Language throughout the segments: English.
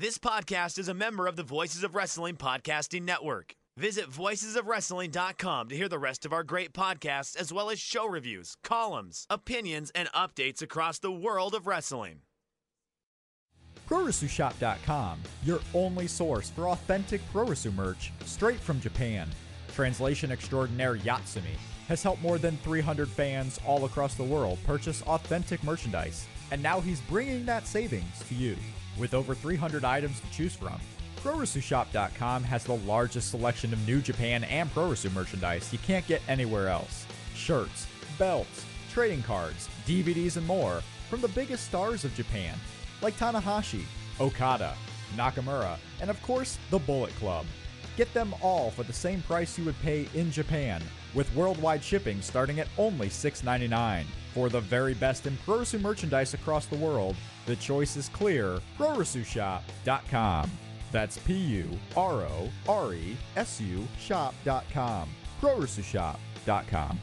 This podcast is a member of the Voices of Wrestling Podcasting Network. Visit voicesofwrestling.com to hear the rest of our great podcasts, as well as show reviews, columns, opinions, and updates across the world of wrestling. PuroresuShop.com, your only source for authentic Puroresu merch straight from Japan. Translation extraordinaire Yatsumi has helped more than 300 fans all across the world purchase authentic merchandise, and now he's bringing that savings to you. With over 300 items to choose from, PuroresuShop.com has the largest selection of New Japan and Puroresu merchandise you can't get anywhere else. Shirts, belts, trading cards, DVDs, and more from the biggest stars of Japan, like Tanahashi, Okada, Nakamura, and of course, the Bullet Club. Get them all for the same price you would pay in Japan, with worldwide shipping starting at only $6.99. For the very best in Puroresu merchandise across the world, the choice is clear PuroresuShop.com. That's P U R O R E S U shop.com. PuroresuShop.com.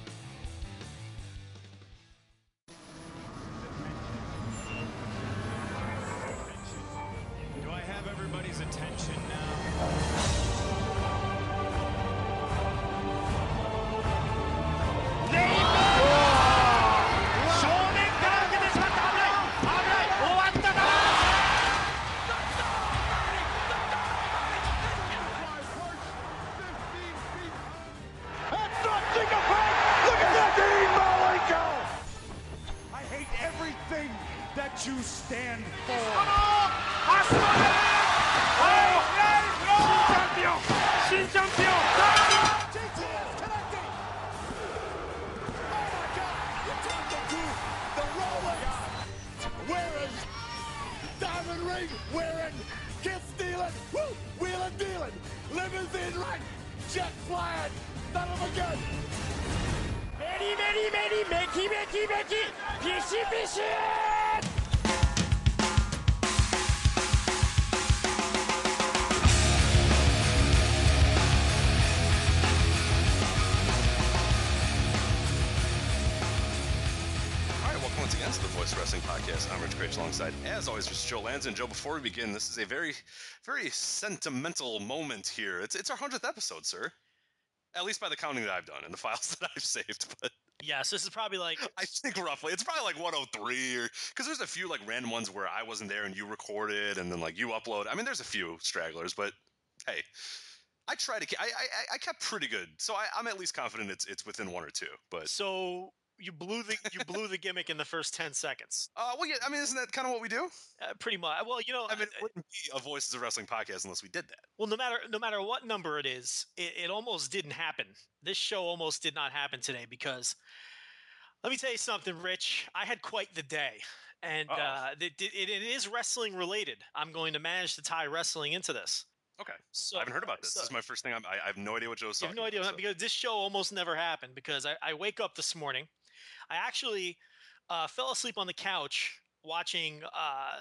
Joe Lanza. And Joe, before we begin, this is a very, very sentimental moment here. It's it's our hundredth episode, sir. At least by the counting that I've done and the files that I've saved. But Yes, this is probably like I think roughly it's probably like 103 or because there's a few like random ones where I wasn't there and you recorded and then like you upload. I mean, there's a few stragglers, but hey. I try to. I I, I kept pretty good, so I, I'm at least confident it's it's within one or two. But so you blew the you blew the gimmick in the first ten seconds. uh, well, yeah. I mean, isn't that kind of what we do? Uh, pretty much. Well, you know, I mean, it wouldn't be a Voices of Wrestling podcast unless we did that. well, no matter no matter what number it is, it, it almost didn't happen. This show almost did not happen today because let me tell you something, Rich. I had quite the day. And Uh-oh. uh, it, it, it is wrestling related. I'm going to manage to tie wrestling into this. Okay. So I haven't heard about this. so- this is my first thing. I'm, I, I have no idea what Joe's You have talking no idea about, what- because this show almost never happened because I, I wake up this morning. I actually uh, fell asleep on the couch watching uh,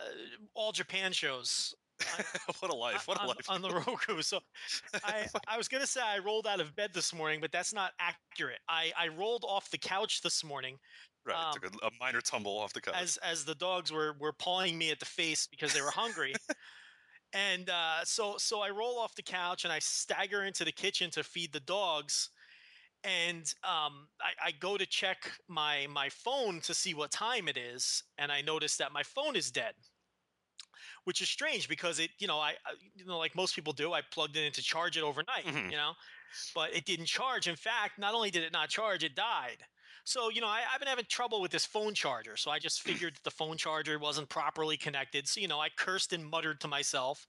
all Japan shows what a life! What a on, life! on the Roku. So I, I was gonna say I rolled out of bed this morning, but that's not accurate. I, I rolled off the couch this morning right. um, took a, a minor tumble off the couch. as as the dogs were were pawing me at the face because they were hungry. and uh, so so I roll off the couch and I stagger into the kitchen to feed the dogs. And um, I, I go to check my my phone to see what time it is, and I notice that my phone is dead, which is strange because it you know I, you know like most people do I plugged it in to charge it overnight, Mhm. you know, but it didn't charge. In fact, not only did it not charge, it died. So, you know, I, I've been having trouble with this phone charger. So I just figured that the phone charger wasn't properly connected. So, you know, I cursed and muttered to myself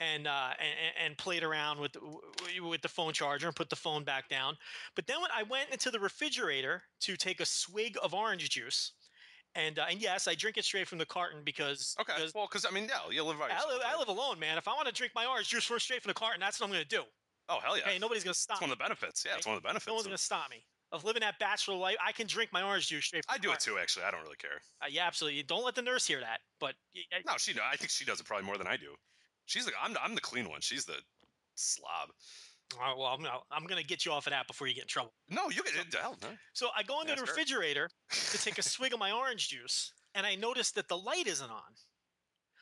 and, uh, and, and played around with, the- with the phone charger and put the phone back down. But then when I went into the refrigerator to take a swig of orange juice, And uh, and yes, I drink it straight from the carton because Okay. because well, because I mean, yeah, you live by I yourself. live, I live alone, man. If I want to drink my orange juice from straight from the carton, that's what I'm going to do. Oh hell yeah! Okay, nobody's going to stop it's one of the benefits. Yeah, it's one of the benefits. No one's going to stop me. Of living that bachelor life, I can drink my orange juice straight. From I do it too. Actually, I don't really care. Uh, yeah, absolutely. Don't let the nurse hear that. But y- No, she. I think she does it probably more than I do. She's the. I'm. I'm the clean one. She's the slob. uh, well, I'm, I'm going to get you off of that before you get in trouble. No, you get it. Hell, no. So I go into the refrigerator to take a swig of my orange juice, and I notice that the light isn't on.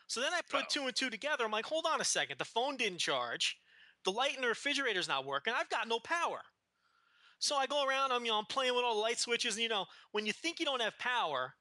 So then I put Uh-oh. two and two together. I'm like, hold on a second. The phone didn't charge. The light in the refrigerator is not working. I've got no power. So I go around. I'm you know I'm playing with all the light switches, and you know when you think you don't have power,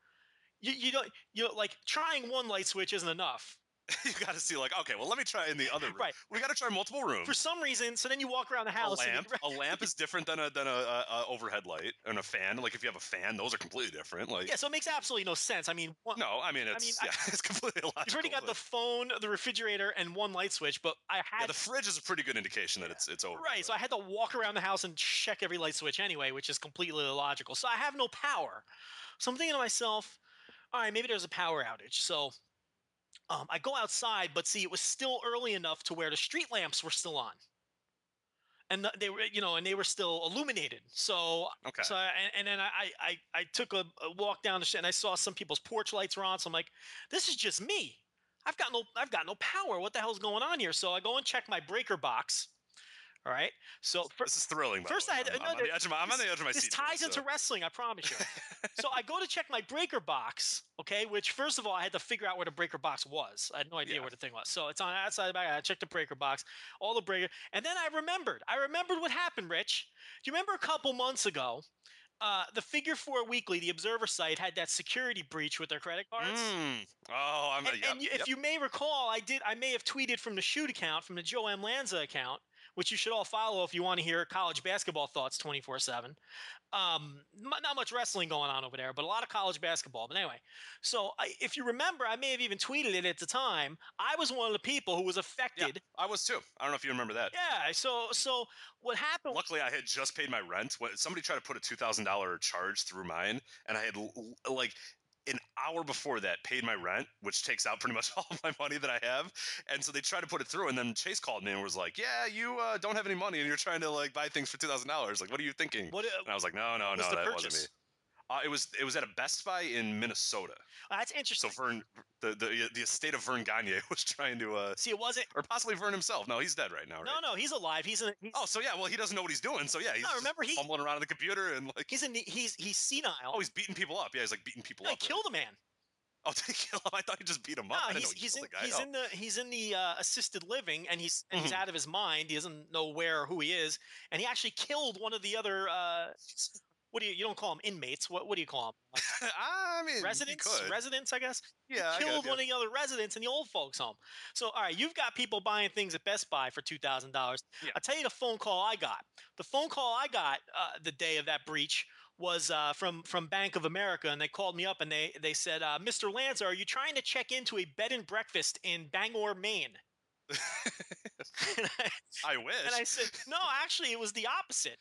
you you don't you know like trying one light switch isn't enough. you got to see like, okay, well, let me try in the other room. Right. We got to try multiple rooms. For some reason, so then you walk around the house. and lamp. you- a lamp is different than a than a, a, a overhead light and a fan. Like if you have a fan, those are completely different. Like yeah, so it makes absolutely no sense. I mean, one, no, I mean it's mean, yeah, I- it's completely illogical. you've already got the phone, the refrigerator, and one light switch, but I had yeah, the fridge is a pretty good indication that it's it's over. Right, so I had to walk around the house and check every light switch anyway, which is completely illogical. So I have no power. So I'm thinking to myself, all right, maybe there's a power outage. So um, I go outside, but see, it was still early enough to where the street lamps were still on, and the, they were, you know, and they were still illuminated. So, Okay. so I, and, and then I, I, I took a, a walk down the street, and I saw some people's porch lights were on. So I'm like, this is just me. I've got no, I've got no power. What the hell's going on here? So I go and check my breaker box. All right. So fir- This is thrilling. First. I had- I'm, no, I'm on the edge of my, I'm on the edge of my this seat. ties here, into wrestling, I promise you. so I go to check my breaker box, okay, which first of all I had to figure out where the breaker box was. I had no idea Yeah. where the thing was. So it's on the outside of the back. I checked the breaker box, all the breaker, and then I remembered. I remembered what happened, Rich. Do you remember a couple months ago? Uh, the Figure Four Weekly, the Observer site, had that security breach with their credit cards. Mm. Oh, I'm. And, yep, and you, yep. if you may recall, I did. I may have tweeted from the shoot account, from the Joe M Lanza account, which you should all follow if you want to hear college basketball thoughts twenty four seven. Um, m- not much wrestling going on over there, but a lot of college basketball. But anyway, so I, if you remember, I may have even tweeted it at the time. I was one of the people who was affected. Yeah. I was too. I don't know if you remember that. Yeah. so so what happened? Luckily, I had just paid my rent. When somebody tried to put a two thousand dollar charge through mine, and I had like an hour before that paid my rent, which takes out pretty much all of my money that I have. And so they tried to put it through, and then Chase called me and was like, "Yeah, you uh, don't have any money, and you're trying to like buy things for two thousand dollars. Like, what are you thinking?" What, uh, And I was like, "No, no, no, that purchase? wasn't me." Uh, it was it was at a Best Buy in Minnesota. That's interesting. So. Verne, the the the estate of Verne Gagne was trying to, uh, See, it wasn't. or possibly Verne himself. No, he's dead right now, right? No, no, he's alive. He's in. He's, Oh, so yeah, well, he doesn't know what he's doing. So yeah, he's No, remember he- fumbling around on the computer and like, he's in. He's he's senile. oh, he's beating people up. Yeah, he's like beating people No, he up. killed a man. Oh, did he kill him? I thought he just beat him No, up. I he's know he he's in the guy. he's Oh. in the he's in the uh, assisted living, and he's and he's Mhm. out of his mind. He doesn't know where or who he is, and he actually killed one of the other. Uh, what do you you don't call them inmates? What what do you call them? I mean, residents, residents, I guess. yeah, I He killed one of the other residents in the old folks' home. So, all right, you've got people buying things at Best Buy for two thousand dollars. Yeah. I'll tell you the phone call I got. The phone call I got uh, the day of that breach was uh, from from Bank of America, and they called me up and they they said, uh, "Mr. Lanza, are you trying to check into a bed and breakfast in Bangor, Maine?" I, I wish. and I said, "No, actually, it was the opposite."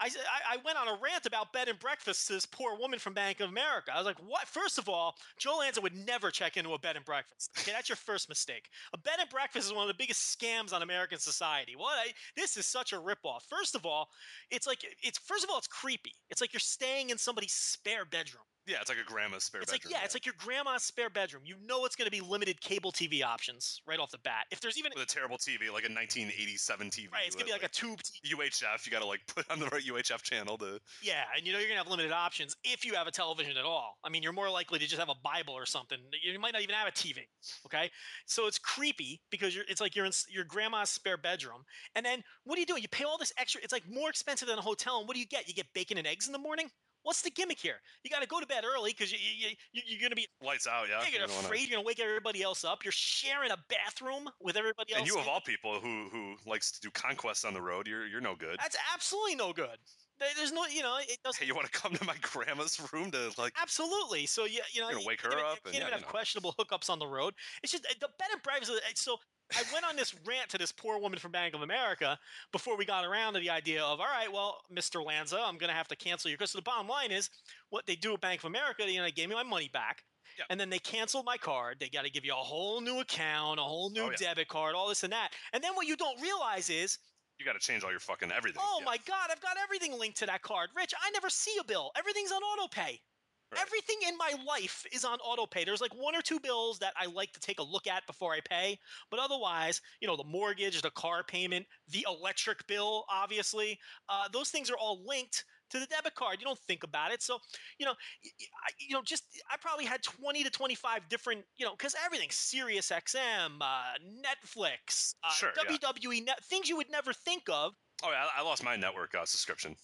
I, I, went on a rant about bed and breakfast to this poor woman from Bank of America. I was like, what? First of all, Joe Lanza would never check into a bed and breakfast. Okay, that's your first mistake. A bed and breakfast is one of the biggest scams on American society. What? I, this is such a ripoff. First of all, it's like, it's first of all, it's creepy. It's like you're staying in somebody's spare bedroom. Yeah, it's like a grandma's spare It's bedroom. like, yeah, it's like your grandma's spare bedroom. You know it's going to be limited cable TV options right off the bat. If there's even, with a terrible TV, like a 1987 TV. right, it's going to be like a tube TV. UHF. You got to like put on the right UHF channel to. Yeah, and you know you're gonna have limited options if you have a television at all. I mean, you're more likely to just have a Bible or something. You might not even have a TV. Okay, so it's creepy because you're. It's like you're in your grandma's spare bedroom, and then what do you do? You pay all this extra. It's like more expensive than a hotel. And what do you get? You get bacon and eggs in the morning. What's the gimmick here? You got to go to bed early because you, you, you, you're going to be Lights out, yeah. you're You gonna afraid you're going to wake everybody else up. You're sharing a bathroom with everybody else. And you of all people who who likes to do conquests on the road, you're you're no good. That's absolutely no good. There- There's no, you know, it doesn't. Hey, you want to come to my grandma's room to like? Absolutely. So yeah, you know, gonna wake her even- up You can't yeah, even you have know. questionable hookups on the road. It's just eh, the bed and breakfast. Eh, so I went on this rant to this poor woman from Bank of America before we got around to the idea of, all right, well, Mr. Lanza, I'm going to have to cancel your. Because the bottom line is, what they do at Bank of America, you know, they gave me my money back. Yeah. And then they canceled my card. They got to give you a whole new account, a whole oh, new Oh, yeah. debit card, all this and that. And then what you don't realize is, You got to change all your fucking everything. oh Yeah. my God, I've got everything linked to that card. Rich, I never see a bill. Everything's on auto pay. Right. Everything in my life is on auto pay. There's like one or two bills that I like to take a look at before I pay, but otherwise, you know, the mortgage, the car payment, the electric bill, obviously, uh, those things are all linked to the debit card. You don't think about it, so you know, I, you know, just I probably had 20 to 25 different, you know, because everything, Sirius XM, uh, Netflix, uh, Sure, yeah. WWE—things you would never think of. Oh, yeah, I, I lost my network uh, subscription.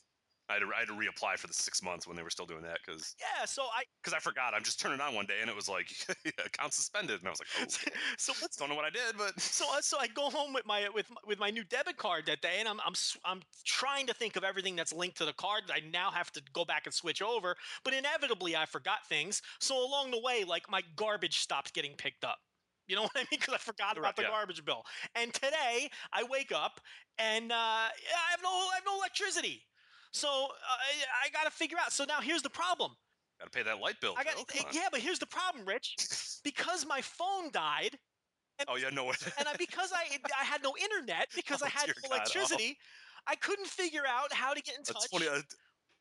I had, to, I had to reapply for the six months when they were still doing that because Yeah, so I because I forgot. I'm just turning on one day and it was like account suspended, and I was like, oh, so what's don't know what I did, but so uh, so I go home with my with my- with my new debit card that day, and I'm I'm I'm trying to think of everything that's linked to the card. that I now have to go back and switch over, but inevitably I forgot things. So along the way, like my garbage stopped getting picked up. You know what I mean? Because I forgot about the yeah. garbage bill. And today I wake up and uh, I have no I have no electricity. So uh, I, I got to figure out. So now here's the problem. got to pay that light bill. I got on. yeah, but here's the problem, Rich. Because my phone died, Oh yeah, no. Way And I, because I I had no internet because Oh, I had no God, oh. electricity, I couldn't figure out how to get in touch. Funny. A,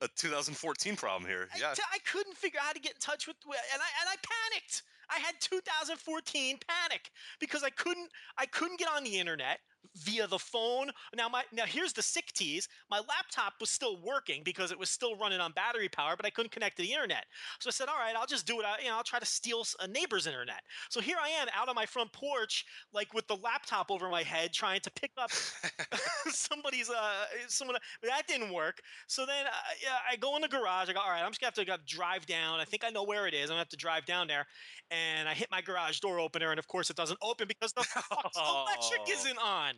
a 2014 problem here. Yeah. t- I couldn't figure out how to get in touch with, with- and I and I panicked. I had 2014 panic because I couldn't I couldn't get on the internet via the phone. Now my now here's the sick tease. My laptop was still working because it was still running on battery power, but I couldn't connect to the internet. So I said, "All right, I'll just do it. I, you know, I'll try to steal a neighbor's internet." So here I am out on my front porch, like with the laptop over my head, trying to pick up somebody's uh someone. That didn't work. So then uh, yeah, I go in the garage. I go, all right, I'm just gonna have to gotta drive down. I think I know where it is. I'm gonna have to drive down there, and I hit my garage door opener, and of course it doesn't open because the electric Oh. isn't on.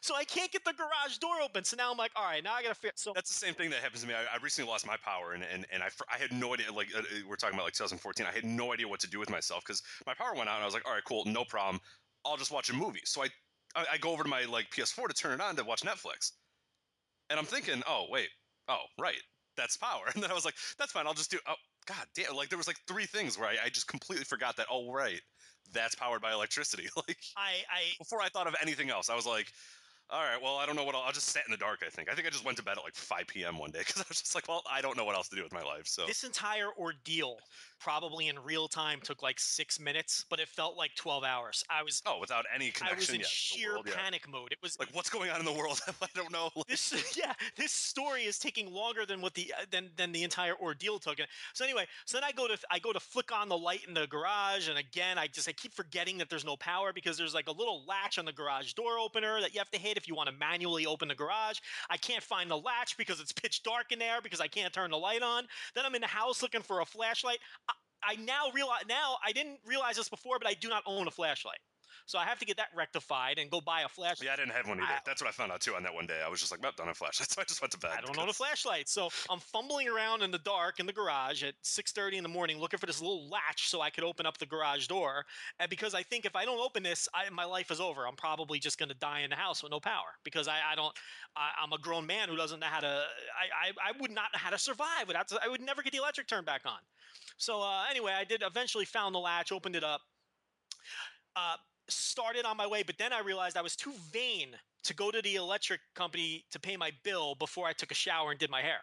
So I can't get the garage door open. So now I'm like, all right, now I gotta figure. So That's the same thing that happens to me. I, I recently lost my power, and and, and I, I had no idea. Like uh, uh, we're talking about like 2014, I had no idea what to do with myself because my power went out, and I was like, all right, cool, no problem. I'll just watch a movie. So I, I I go over to my like PS4 to turn it on to watch Netflix, and I'm thinking, oh wait, oh right, that's power. And then I was like, that's fine. I'll just do. Oh god damn! Like there was like three things where I, I just completely forgot that. Oh right, that's powered by electricity. Like I I before I thought of anything else, I was like, all right, well, I don't know what I'll, I'll just sit in the dark. I think. I think I just went to bed at like 5 p.m. one day because I was just like, well, I don't know what else to do with my life. So this entire ordeal probably in real time took like six minutes, but it felt like 12 hours. I was oh, without any connection. I was in sheer world, yeah. panic mode. It was Like, what's going on in the world? I don't know. This yeah this story is taking longer than what the uh, than than the entire ordeal took so anyway so then i go to i go to flick on the light in the garage and again i just i keep forgetting that there's no power because there's like a little latch on the garage door opener that you have to hit if you want to manually open the garage i can't find the latch because it's pitch dark in there because i can't turn the light on then i'm in the house looking for a flashlight i, I now realize now i didn't realize this before but i do not own a flashlight so i have to get that rectified and go buy a flashlight yeah, I didn't have one either. I- That's what I found out too on that one day. I was just like, well, don't have flashlight, so I just went to bed. I don't own a flashlight, so I'm fumbling around in the dark in the garage at 6:30 in the morning, looking for this little latch so I could open up the garage door. And because I think if I don't open this, I, my life is over. I'm probably just going to die in the house with no power because I, I don't. I, I'm a grown man who doesn't know how to. I, I, I would not know how to survive without. I would never get the electric turned back on. So uh, anyway, I did eventually found the latch, opened it up. Uh, started on my way, but then I realized I was too vain to go to the electric company to pay my bill before I took a shower and did my hair.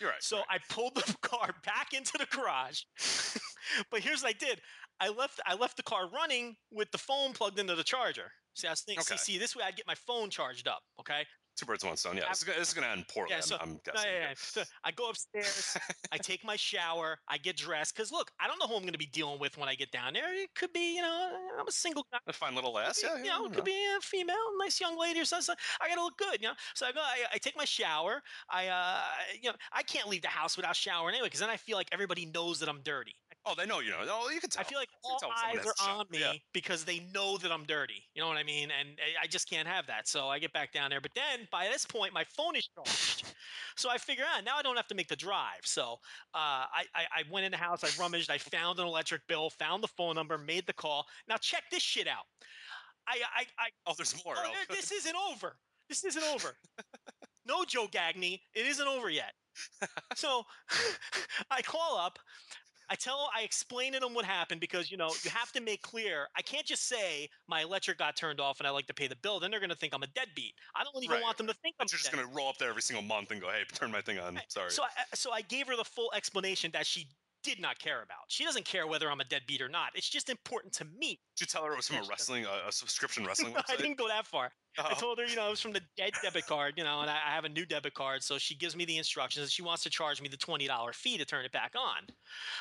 You're right. So right. I pulled the car back into the garage. but here's what I did. I left I left the car running with the phone plugged into the charger. See, I was thinking, Okay. see, see, this way I'd get my phone charged up. Okay. Two birds, one stone. Yeah, this is, gonna, this is gonna end poorly. Yeah, I'm- so- I'm, guessing. yeah, yeah. yeah. So I go upstairs, I take my shower, I get dressed. Because look, I don't know who I'm going to be dealing with when I get down there. It could be, you know, I'm a single guy. A fine little lass. Yeah, you yeah, know, it could be a female, nice young lady or something. I gotta look good, you know. So I go, I, I take my shower. I, uh, you know, I can't leave the house without showering anyway, because then I feel like everybody knows that I'm dirty. Oh, they know you know. Oh, you can tell. I feel like all tell when someone eyes are on me Yeah. because they know that I'm dirty. You know what I mean? And I- I just can't have that. So I get back down there. But then by this point, my phone is charged. So I figure out now I don't have to make the drive. So uh, I, I, I went in the house, I rummaged, I found an electric bill, found the phone number, made the call. Now check this shit out. I, I, I Oh, there's more. oh, Oh, there- this isn't over. This isn't over. no, Joe Gagne, it isn't over yet. So I call up. I tell, I explain to them what happened because you know you have to make clear. I can't just say my electric got turned off and I like to pay the bill. Then they're going to think I'm a deadbeat. I don't even Right, want them to think I'm. You're just gonna roll up there every single month and go, "Hey, turn my thing on." Sorry. So I, so I gave her the full explanation that she did not care about. She doesn't care whether I'm a deadbeat or not. It's just important to me. Did you tell her it was from a wrestling, a subscription wrestling I didn't go that far. I Oh. told her, you know, it was from the dead debit card, you know, and I, I have a new debit card. So she gives me the instructions and she wants to charge me the $20 fee to turn it back on.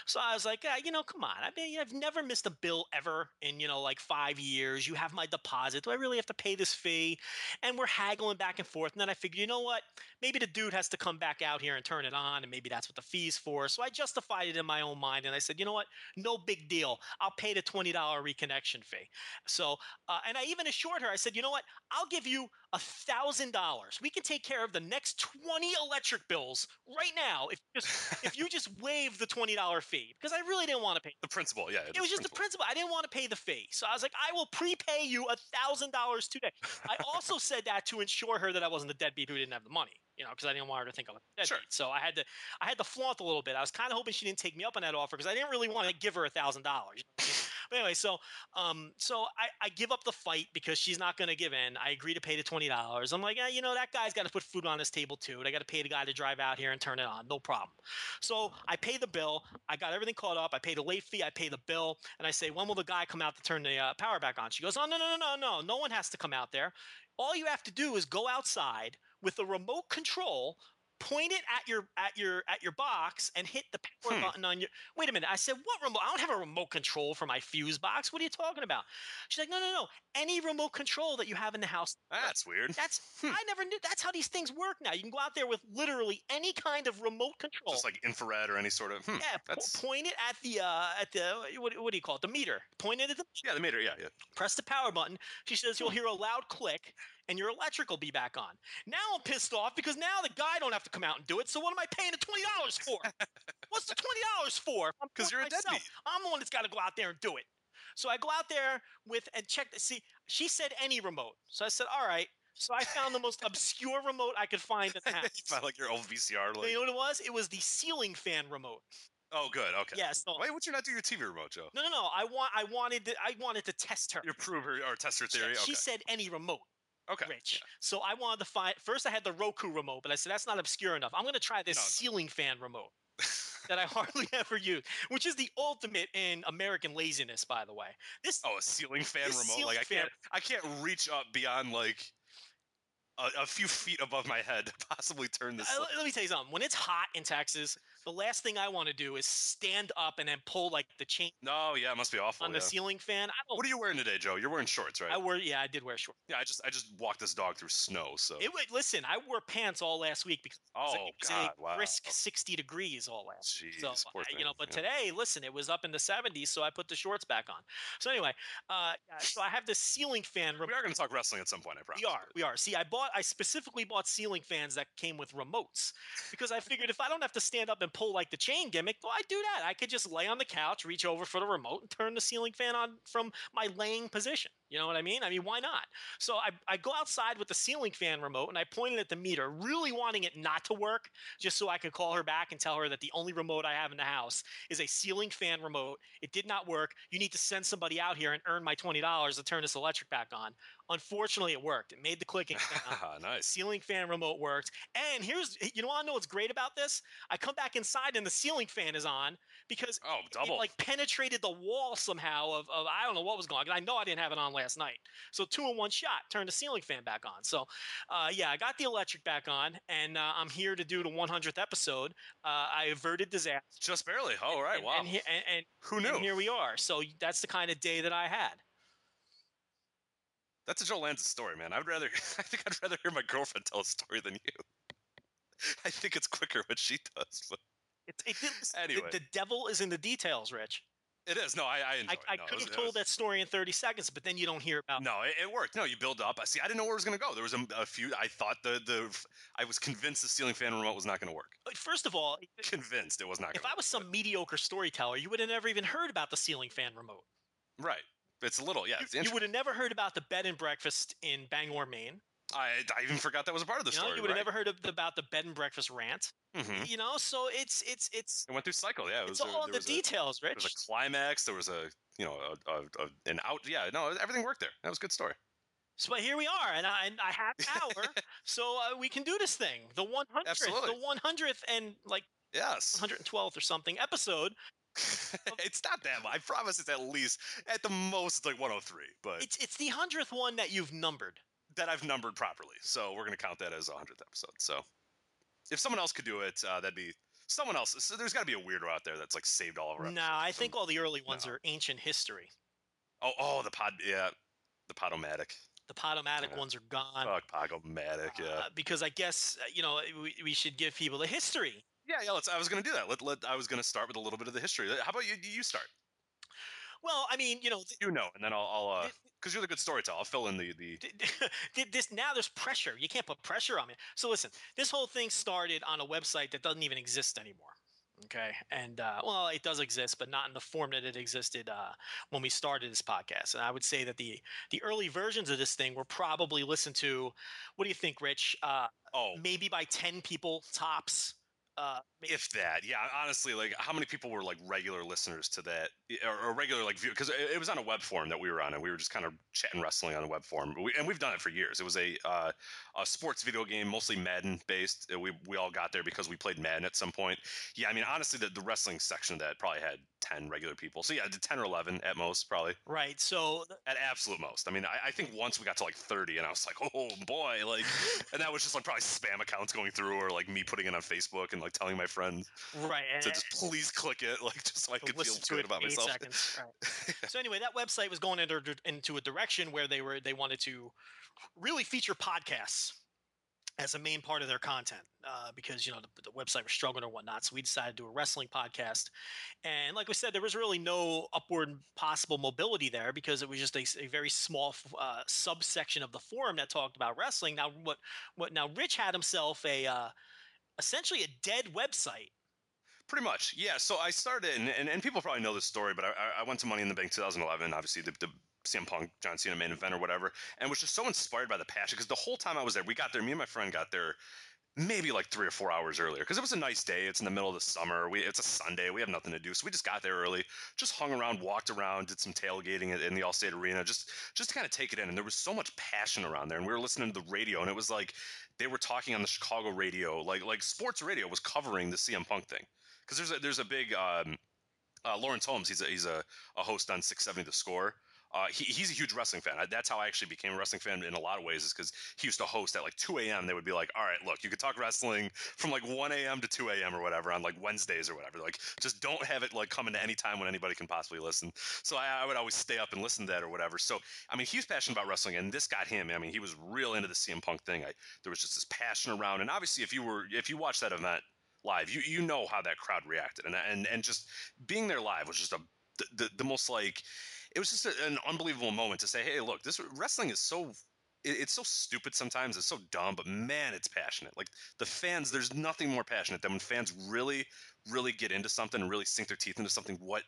So I was like, ah, you know, come on. I mean, I've never missed a bill ever in, you know, like five years. You have my deposit. Do I really have to pay this fee? And we're haggling back and forth. And then I figured, you know what? Maybe the dude has to come back out here and turn it on. And maybe that's what the fee's for. So I justified it in my own mind. And I said, you know what? No big deal. I'll pay the $20 reconnection fee. So, uh, and I even assured her, I said, you know what? I'll give you a thousand dollars. We can take care of the next 20 electric bills right now if you just if you just waive the $20 fee. Because I really didn't want to pay. the principal, yeah. It was just the principle. I didn't want to pay the fee. So I was like, I will prepay you a thousand dollars today. I also said that to ensure her that I wasn't the deadbeat who didn't have the money. You know, because I didn't want her to think I was a deadbeat. Sure. So I had to, I had to flaunt a little bit. I was kind of hoping she didn't take me up on that offer because I didn't really want to give her a thousand dollars. But anyway, so um, so I, I give up the fight because she's not going to give in. I agree to pay the twenty dollars. I'm like, eh, you know, that guy's got to put food on his table too. And I got to pay the guy to drive out here and turn it on. No problem. So I pay the bill. I got everything caught up. I pay the late fee. I pay the bill, and I say, when will the guy come out to turn the uh, power back on? She goes, oh no no no no no. No one has to come out there. All you have to do is go outside with a remote control point it at your at your at your box and hit the power Hmm. button on your wait a minute i said what remote i don't have a remote control for my fuse box what are you talking about she's like no no no any remote control that you have in the house That's weird. that's Hmm. i never knew that's how these things work now you can go out there with literally any kind of remote control Just like infrared or any sort of. Hmm, yeah that's point it at the uh at the what, what do you call it the meter point it at the yeah, the meter. Yeah, yeah. press the power button. She says you'll hear a loud click and your electric will be back on. Now I'm pissed off because now the guy don't have to come out and do it. So what am I paying the twenty dollars for? What's the twenty dollars for? I'm 'Cause doing you're a myself. deadbeat. I'm the one that's got to go out there and do it. So I go out there with and check. The, see, she said any remote. So I said, all right. So I found the most obscure remote I could find in the you house. find like your old VCR. Like, you know what it was? It was the ceiling fan remote. oh, good. Okay. Yes. no, Why would you not do your TV remote, Joe? no, no, no. I want. I wanted. To, I wanted to test her. You prove her or test her She- theory. She okay. said any remote. Okay. Rich. So I wanted to find first I had the Roku remote, but I said that's not obscure enough. I'm going to try this No, no. ceiling fan remote that I hardly ever use, which is the ultimate in American laziness, by the way. This Oh, a ceiling fan remote. Like I can't, I can't reach up beyond like a, a few feet above my head to possibly turn this. Uh, I- let me tell you something. When it's hot in Texas, the last thing I want to do is stand up and then pull like the chain no, yeah, it must be awful. on the yeah. ceiling fan. I don't. What are you wearing today, Joe? You're wearing shorts, right? I wear. Yeah, I did wear shorts. yeah, I just, I just walked this dog through snow. So. It would listen. I wore pants all last week because it was a- oh it was God! Wow. brisk 60 degrees all last. Jeez, So I- you know, but yeah. today, listen, it was up in the 70s, so I put the shorts back on. So anyway, uh, so I have this ceiling fan. we are going to talk wrestling at some point. I promise. We are, we are. See, I bought, I specifically bought ceiling fans that came with remotes because I figured if I don't have to stand up and pull like the chain gimmick, well, I do that. I could just lay on the couch, reach over for the remote, and turn the ceiling fan on from my laying position. You know what I mean? I mean, why not? So I, I go outside with the ceiling fan remote and I point it at the meter, really wanting it not to work, just so I could call her back and tell her that the only remote I have in the house is a ceiling fan remote. It did not work. You need to send somebody out here and earn my $20 to turn this electric back on. Unfortunately, it worked. It made the clicking sound. Nice. Ceiling fan remote worked. And here's, you know, I know what's great about this. I come back inside and the ceiling fan is on because Oh, it double. like penetrated the wall somehow of, of I don't know what was going on. I know I didn't have it on last night. So two in one shot, turned the ceiling fan back on. So uh, yeah, I got the electric back on, and uh, I'm here to do the 100th episode. Uh, I averted disaster. Just barely. Oh, all right. and, Wow. And, and, and, Who knew? and here we are. So that's the kind of day that I had. That's a Joe Lanza story, man. I would rather. I think I'd rather hear my girlfriend tell a story than you. I think it's quicker what she does, but It, it, the- Anyway. the, devil is in the details, Rich. it is. No, I, I I, it. I No, it could have told was- that story in 30 seconds, but then you don't hear about. No, it, it worked. No, you build up. I see. I didn't know where it was going to go. There was a, a few. I thought the the. I was convinced the ceiling fan remote was not going to work. Uh, first of all, Convinced it was not. if I was work, some mediocre storyteller, you would have never even heard about the ceiling fan remote. right, It's a little, yeah. You, you would have never heard about the bed and breakfast in Bangor, Maine. I, I even forgot that was a part of the You know, story. you would have right? never heard of, about the bed and breakfast rant. Mhm. You know, so it's it's it's It went through cycle. Yeah, it was it's all a, in there the was a- details, There Rich. was a climax. There was a you know a, a, a, an out. Yeah, no, everything worked there. That was a good story. So but here we are, and I, and I have power, so uh, we can do this thing. The one hundredth, the one hundredth, and like Yes, one hundred and twelfth or something episode. It's not that much. I promise it's at least at the most it's like 103, but It's it's the hundredth one that you've numbered. that I've numbered properly. So we're gonna count that as a hundredth episode. So if someone else could do it, uh, that'd be someone else. So there's got to be a weirdo out there that's like saved all of our. No, episodes. I think all the early ones are ancient history. Oh, oh, the pod. Yeah, the Podomatic. The Podomatic ones are gone. Fuck Podomatic. Yeah. uh, because I guess uh, you know we, we should give people the history. Yeah, yeah. Let's. I was gonna do that. Let, let. I was gonna start with a little bit of the history. How about you? You start. Well, I mean, you know, th- You know, and then I'll. I'll uh, because you're the good storyteller. I'll fill in the the. th- th- this now there's pressure. You can't put pressure on me. So listen, this whole thing started on a website that doesn't even exist anymore. Okay, and uh, well, it does exist, but not in the form that it existed uh, when we started this podcast. And I would say that the the early versions of this thing were probably listened to. What do you think, Rich? Uh, Oh, maybe by ten people tops. Uh, if that yeah honestly like how many people were like regular listeners to that or, or regular like view because it, it was on a web forum that we were on and we were just kind of chatting wrestling on a web forum we, and we've done it for years. It was a uh, a sports video game mostly madden based we, we all got there because we played madden at some point. Yeah i mean honestly the, the wrestling section of that probably had 10 regular people so yeah 10 or 11 at most probably. Right. So th- at absolute most. I mean I, I think once we got to like 30 and i was like oh boy like and that was just like probably spam accounts going through or like me putting it on facebook and like telling my friends right. and- to just please click it, like just so I could feel good about myself. seconds. Right. so anyway, that website was going into into a direction where they were they wanted to really feature podcasts as a main part of their content uh, because you know the, the website was struggling or whatnot. So we decided to do a wrestling podcast, and like we said, there was really no upward possible mobility there because it was just a very small f- uh, subsection of the forum that talked about wrestling. Now what what now Rich had himself a uh, essentially a dead website. Pretty much, yeah. So I started, and, and, and people probably know this story, but I, I- went to Money in the Bank 2011, obviously the, the CM Punk, John Cena main event or whatever, and was just so inspired by the passion because the whole time I was there, we got there, me and my friend got there maybe like three or four hours earlier because it was a nice day. It's in the middle of the summer. We it's a Sunday. We have nothing to do, so we just got there early, just hung around, walked around, did some tailgating in- in the Allstate Arena, just just to kind of take it in. And there was so much passion around there, and we were listening to the radio, and it was like they were talking on the Chicago radio, like like sports radio was covering the CM Punk thing because there's a there's a big um, uh, Laurence Holmes. He's a he's a, a host on 670 The Score. Uh, he, he's a huge wrestling fan. I, that's how I actually became a wrestling fan in a lot of ways, is because he used to host at like 2 a.m. They would be like, "All right, look, you could talk wrestling from like 1 a.m. to 2 a.m. or whatever on like Wednesdays or whatever. Like, just don't have it like coming to any time when anybody can possibly listen." So I, I would always stay up and listen to that or whatever. So I mean, he's passionate about wrestling, and this got him. I mean, he was real into the CM Punk thing. I, there was just this passion around, and obviously, if you were if you watched that event live, you you know how that crowd reacted, and and and just being there live was just a the, the, the most like it was just a, an unbelievable moment to say, hey, look, this wrestling is so it- it's so stupid sometimes. It's so dumb, but man, it's passionate. Like the fans, there's nothing more passionate than when fans really, really get into something and really sink their teeth into something. What,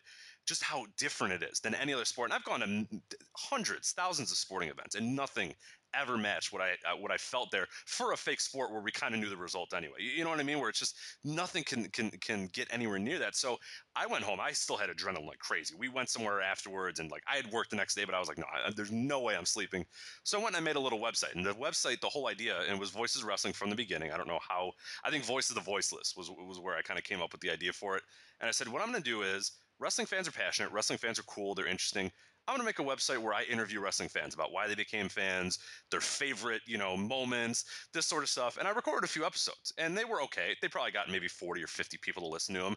just how different it is than any other sport. And I've gone to hundreds, thousands of sporting events, and nothing ever match what I uh, what I felt there for a fake sport where we kind of knew the result anyway. You, you know what I mean? Where it's just nothing can can can get anywhere near that. So I went home. I still had adrenaline like crazy. We went somewhere afterwards, and like I had work the next day, but I was like, no, I, there's no way I'm sleeping. So I went and I made a little website, and the website, the whole idea, and it was Voices Wrestling from the beginning. I don't know how. I think Voice of the Voiceless was was where I kind of came up with the idea for it. And I said, what I'm going to do is wrestling fans are passionate. Wrestling fans are cool. They're interesting. I'm going to make a website where I interview wrestling fans about why they became fans, their favorite, you know, moments, this sort of stuff. And I recorded a few episodes, and they were okay. They probably got maybe 40 or 50 people to listen to them.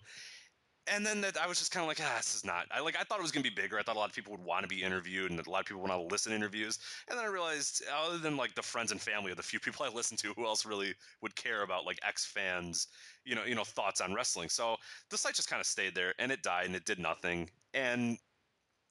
And then that I was just kind of like, ah, this is not. I like I thought it was gonna be bigger. I thought a lot of people would want to be interviewed, and a lot of people want to listen to interviews. And then I realized, other than like the friends and family of the few people I listen to, who else really would care about like ex fans, you know, you know, thoughts on wrestling? So the site just kind of stayed there, and it died, and it did nothing. And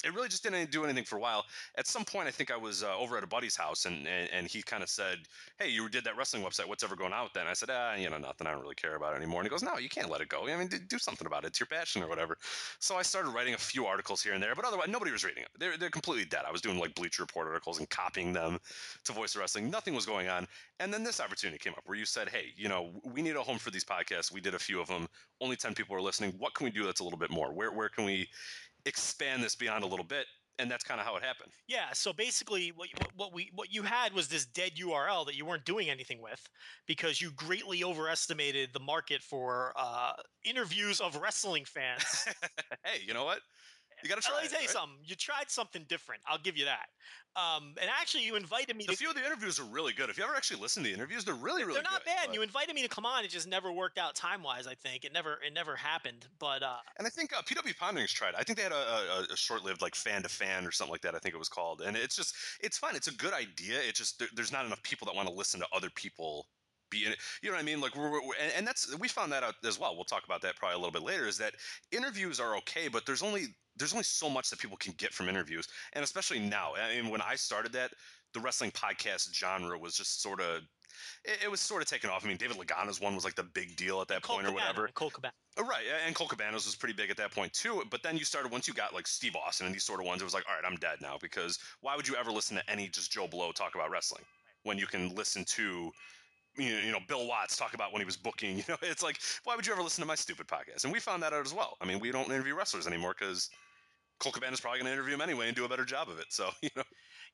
it really just didn't do anything for a while. At some point, I think I was uh, over at a buddy's house, and and, and he kind of said, "Hey, you did that wrestling website. What's ever going with that?" I said, "Ah, you know, nothing. I don't really care about it anymore." And he goes, "No, you can't let it go. I mean, do something about it. It's your passion or whatever." So I started writing a few articles here and there, but otherwise, nobody was reading them. They're they're completely dead. I was doing like Bleacher Report articles and copying them to Voice of Wrestling. Nothing was going on. And then this opportunity came up where you said, "Hey, you know, we need a home for these podcasts. We did a few of them. Only ten people are listening. What can we do that's a little bit more? Where where can we?" Expand this beyond a little bit and that's kind of how it happened. Yeah. So basically, what you, what we what you had was this dead URL that you weren't doing anything with because you greatly overestimated the market for uh, interviews of wrestling fans. hey, you know what? You got to try. Let me tell you right? something. You tried something different. I'll give you that. Um, and actually, you invited me. A to, few of the interviews are really good. If you ever actually listen to the interviews, they're really, really good. they're not good. bad. but- You invited me to come on. It just never worked out time wise. I think it never it never happened. But uh, And I think uh, PW Ponderings tried. I think they had a, a, a short-lived like fan to fan or something like that. I think it was called. And it's just it's fun. It's a good idea. It's just there, there's not enough people that want to listen to other people be in it. You know what I mean? Like we're, we're and, and that's we found that out as well. We'll talk about that probably a little bit later. Is that interviews are okay, but there's only there's only so much that people can get from interviews, and especially now. I mean, when I started that, the wrestling podcast genre was just sort of. It, it was sort of taken off. I mean, David Lagana's one was like the big deal at that point or Cabana, whatever. Colt Cabana. Oh, Right, and Colt Cabanas was pretty big at that point too. But then you started once you got like Steve Austin and these sort of ones, it was like, all right, I'm dead now because why would you ever listen to any just Joe Blow talk about wrestling when you can listen to you know, you know Bill Watts talk about when he was booking? You know, it's like why would you ever listen to my stupid podcast? And we found that out as well. I mean, we don't interview wrestlers anymore because Colt Cabana's probably going to interview him anyway and do a better job of it. So you know,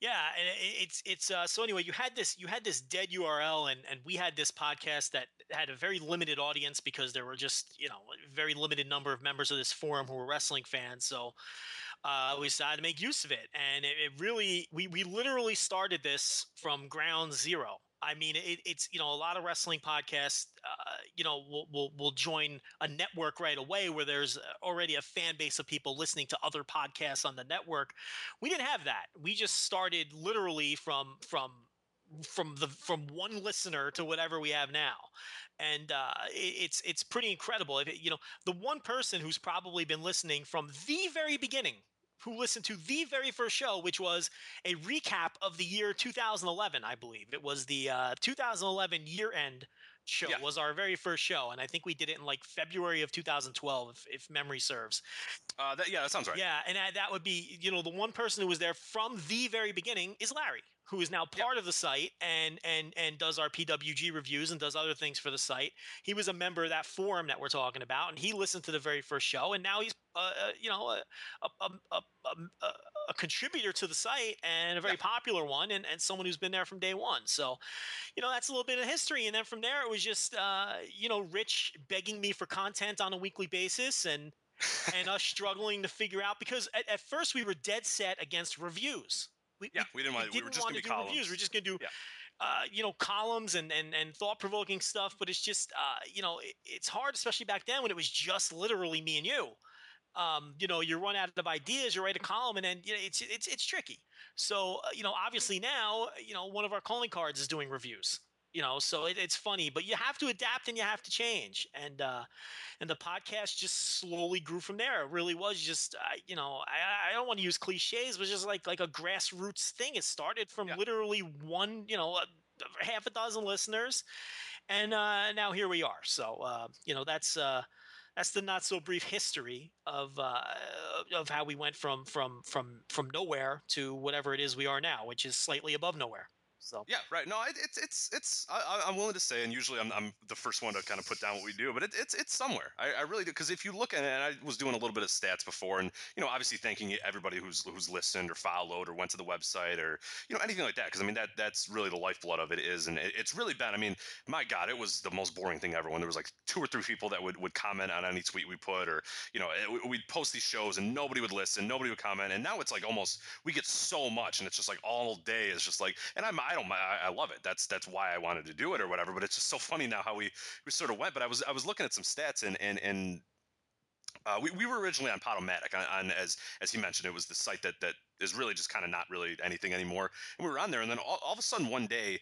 Yeah, and it's it's uh, so anyway. You had this you had this dead URL, and and we had this podcast that had a very limited audience because there were just you know very limited number of members of this forum who were wrestling fans. So uh, we decided to make use of it, and it, it really we we literally started this from ground zero. I mean, it, it's you know a lot of wrestling podcasts, uh, you know, will, will will join a network right away where there's already a fan base of people listening to other podcasts on the network. We didn't have that. We just started literally from from from the from one listener to whatever we have now and uh, it, it's it's pretty incredible if it, you know the one person who's probably been listening from the very beginning who listened to the very first show which was a recap of the year 2011 i believe it was the uh, 2011 year end show Yeah. was our very first show and i think we did it in like february of 2012 if, if memory serves uh, that yeah, that sounds right. yeah, and that, that would be, you know, the one person who was there from the very beginning is Larry, who is now part of the site and and and does our PWG reviews and does other things for the site. He was a member of that forum that we're talking about, and he listened to the very first show, and now he's, uh, uh, you know, a a, a, a, a, contributor to the site and a very popular one, and, and someone who's been there from day one. So, you know, that's a little bit of history, and then from there it was just, uh, you know, Rich begging me for content on a weekly basis, and and us struggling to figure out because at, at first we were dead set against reviews. We, Yeah, we didn't want- we were just gonna to be do reviews. We're just going to do, Yeah. uh, you know, columns and and, and thought provoking stuff. But it's just, uh, you know, it, it's hard, especially back then when it was just literally me and you. Um, you know, you run out of ideas, you write a column, and then you know, it's it's it's tricky. So uh, you know, obviously now, you know, one of our calling cards is doing reviews. You know, so it, it's funny, but you have to adapt and you have to change. And uh, and the podcast just slowly grew from there. It really was just, uh, you know, I, I don't want to use cliches, but just like like a grassroots thing. It started from Yeah. literally one, you know, a, half a dozen listeners, and uh, now here we are. So uh, you know, that's uh, that's the not so brief history of uh, of how we went from from from from nowhere to whatever it is we are now, which is slightly above nowhere. So Yeah, right. No, it, it's it's it's. I, I'm willing to say, and usually I'm, I'm the first one to kind of put down what we do, but it, it's it's somewhere. I, I really do because if you look at it, and I was doing a little bit of stats before, and you know, obviously thanking everybody who's who's listened or followed or went to the website or you know anything like that, because I mean that that's really the lifeblood of it is, and it, it's really been. I mean, my God, it was the most boring thing ever when there was like two or three people that would would comment on any tweet we put, or you know, it, we'd post these shows and nobody would listen, nobody would comment, and now it's like almost we get so much, and it's just like all day is just like, and I'm I don't I, I love it. That's that's why I wanted to do it or whatever. But it's just so funny now how we we sort of went. But I was I was looking at some stats and and and. Uh, we, we were originally on Podomatic, on, on as as he mentioned, it was the site that that is really just kind of not really anything anymore. And we were on there, and then all, all of a sudden one day,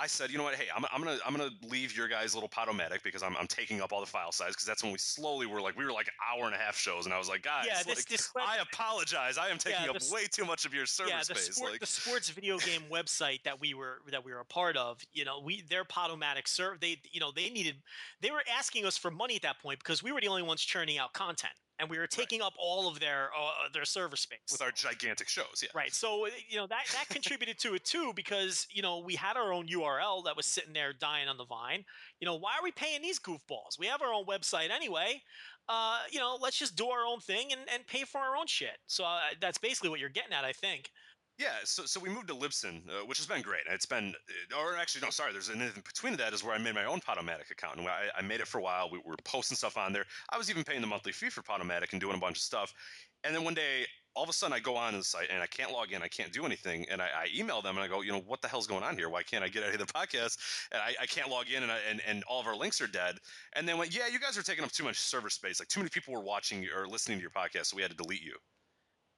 I said, you know what? Hey, I'm, I'm gonna I'm gonna leave your guys' little podomatic because I'm, I'm taking up all the file size because that's when we slowly were like we were like hour and a half shows and I was like, guys, Yeah, this- like, this- I apologize. I am taking Yeah, up the s- way too much of your server yeah, the space. sport, like, the sports video game website that we were that we were a part of, you know, we their Podomatic serve they you know they needed they were asking us for money at that point because we were the only ones churning out content and we were taking up all of their uh, their server space with our gigantic shows, yeah. Right. So uh, you know that that contributed to it too because you know we had our own URL that was sitting there dying on the vine. You know why are we paying these goofballs? We have our own website anyway. Uh, you know, let's just do our own thing and, and pay for our own shit. So uh, that's basically what you're getting at, I think. Yeah, so so we moved to Libsyn, uh, which has been great. It's been, uh, or actually, no, sorry. There's an in between that is where I made my own Podomatic account, and I, I made it for a while. We were posting stuff on there. I was even paying the monthly fee for Podomatic and doing a bunch of stuff. And then one day, all of a sudden, I go on the site and I can't log in. I can't do anything. And I, I email them and I go, you know, what the hell's going on here? Why can't I get any of the podcast? And I, I can't log in, and, I, and and all of our links are dead. And then went, yeah, you guys are taking up too much server space. Like too many people were watching or listening to your podcast, so we had to delete you.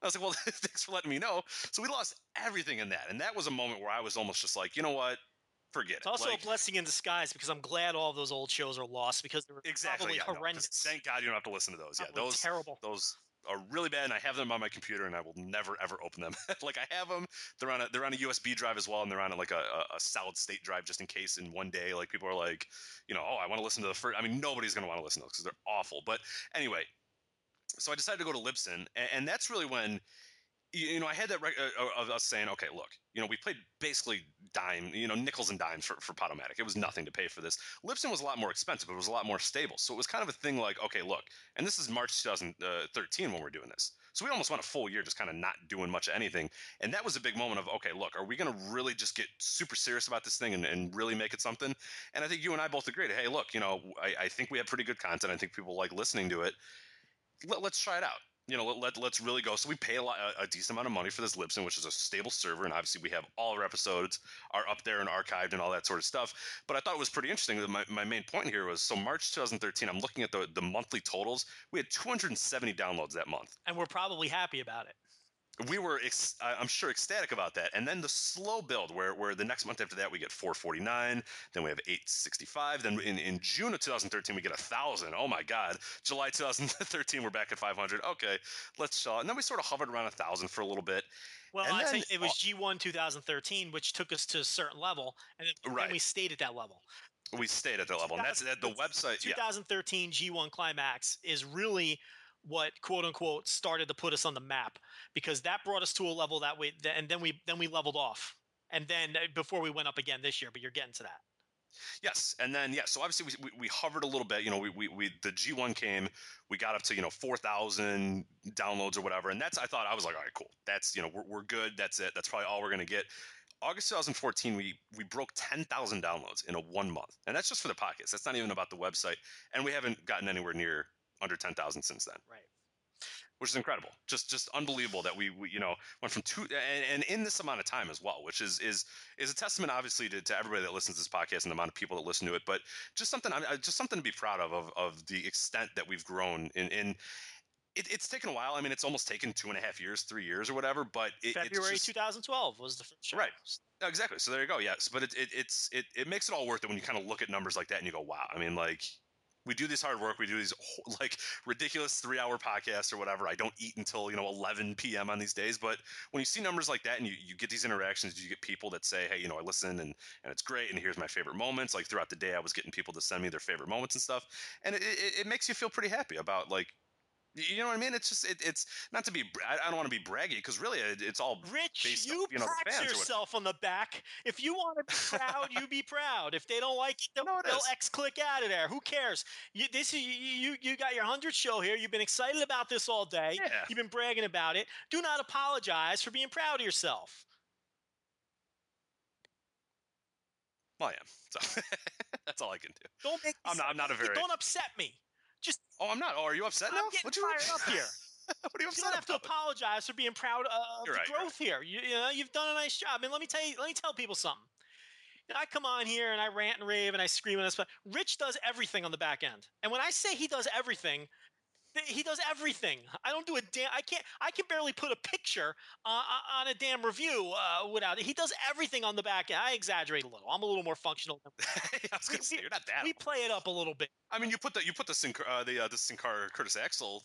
I was like, well, thanks for letting me know. So we lost everything in that. And that was a moment where I was almost just like, you know what? Forget it. It's it. also Like, a blessing in disguise because I'm glad all of those old shows are lost because they were exactly. probably yeah, no, horrendous. thank God you don't have to listen to those. Yeah, those terrible. those are really bad, and I have them on my computer, and I will never ever open them. like I have them, they're on a they're on a USB drive as well, and they're on like a, a, a solid state drive just in case in one day, like people are like, you know, oh, I want to listen to the first. I mean, nobody's gonna want to listen to those because they're awful. But anyway, so I decided to go to Libsyn, and, and that's really when you know, I had that rec- uh, of us saying, okay, look, you know, we played basically dime, you know, nickels and dimes for, for Podomatic. It was nothing to pay for this. Libsyn was a lot more expensive, but it was a lot more stable. So it was kind of a thing like, okay, look, and this is March 2013 when we're doing this. So we almost went a full year just kind of not doing much of anything. And that was a big moment of, okay, look, are we going to really just get super serious about this thing and, and really make it something? And I think you and I both agreed, hey, look, you know, I, I think we have pretty good content. I think people like listening to it. Let, let's try it out you know, let, let, us really go. So we pay a, lot, a, a, decent amount of money for this Libsyn, which is a stable server, and obviously we have all our episodes are up there and archived and all that sort of stuff. But I thought it was pretty interesting. My, my main point here was so March 2013. I'm looking at the the monthly totals. We had 270 downloads that month, and we're probably happy about it. We were, ex- I'm sure, ecstatic about that. And then the slow build, where where the next month after that we get 449, then we have 865. Then in, in June of 2013 we get a thousand. Oh my God! July 2013 we're back at 500. Okay, let's show. And then we sort of hovered around a thousand for a little bit. Well, and I then, think it was G1 2013, which took us to a certain level, and then, Right. we stayed at that level. we stayed at that level, and that's at the website. Yeah, 2013 G1 Climax is really what quote unquote started to put us on the map because that brought us to a level that we and then we then we leveled off and then uh, before we went up again this year but you're getting to that Yes, and then yeah, so obviously we, we, we hovered a little bit. You know, we, we, we the G one came, we got up to you know four thousand downloads or whatever, and that's I thought I was like, all right, cool. That's you know we're, we're good. That's it. That's probably all we're gonna get. August 2014, we we broke 10,000 downloads in a one month, and that's just for the podcast. That's not even about the website, and we haven't gotten anywhere near under 10,000 since then. right which is incredible. Just just unbelievable that we, we you know went from two and, and in this amount of time as well, which is is is a testament obviously to, to everybody that listens to this podcast and the amount of people that listen to it. But just something I- just something to be proud of of, of the extent that we've grown in. in it, it's taken a while. I mean, it's almost taken two and a half years, three years, or whatever. But it, February it's just, 2012 was the first show. Right. exactly. So there you go. Yes, but it, it it's it, it makes it all worth it when you kind of look at numbers like that and you go, wow. I mean, like we do this hard work. We do these like ridiculous three hour podcasts or whatever. I don't eat until, you know, 11 PM on these days. But when you see numbers like that and you, you get these interactions, you get people that say, Hey, you know, I listen and, and it's great. And here's my favorite moments. Like throughout the day, I was getting people to send me their favorite moments and stuff. And it, it, it makes you feel pretty happy about like, you know what I mean? It's just, it, it's not to be, I don't want to be braggy because really it, it's all Rich, you on, you know, pat yourself on the back. If you want to be proud, you be proud. If they don't like it, they'll, No, it they'll. X click out of there. Who cares? You, this is you, you. You got your hundred show here. You've been excited about this all day. Yeah. You've been bragging about it. Do not apologize for being proud of yourself. Well, I am. So that's all I can do. Don't make. I'm not- I'm not a very- Don't upset me. Just Oh, I'm not. Oh, are you upset I'm now? getting What'd you, fired up here. what are you You don't have to apologize for being proud of You're the right, growth here. You, you know, you've done a nice job. And let me tell you, let me tell people something. You know, I come on here and I rant and rave and I scream and I stuff. Rich does everything on the back end. And when I say he does everything, Th- He does everything. I don't do a damn. I can't. I can barely put a picture uh, on a damn review uh, without it. He does everything on the back end. I exaggerate a little. I'm a little more functional. Than I was gonna say you're not that. we play it up a little bit. I mean, you put the you put the Sin- uh, the uh, the Sin Cara Curtis Axel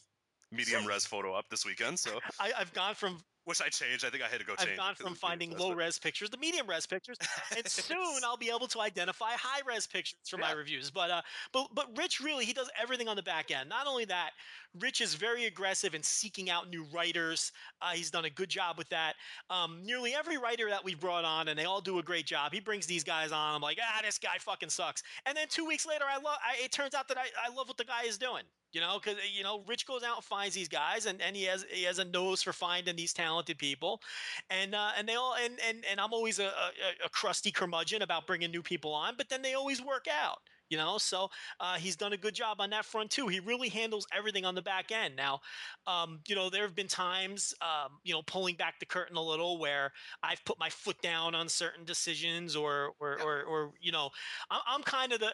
medium res photo up this weekend, so I, I've gone from which I changed. I think I had to go change. I've gone from finding low res pictures to medium res pictures, and soon I'll be able to identify high res pictures for my reviews. But uh, but but Rich really he does everything on the back end. Not only that, Rich is very aggressive in seeking out new writers. Uh, he's done a good job with that. Um, nearly every writer that we've brought on, and they all do a great job. He brings these guys on. I'm like, ah, this guy fucking sucks. And then two weeks later, I love. I, it turns out that I, I love what the guy is doing. You know, because you know, Rich goes out and finds these guys, and, and he has he has a nose for finding these talented people, and uh, and they all and and and I'm always a, a, a crusty curmudgeon about bringing new people on, but then they always work out. You know, so uh, he's done a good job on that front too. He really handles everything on the back end. Now, um, you know, there have been times, um, you know, pulling back the curtain a little where I've put my foot down on certain decisions, or or or, or you know, I'm, I'm kind of the.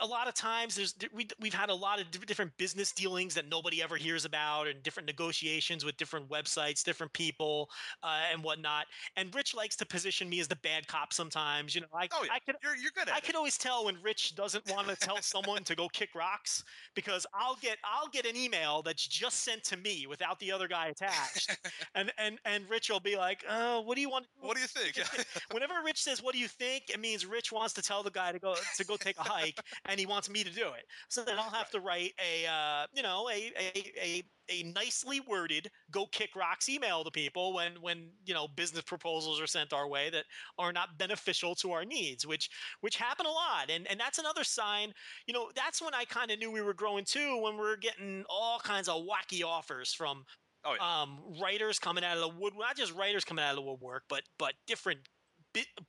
A lot of times, there's we we've had a lot of different business dealings that nobody ever hears about, and different negotiations with different websites, different people, uh, and whatnot. And Rich likes to position me as the bad cop sometimes. You know, I Oh yeah, I could you're you're good at I it. can always tell when Rich doesn't want to tell someone to go kick rocks because I'll get I'll get an email that's just sent to me without the other guy attached, and and and Rich will be like, "Uh, what do you want?" What do you think? Whenever Rich says, "What do you think?" it means Rich wants to tell the guy to go to go take a hike, and he wants me to do it. So then I'll have to write a uh, you know a a a a nicely worded "go kick rocks" email to people when when you know business proposals are sent our way that are not beneficial to our needs, which which happen a lot. And and that's another sign. You know, that's when I kind of knew we were growing too, when we are getting all kinds of wacky offers from Oh, yeah. um, writers coming out of the wood, not just writers coming out of the woodwork, but but different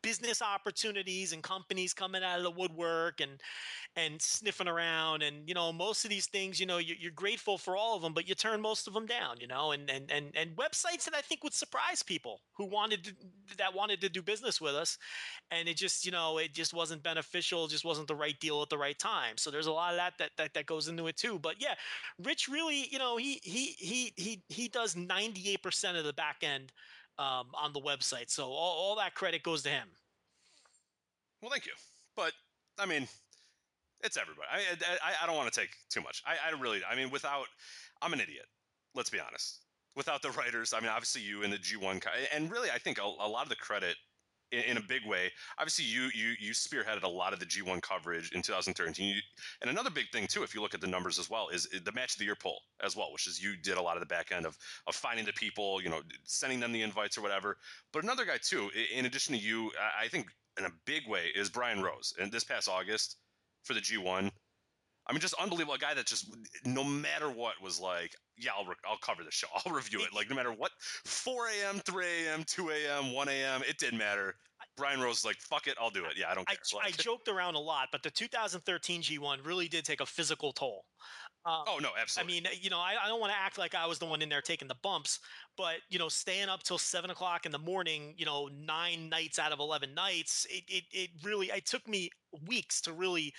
business opportunities and companies coming out of the woodwork and and sniffing around and you know most of these things you know you're, you're grateful for all of them but you turn most of them down you know and and and, and websites that i think would surprise people who wanted to, that wanted to do business with us and it just you know it just wasn't beneficial just wasn't the right deal at the right time. So there's a lot of that that that, that goes into it too. But yeah rich really you know he he he he he does 98% of the back end um, on the website so all, all that credit goes to him Well, thank you. But I mean, it's everybody. I I, I don't want to take too much. I, I really. I mean, without, I'm an idiot. Let's be honest. Without the writers, I mean, obviously you and the G1, co- and really, I think a, a lot of the credit. In, in a big way, obviously you you you spearheaded a lot of the G1 coverage in 2013. You, and another big thing too, if you look at the numbers as well, is uh, the match of the year poll as well, which is you did a lot of the back end of of finding the people, you know, sending them the invites or whatever. But another guy too, in addition to you, I I think in a big way is Brian Rose. And this past August for the G1, I mean, just unbelievable. A guy that just, no matter what, was like, yeah, I'll, re- I'll cover the show. I'll review it. Like, no matter what, 4 a.m., 3 a.m., 2 a.m., 1 a.m., it didn't matter. Brian Rose is like, fuck it, I'll do it. Yeah, I don't I, care. I Like, joked around a lot, but the 2013 G1 really did take a physical toll. Um, oh, no, absolutely. I mean, you know, I, I don't want to act like I was the one in there taking the bumps, but you know, staying up till seven o'clock in the morning, you know, nine nights out of eleven nights, it it, it really it took me weeks to really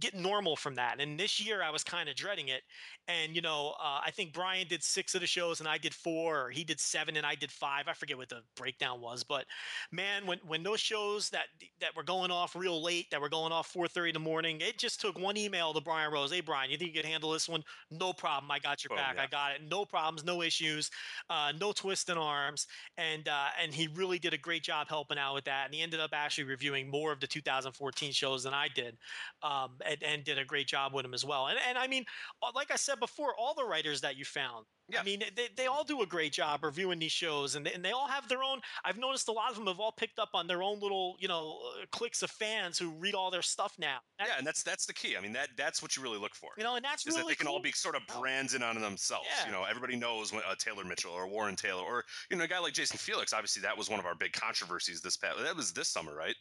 get normal from that. And this year, I was kind of dreading it. And you know, uh, I think Brian did six of the shows, and I did four, or he did seven, and I did five. I forget what the breakdown was, but man, when when those shows that that were going off real late, that were going off four thirty in the morning, it just took one email to Brian Rose. Hey, Brian, you think you could handle this one? No problem. I got your Boom, back. yeah. I got it. No problems. No issues. Uh, no twisting arms. And uh, and he really did a great job helping out with that. And he ended up actually reviewing more of the 2014 shows than I did, um, and, and did a great job with him as well. And and I mean, uh, like I said before, all the writers that you found. Yeah. I mean, they, they all do a great job reviewing these shows, and they, and they all have their own. I've noticed a lot of them have all picked up on their own little, you know, uh, cliques of fans who read all their stuff now. That- yeah, and that's that's the key. I mean, that that's what you really look for. you know, and that's is really that they can all be sort of branded on themselves. Yeah. You know, everybody knows when, uh, Taylor Mitchell or Warren Taylor or you know a guy like Jason Felix. Obviously, that was one of our big controversies this past. That was this summer, right?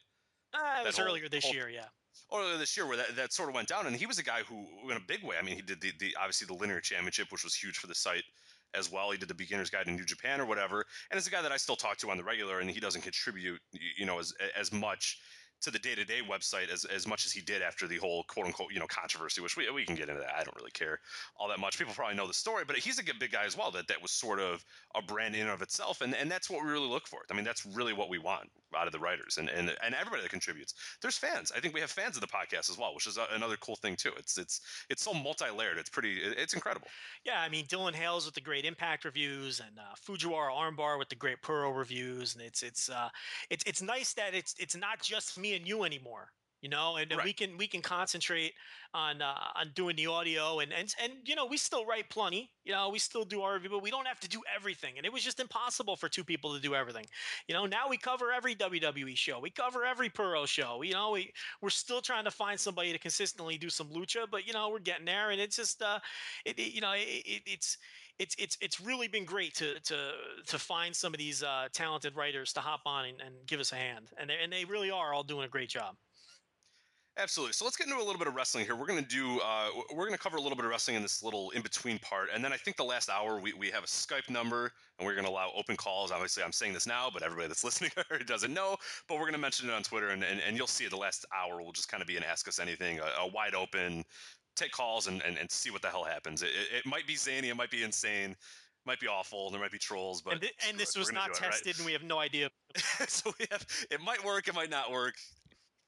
Uh, it was whole- earlier this whole- year, yeah. Or this year where that, that sort of went down and he was a guy who in a big way i mean he did the, the obviously the linear championship which was huge for the site as well. He did the beginner's guide in new japan or whatever and it's a guy that i still talk to on the regular and he doesn't contribute you know as as much to the day-to-day website as, as much as he did after the whole quote-unquote you know controversy which we, we can get into that. I don't really care all that much. People probably know the story but he's a good big guy as well that that was sort of a brand in and of itself and, and that's what we really look for. I mean that's really what we want out of the writers and, and and everybody that contributes. There's fans. I think we have fans of the podcast as well which is a, another cool thing too. It's it's it's so multi-layered. It's pretty it's incredible. Yeah, I mean Dylan Hales with the great Impact reviews, and uh, Fujiwara Armbar with the great Puro reviews, and it's it's uh, it's it's nice that it's it's not just me and you anymore. You know, and, and we can we can concentrate on uh, on doing the audio, and and and you know we still write plenty. You know, we still do our review, but we don't have to do everything, and it was just impossible for two people to do everything. You know, now we cover every WWE show, we cover every Puro show. You know, we we're still trying to find somebody to consistently do some lucha, but you know we're getting there, and it's just uh, it, it- you know it, it, it's it's it's it's really been great to to to find some of these uh, talented writers to hop on and, and give us a hand, and they, and they really are all doing a great job. Absolutely. So let's get into a little bit of wrestling here. We're going to do, uh, we're going to cover a little bit of wrestling in this little in between part. And then I think the last hour, we, we have a Skype number and we're going to allow open calls. Obviously, I'm saying this now, but everybody that's listening doesn't know. But we're going to mention it on Twitter and, and, and you'll see it the last hour will just kind of be an Ask Us Anything, a, a wide open, take calls and, and, and see what the hell happens. It, it, it might be zany, it might be insane, might be awful, there might be trolls, but and, thi- and this it, was not it, right? tested, and we have no idea. so we have, it might work, it might not work.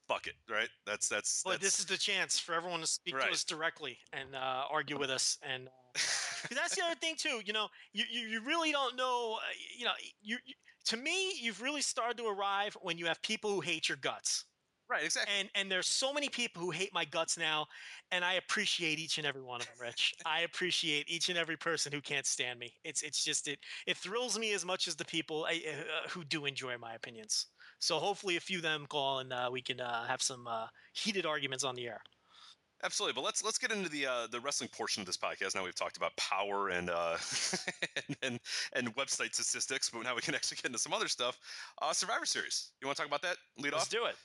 Fuck it, right? That's that's. But that's this is the chance for everyone to speak Right. to us directly and uh, argue with us. And uh, that's the other thing too. You know, you you, you really don't know. Uh, you know, you, you to me, you've really started to arrive when you have people who hate your guts. Right, exactly. And and there's so many people who hate my guts now, and I appreciate each and every one of them, Rich. I appreciate each and every person who can't stand me. It's it's just it it thrills me as much as the people I, uh, who do enjoy my opinions. So hopefully, a few of them call and uh, we can uh, have some uh, heated arguments on the air. Absolutely, but let's let's get into the uh, the wrestling portion of this podcast. Now we've talked about power and uh, and, and and website statistics, but now we can actually get into some other stuff. Uh, Survivor Series. You want to talk about that? Lead off? Let's do it.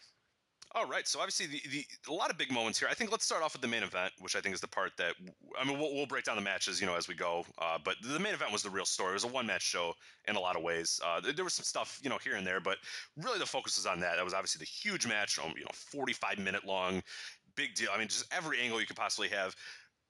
All right. So obviously, the, the a lot of big moments here. I think let's start off with the main event, which I think is the part that I mean we'll, we'll break down the matches, you know, as we go. Uh, but the main event was the real story. It was a one match show in a lot of ways. Uh, there, was some stuff, you know, here and there, but really the focus was on that. That was obviously the huge match, um, you know, 45 minute long, big deal. I mean, just every angle you could possibly have.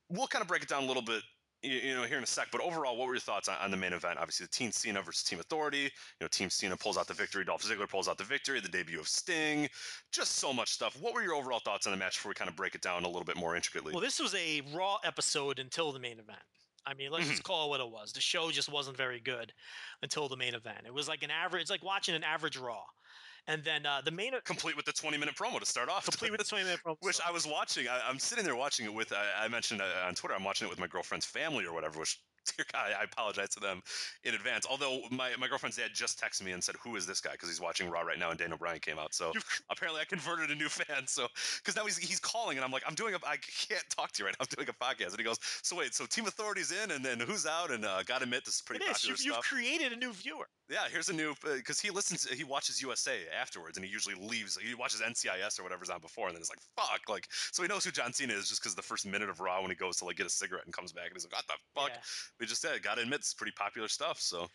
We'll kind of break it down a little bit you, you know, here in a sec. But overall, what were your thoughts on, on the main event? Obviously, the Team Cena versus Team Authority. You know, Team Cena pulls out the victory. Dolph Ziggler pulls out the victory. The debut of Sting. Just so much stuff. What were your overall thoughts on the match before we kind of break it down a little bit more intricately? Well, this was a Raw episode until the main event. I mean, let's just mm-hmm. call it what it was. The show just wasn't very good until the main event. It was like an average, it's like watching an average Raw. And then uh, the main complete with the 20 minute promo to start off. complete with the 20 minute promo. which I was watching. I, I'm sitting there watching it with. I, I mentioned uh, on Twitter. I'm watching it with my girlfriend's family or whatever. Which, dear God, I apologize to them in advance. Although my, my girlfriend's dad just texted me and said, "Who is this guy?" Because he's watching Raw right now, and Daniel Bryan came out. So apparently, I converted a new fan. So because now he's he's calling, and I'm like, I'm doing a. I can't talk to you right now. I'm doing a podcast, and he goes, "So wait, so Team Authority's in, and then who's out?" And uh, gotta admit, this is pretty it is. popular You, you've created a new viewer. Yeah, here's a new because he listens, he watches USA afterwards, and he usually leaves. He watches NCIS or whatever's on before, and then it's like fuck, like so he knows who John Cena is just because the first minute of Raw when he goes to like get a cigarette and comes back, and he's like, what the fuck? Yeah. We just said, gotta admit, it's pretty popular stuff. So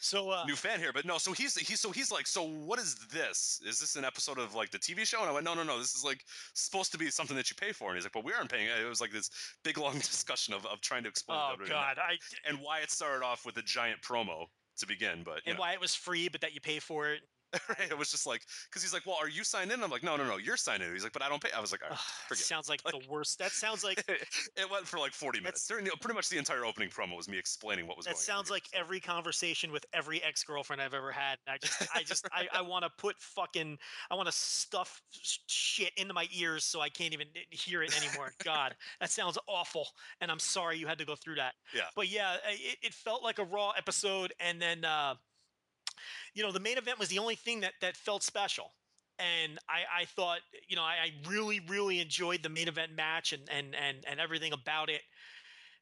So, uh, new fan here, but no. So he's he's so he's like, so what is this? Is this an episode of like the TV show? And I went, no, no, no. This is like supposed to be something that you pay for. And he's like, but we aren't paying. It was like this big long discussion of of trying to explain. oh God, I And why it started off with a giant promo to begin, but and know. why it was free, but that you pay for it. right? It was just like because he's like, "Well, are you signed in?" I'm like, "No, no, no, you're signed in." He's like, "But I don't pay." I was like, right, Ugh, "Forget." sounds like, the worst. That sounds like it. went for like 40 minutes. During the, pretty much the entire opening promo was me explaining what was that going on. sounds like every conversation with every ex girlfriend I've ever had. I just, I just, I, I want to put fucking, I want to stuff shit into my ears so I can't even hear it anymore. God, that sounds awful, and I'm sorry you had to go through that. Yeah. But yeah, it, it felt like a raw episode, and then, uh, you know, the main event was the only thing that that felt special. And I, I thought, you know, I, I really, really enjoyed the main event match and and and and everything about it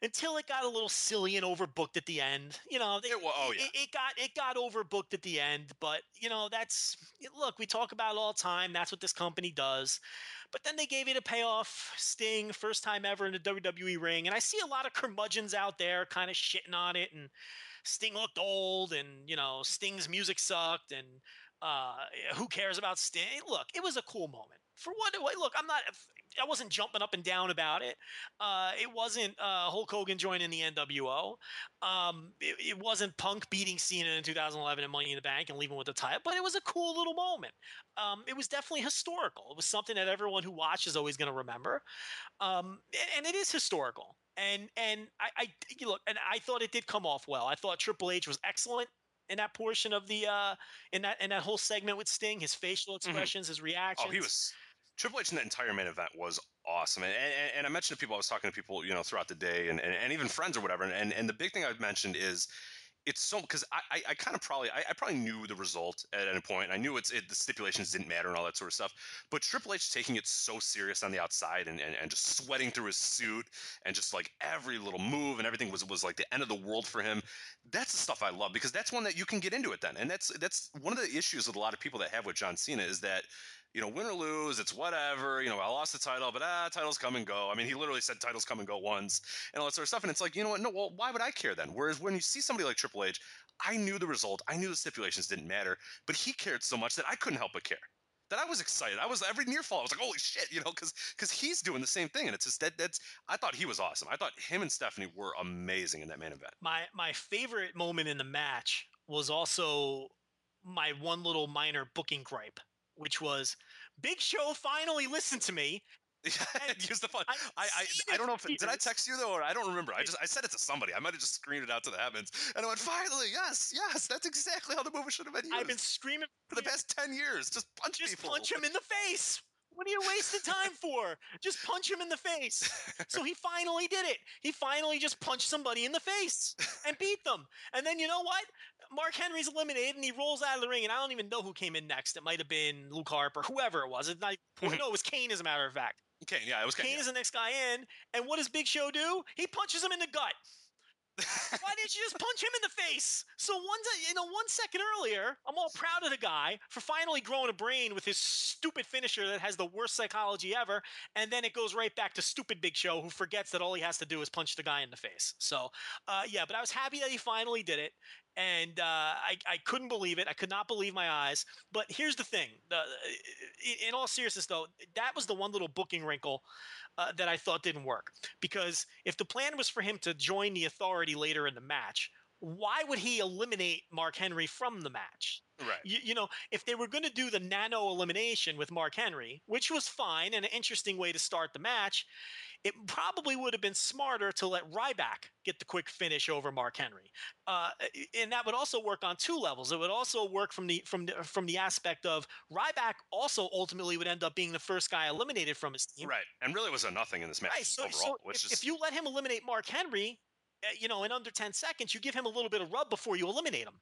until it got a little silly and overbooked at the end. You know, It oh, yeah. it, it got it got overbooked at the end. But you know, that's look, we talk about it all the time. That's what this company does. But then they gave it a payoff. Sting, first time ever in the WWE ring, and I see a lot of curmudgeons out there kind of shitting on it and. Sting looked old, and you know Sting's music sucked, and Uh, who cares about Sting? Look, it was a cool moment. For what? Look, I'm not. I wasn't jumping up and down about it. Uh, it wasn't uh, Hulk Hogan joining the NWO. Um, it, it, wasn't Punk beating Cena in 2011 and Money in the Bank and leaving with the title. But it was a cool little moment. Um, it was definitely historical. It was something that everyone who watched is always going to remember. Um, and, and it is historical. And and I, I look, and I thought it did come off well. I thought Triple H was excellent in that portion of the uh in that in that whole segment with Sting, his facial mm-hmm. expressions, mm-hmm. his reactions. Oh, he was Triple H in the entire main event was awesome. And, and, and, I mentioned to people, I was talking to people, you know, throughout the day and, and, and even friends or whatever. And, and the big thing I've mentioned is it's so because I, I, I kind of probably I, I, probably knew the result at any point. I knew it's it, the stipulations didn't matter and all that sort of stuff. But Triple H taking it so serious on the outside and, and, and just sweating through his suit and just like every little move and everything was was like the end of the world for him. That's the stuff I love because that's one that you can get into it then. And that's that's one of the issues with a lot of people that have with John Cena is that you know, win or lose, it's whatever. You know, I lost the title, but ah, titles come and go. I mean, he literally said titles come and go once and all that sort of stuff. And it's like, you know what? No, well, why would I care then? Whereas when you see somebody like Triple H, I knew the result. I knew the stipulations didn't matter, but he cared so much that I couldn't help but care. That I was excited. I was every near fall. I was like, "Holy shit!" You know, because because he's doing the same thing, and it's just that that's. I thought he was awesome. I thought him and Stephanie were amazing in that main event. My my favorite moment in the match was also my one little minor booking gripe, which was Big Show finally listened to me use the phone. I, I, I, don't know if did I text you though, or I don't remember. I just I said it to somebody. I might have just screamed it out to the heavens, and I went, "Finally, yes, yes, that's exactly how the movie should have been used." I've been screaming for the past ten years. Just punch people. just people. punch him in the face. What are you wasting time for? Just punch him in the face. So he finally did it. He finally just punched somebody in the face and beat them. And then you know what? Mark Henry's eliminated and he rolls out of the ring. And I don't even know who came in next. It might have been Luke Harper, whoever it was. It's not, no, it was Kane, as a matter of fact. Kane, yeah, it was Kane. Kane yeah. is the next guy in, and what does Big Show do? He punches him in the gut. Why didn't you just punch him in the face? So one, you know, one second earlier, I'm all proud of the guy for finally growing a brain with his stupid finisher that has the worst psychology ever, and then it goes right back to stupid Big Show who forgets that all he has to do is punch the guy in the face. So, uh, yeah, but I was happy that he finally did it, and uh, I, I couldn't believe it. I could not believe my eyes. But here's the thing: the, in all seriousness, though, that was the one little booking wrinkle uh, that I thought didn't work. Because if the plan was for him to join the Authority later in the match, why would he eliminate Mark Henry from the match? Right. You, you know, if they were going to do the nano elimination with Mark Henry, which was fine and an interesting way to start the match, it probably would have been smarter to let Ryback get the quick finish over Mark Henry, uh, and that would also work on two levels. It would also work from the from the, from the aspect of Ryback also ultimately would end up being the first guy eliminated from his team. Right, and really was a nothing in this match right, so, overall. So which if, is... if you let him eliminate Mark Henry, eh, you know, in under ten seconds, you give him a little bit of rub before you eliminate him.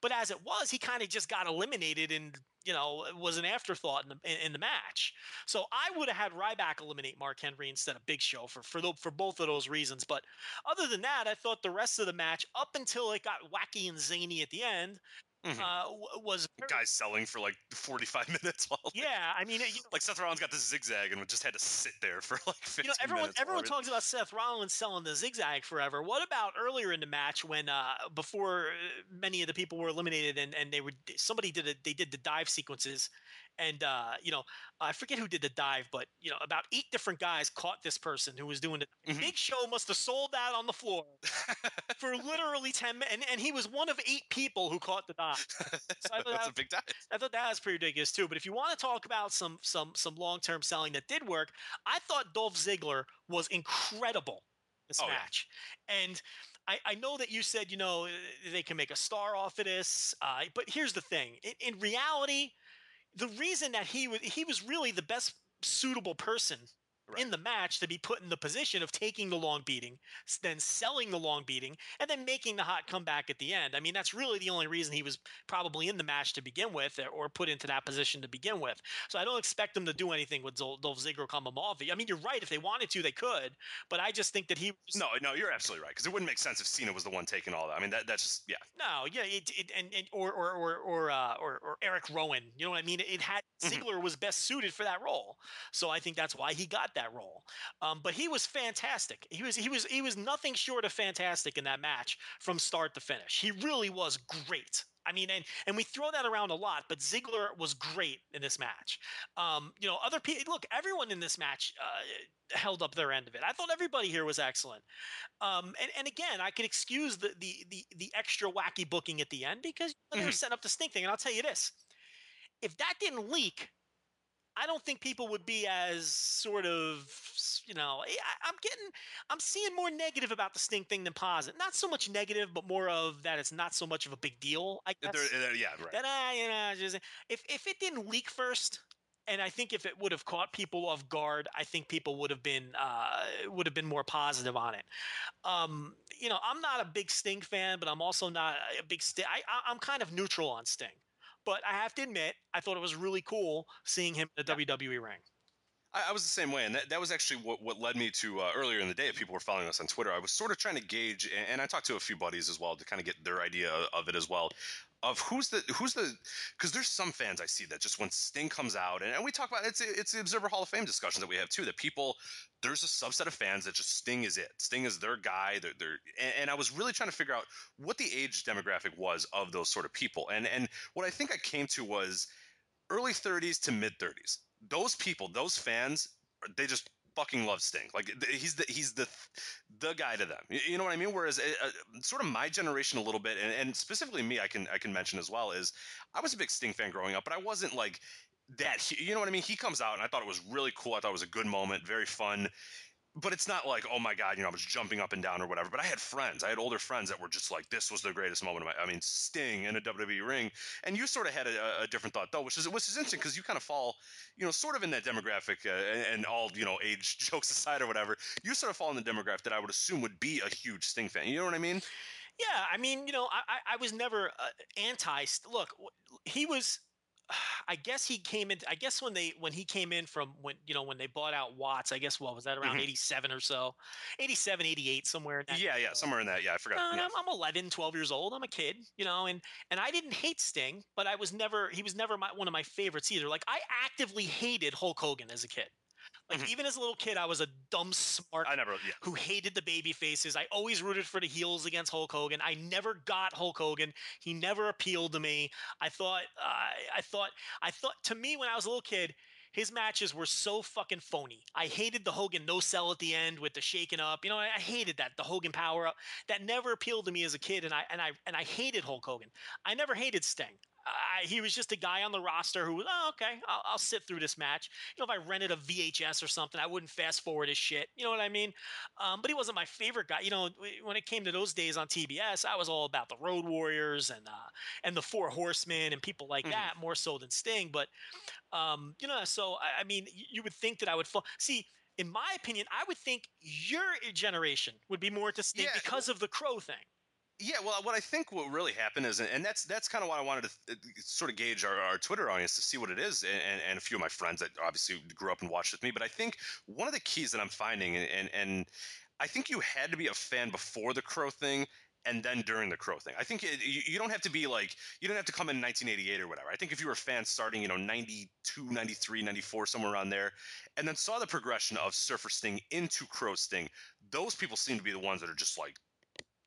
But as it was, he kind of just got eliminated and you know was an afterthought in the in, in the match. So I would have had Ryback eliminate Mark Henry instead of Big Show for for the, for both of those reasons. But other than that, I thought the rest of the match up until it got wacky and zany at the end Mm-hmm. Uh, was guys selling for like 45 minutes while yeah i mean you know, like seth rollins got the zigzag and just had to sit there for like 15 you know everyone minutes everyone talks about seth rollins selling the zigzag forever what about earlier in the match when uh, before uh, many of the people were eliminated and, and they were somebody did a, they did the dive sequences and uh, you know I forget who did the dive, but you know about eight different guys caught this person who was doing it. Mm-hmm. Big Show must have sold out on the floor for literally ten minutes, and, and he was one of eight people who caught the dive. So That's that, a big dive. I thought that was pretty ridiculous too. But if you want to talk about some some some long term selling that did work, I thought Dolph Ziggler was incredible this oh, match, yeah. and. I, I, know that you said you know they can make a star off of this, uh, but here's the thing: in, in reality, the reason that he was he was really the best suitable person right. in the match to be put in the position of taking the long beating, then selling the long beating, and then making the hot comeback at the end. I mean, that's really the only reason he was probably in the match to begin with, or put into that position to begin with. So I don't expect them to do anything with Dolph Ziggler Kamamavi. I mean, you're right. If they wanted to, they could. But I just think that he. Was, no, no, you're absolutely right. Because it wouldn't make sense if Cena was the one taking all that. I mean, that that's just yeah. No, yeah, it, it and, and or or or or, uh, or or Eric Rowan. You know what I mean? It had mm-hmm. Ziggler was best suited for that role. So I think that's why he got got that role. Um, but he was fantastic. He was he was he was nothing short of fantastic in that match from start to finish. He really was great. I mean, and and we throw that around a lot, but Ziggler was great in this match. Um, you know, other people look, everyone in this match uh, held up their end of it. I thought everybody here was excellent. Um, and and again, I could excuse the the the, the extra wacky booking at the end because they were Mhm. setting up the Sting thing. And I'll tell you this: if that didn't leak, I don't think people would be as sort of, you know, I, I'm getting, I'm seeing more negative about the Sting thing than positive. Not so much negative, but more of that it's not so much of a big deal. I guess. they're- they're- yeah, right. That ah, you know, just if if it didn't leak first, and I think if it would have caught people off guard, I think people would have been uh, would have been more positive on it. Um, you know, I'm not a big Sting fan, but I'm also not a big Sting. I, I, I'm kind of neutral on Sting, but I have to admit, I thought it was really cool seeing him in the WWE ring. I, I was the same way, and that, that was actually what, what led me to uh, earlier in the day. If people were following us on Twitter, I was sort of trying to gauge, and, and I talked to a few buddies as well to kind of get their idea of, it as well, of who's the who's the because there's some fans I see that just when Sting comes out, and, and we talk about it's it's the Observer Hall of Fame discussions that we have too. That people there's a subset of fans that just Sting is it. Sting is their guy. They're, they're and, and I was really trying to figure out what the age demographic was of those sort of people, and and what I think I came to was early 30s to mid 30s. Those people, those fans, they just fucking love Sting. Like he's the he's the the guy to them. You, know what I mean? Whereas uh, uh, sort of my generation a little bit, and, and specifically me, I can I can mention as well is I was a big Sting fan growing up, but I wasn't like that. You know what I mean? He comes out, and I thought it was really cool. I thought it was a good moment, very fun. But it's not like, oh my god, you know, I was jumping up and down or whatever. But I had friends, I had older friends that were just like, this was the greatest moment of my. I mean, Sting in a WWE ring, and you sort of had a, a different thought though, which is which is interesting because you kind of fall, you know, sort of in that demographic, uh, and, and all you know, age jokes aside or whatever, you sort of fall in the demographic that I would assume would be a huge Sting fan. You know what I mean? Yeah, I mean, you know, I I, I was never uh, anti. Look, he was. I guess he came in. I guess when they when he came in from when you know when they bought out Watts. I guess what was that around Mhm. eighty seven or so, 87, 88, somewhere. Yeah, yeah, somewhere in that. Yeah, I forgot. No, yeah. I'm, I'm 11, 12 years old. I'm a kid, you know, and and I didn't hate Sting, but I was never he was never my, one of my favorites either. Like I actively hated Hulk Hogan as a kid. Like Mhm. even as a little kid, I was a dumb smart I never. Yeah. who hated the baby faces. I always rooted for the heels against Hulk Hogan. I never got Hulk Hogan. He never appealed to me. I thought uh, I thought I thought to me when I was a little kid, his matches were so fucking phony. I hated the Hogan no sell at the end with the shaking up. You know, I, I hated that the Hogan power up. That never appealed to me as a kid, and I and I and I hated Hulk Hogan. I never hated Sting. I, he was just a guy on the roster who was, oh, okay, I'll, I'll sit through this match. You know, if I rented a VHS or something, I wouldn't fast forward his shit. You know what I mean? Um, but he wasn't my favorite guy. You know, when it came to those days on TBS, I was all about the Road Warriors and uh, and the Four Horsemen and people like Mhm. that more so than Sting. But um, you know, so I, I mean, you would think that I would fall. See, in my opinion, I would think your generation would be more to Sting Yeah, because of the Crow thing. Yeah, well, what I think what really happened is, and that's that's kind of what I wanted to uh, sort of gauge our, our Twitter audience to see what it is, and, and, a few of my friends that obviously grew up and watched with me. But I think one of the keys that I'm finding, and and, I think you had to be a fan before the Crow thing. And then during the Crow thing, I think it, you, you don't have to be like you don't have to come in 1988 or whatever. I think if you were a fan starting, you know, 92, 93, 94, somewhere around there, and then saw the progression of Surfer Sting into Crow Sting, those people seem to be the ones that are just like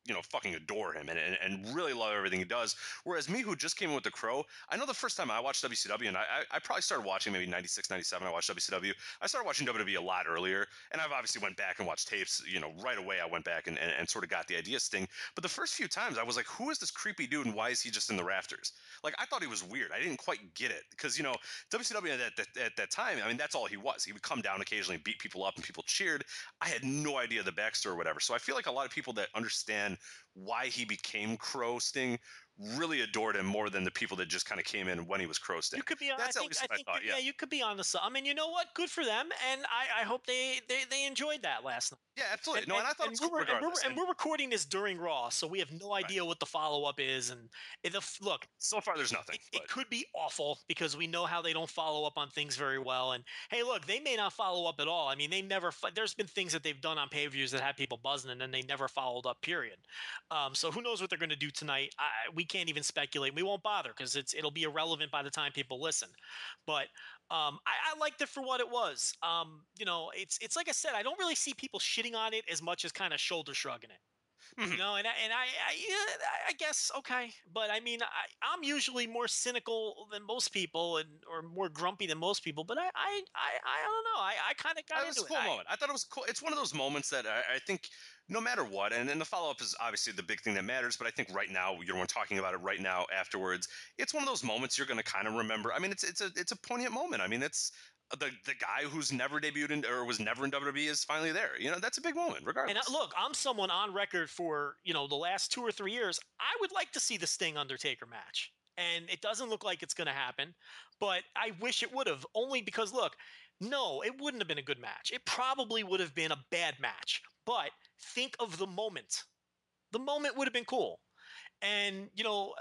you know fucking adore him and, and, and really love everything he does. Whereas me who just came in with the crow. I know the first time i watched wcw and i, I, probably started watching maybe 96 97 i watched wcw i started watching wwe a lot earlier and i've obviously went back and watched tapes you know right away i went back and, and, and sort of got the idea sting. But the first few times i was like who is this creepy dude and why is he just in the rafters? Like i thought he was weird. I didn't quite get it because you know wcw at that, at that time i mean that's all he was. He would come down occasionally beat people up and people cheered. I had no idea the backstory or whatever. So i feel like a lot of people that understand why he became Crow Sting really adored him more than the people that just kind of came in when he was Crow Sting. You could be. on- That's I at think. least I what I think. thought, you- yeah. you could be on the. su- I mean, you know what? Good for them, and I, I hope they, they they enjoyed that last night. Yeah, absolutely. no, and I thought it was we're, and, we're, and we're recording this during Raw, so we have no idea what the follow up is. And if, the look, so far, there's nothing. it, it could be awful because we know how they don't follow up on things very well. And hey, look, they may not follow up at all. I mean, they never. There's been things that they've done on pay views that had people buzzing, and then they never followed up. Period. Um, so who knows what they're going to do tonight? I, we can't even speculate. We won't bother because it's it'll be irrelevant by the time people listen. But Um, I, I liked it for what it was. Um, you know, it's it's like I said, I don't really see people shitting on it as much as kind of shoulder shrugging it. Mhm. You and I, and I, I, I guess okay, but I mean, I, I'm usually more cynical than most people, and or more grumpy than most people. But I, I, I, I don't know. I, I kind of got That was a cool it. Moment. I thought it was cool. It's one of those moments that I, I think no matter what, and then the follow up is obviously the big thing that matters. But I think right now, you're talking about it right now afterwards. It's one of those moments you're going to kind of remember. I mean, it's it's a it's a poignant moment. I mean, it's the the guy who's never debuted in, or was never in WWE is finally there. You know, that's a big moment, regardless. And uh, look, I'm someone on record for you know the last two or three years. I would like to see the Sting Undertaker match, and it doesn't look like it's going to happen. But I wish it would have, only because look, no, it wouldn't have been a good match. It probably would have been a bad match. But think of the moment. The moment would have been cool. And you know,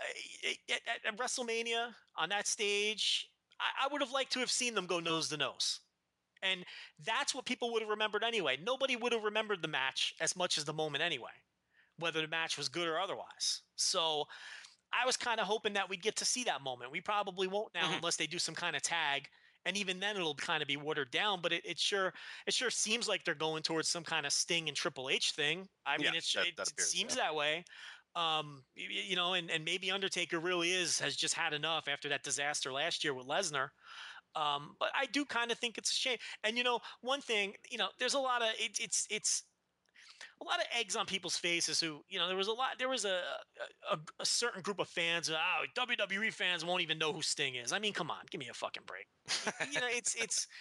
at, at, at WrestleMania on that stage, I, I would have liked to have seen them go nose to nose. And that's what people would have remembered anyway. Nobody would have remembered the match as much as the moment anyway, whether the match was good or otherwise. So I was kind of hoping that we'd get to see that moment. We probably won't now Mhm. unless they do some kind of tag. And even then it'll kind of be watered down, but it, it sure it sure seems like they're going towards some kind of Sting and Triple H thing. I mean, Yeah, it's, that- it, that it seems yeah. that way. Um, you know, and, and maybe Undertaker really is has just had enough after that disaster last year with Lesnar. Um, but I do kind of think it's a shame. And you know, one thing, you know, there's a lot of it, it's it's a lot of eggs on people's faces. Who you know, there was a lot. There was a a, a certain group of fans. Oh, WWE fans won't even know who Sting is. I mean, come on, give me a fucking break. you know, it's it's.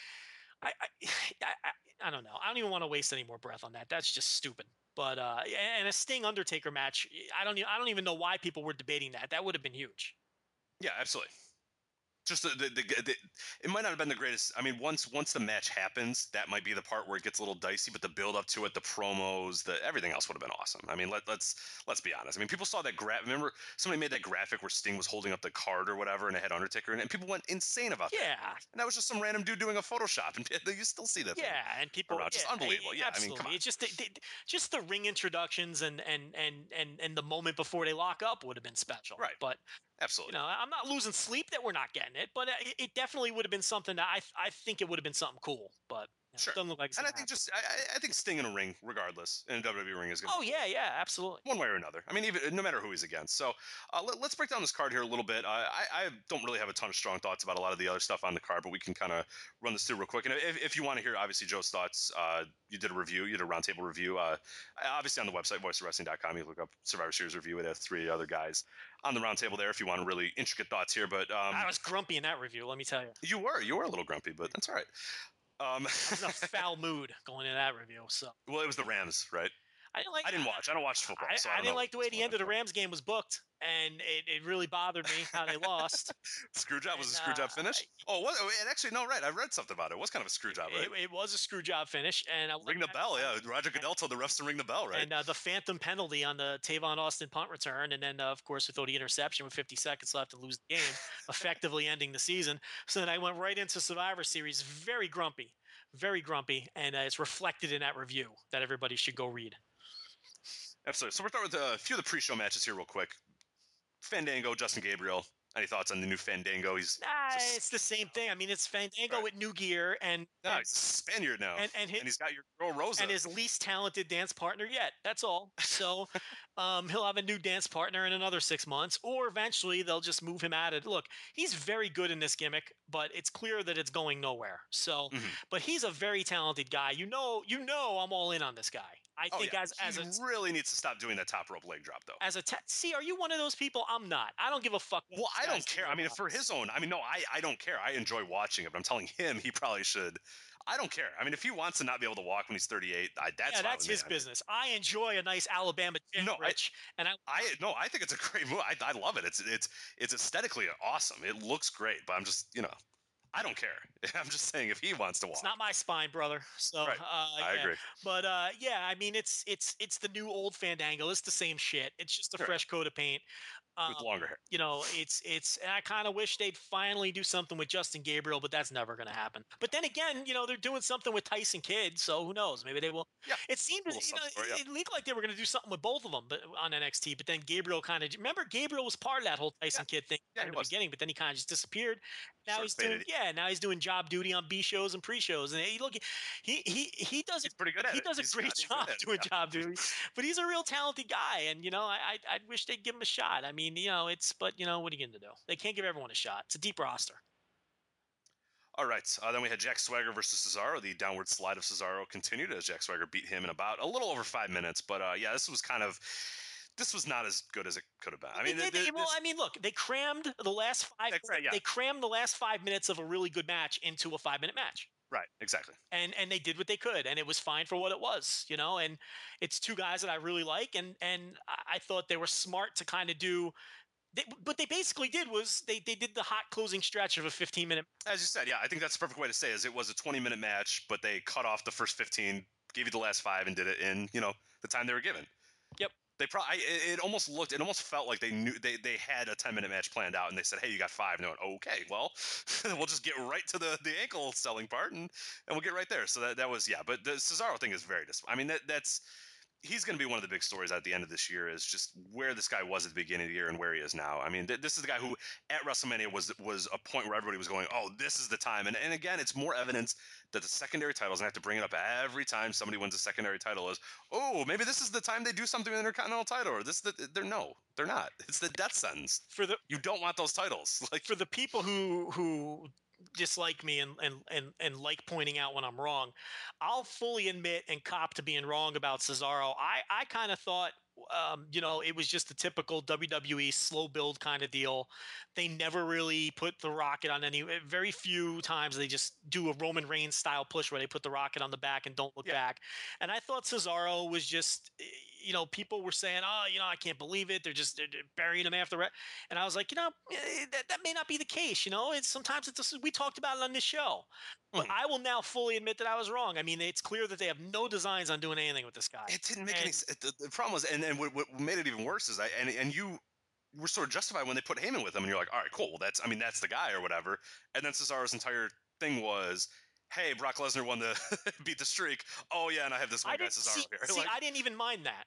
I, I, I I don't know. I don't even want to waste any more breath on that. That's just stupid. But uh, and a Sting Undertaker match. I don't. I don't even know why people were debating that. That would have been huge. Yeah, absolutely. Just the, the, the, the it might not have been the greatest. I mean, once once the match happens, that might be the part where it gets a little dicey. But the build up to it, the promos, the everything else would have been awesome. I mean, let, let's let's be honest. I mean, people saw that graph. Remember, somebody made that graphic where Sting was holding up the card or whatever, and it had Undertaker in it, and people went insane about that. Yeah, And that was just some random dude doing a Photoshop, and you still see that. thing. Yeah, and people around. Just yeah, unbelievable. Yeah, I mean, absolutely. come on. It's just the, the, just the ring introductions and and and and and the moment before they lock up would have been special. Right. But absolutely. you know, I'm not losing sleep that we're not getting it, but it, it definitely would have been something that I I think it would have been something cool. But you know, Sure. it doesn't look like. It's and I think happen. just I, I- I think Sting in a ring, regardless, in a WWE ring is going. To Oh yeah, yeah, absolutely. one way or another. I mean, even no matter who he's against. So uh, let, us break down this card here a little bit. Uh, I, I don't really have a ton of strong thoughts about a lot of the other stuff on the card, but we can kind of run this through real quick. And if, if you want to hear, obviously, Joe's thoughts, uh, you did a review, you did a roundtable review. Uh, obviously, on the website, voicesofwrestling.com, you look up Survivor Series review. It has three other guys on the roundtable there if you want really intricate thoughts here. But um, I was grumpy in that review. Let me tell you, you were, you were a little grumpy, but that's all right. Um, I was in a foul mood going into that review. So well, it was the Rams, right? I didn't like. I didn't watch. I don't watch football. I, so I I, didn't like the way the end of the. Rams game was booked, and it, it really bothered me how they lost. Screw job was a and, screw job uh, finish. Oh, what? oh, And actually, no, right. I read something about it. It was kind of a screw job, right? It, it was a screw job finish, and I Ring the bell, yeah. Roger Goodell told the refs to ring the bell, right? And uh, the phantom penalty on the Tavon Austin punt return, and then uh, of course with the interception with 50 seconds left to lose the game, effectively ending the season. So then I went right into Survivor Series, very grumpy, very grumpy, and uh, it's reflected in that review that everybody should go read. Absolutely. So we'll start with a few of the pre-show matches here, real quick. Fandango, Justin Gabriel. Any thoughts on the new Fandango? He's Nah, Just- it's the same thing. I mean, it's Fandango Right. with new gear and no, and, he's a Spaniard now, and, and, his, he's got your girl Rosa. and his least talented dance partner yet. That's all. So um, he'll have a new dance partner in another six months, or eventually they'll just move him out of. Look, he's very good in this gimmick, but it's clear that it's going nowhere. So, Mhm. but he's a very talented guy. You know, you know, I'm all in on this guy. I oh, think yeah. as as he a really needs to stop doing that top rope leg drop, though. as a te- see, are you one of those people? I'm not. I don't give a fuck. Well, I don't care. I mean, for his own, I mean, no, I, I don't care. I enjoy watching it, but I'm telling him he probably should. I don't care. I mean, if he wants to not be able to walk when he's 38, I, that's yeah, that's me. his I- business. I enjoy a nice Alabama gin, No, I- Rich, and I I no, I think it's a great move. I, I love it. It's it's it's aesthetically awesome. It looks great, but I'm just you know, I don't care. I'm just saying if he wants to walk, It's not my spine, brother. So Right. uh, I yeah. agree. But uh, yeah, I mean, it's it's it's the new old Fandango. It's the same shit. It's just a Sure. fresh coat of paint. With Um, longer hair. you know, it's it's. And I kind of wish they'd finally do something with Justin Gabriel, but that's never going to happen. But then again, you know, they're doing something with Tyson Kidd, so who knows? Maybe they will. Yeah. It seemed, you know, it, yeah. it looked like they were going to do something with both of them, but on NXT. But then Gabriel kind of remember Gabriel was part of that whole Tyson Kidd thing Yeah, in the was. beginning, but then he kind of just disappeared. Now of he's doing, faded. yeah, Yeah, now he's doing job duty on B shows and pre shows, and he look, he he he does He's pretty good he it. does a great he's job it, doing yeah. job duty, but he's a real talented guy, and you know, I I, I wish they'd give him a shot. I mean, you know, it's but you know, what are you going to do? They can't give everyone a shot. It's a deep roster. All right. Uh, then we had Jack Swagger versus Cesaro. The downward slide of Cesaro continued as Jack Swagger beat him in about a little over five minutes. But uh, yeah, this was kind of this was not as good as it could have been. I mean, They th- did- th- well, I mean, look, they crammed the last five. They yeah. They crammed the last five minutes of a really good match into a five minute match. Right, exactly. and and they did what they could and it was fine for what it was you know and it's two guys that i really like and and i thought they were smart to kind of do they, what they basically did was they, they did the hot closing stretch of a 15 minute As you said, yeah, I think that's the perfect way to say it, is it was a 20 minute match, but they cut off the first 15, gave you the last five, and did it in you know the time they were given. They probably it, it almost looked it almost felt like they knew they they had a 10 minute match planned out, and they said, hey, you got five. And they went, okay, well, we'll just get right to the the ankle selling part, and and we'll get right there. So that that was yeah, but the Cesaro thing is very dis. I mean that that's. He's going to be one of the big stories at the end of this year. Is just where this guy was at the beginning of the year and where he is now. I mean, th- this is the guy who at WrestleMania was was a point where everybody was going, "Oh, this is the time." And and again, it's more evidence that the secondary titles, and I have to bring it up every time somebody wins a secondary title, is oh maybe this is the time they do something with the Intercontinental title, or this the, they're no, they're not. It's the death sentence. for the You don't want those titles. Like for the people who who dislike me and, and and and like pointing out when I'm wrong, I'll fully admit and cop to being wrong about Cesaro. I I kind of thought um, you know, it was just a typical WWE slow build kind of deal. They never really put the rocket on any. Very few times they just do a Roman Reigns style push where they put the rocket on the back and don't look Yeah. back. And I thought Cesaro was just, eh, you know, people were saying, oh, you know, I can't believe it. They're just they're, they're burying him after. Re-. And I was like, you know, eh, that, that may not be the case. You know, it's sometimes it's just, we talked about it on this show. But Mhm. I will now fully admit that I was wrong. I mean, it's clear that they have no designs on doing anything with this guy. it didn't make any. And- s- The, the problem was, and and what, what made it even worse is I and and you were sort of justified when they put Heyman with him, and you're like, all right, cool. Well, that's I mean that's the guy or whatever. And then Cesaro's entire thing was. Hey, Brock Lesnar won the beat the streak. Oh yeah, and I have this one I guy Cesaro see, here. see Like, I didn't even mind that.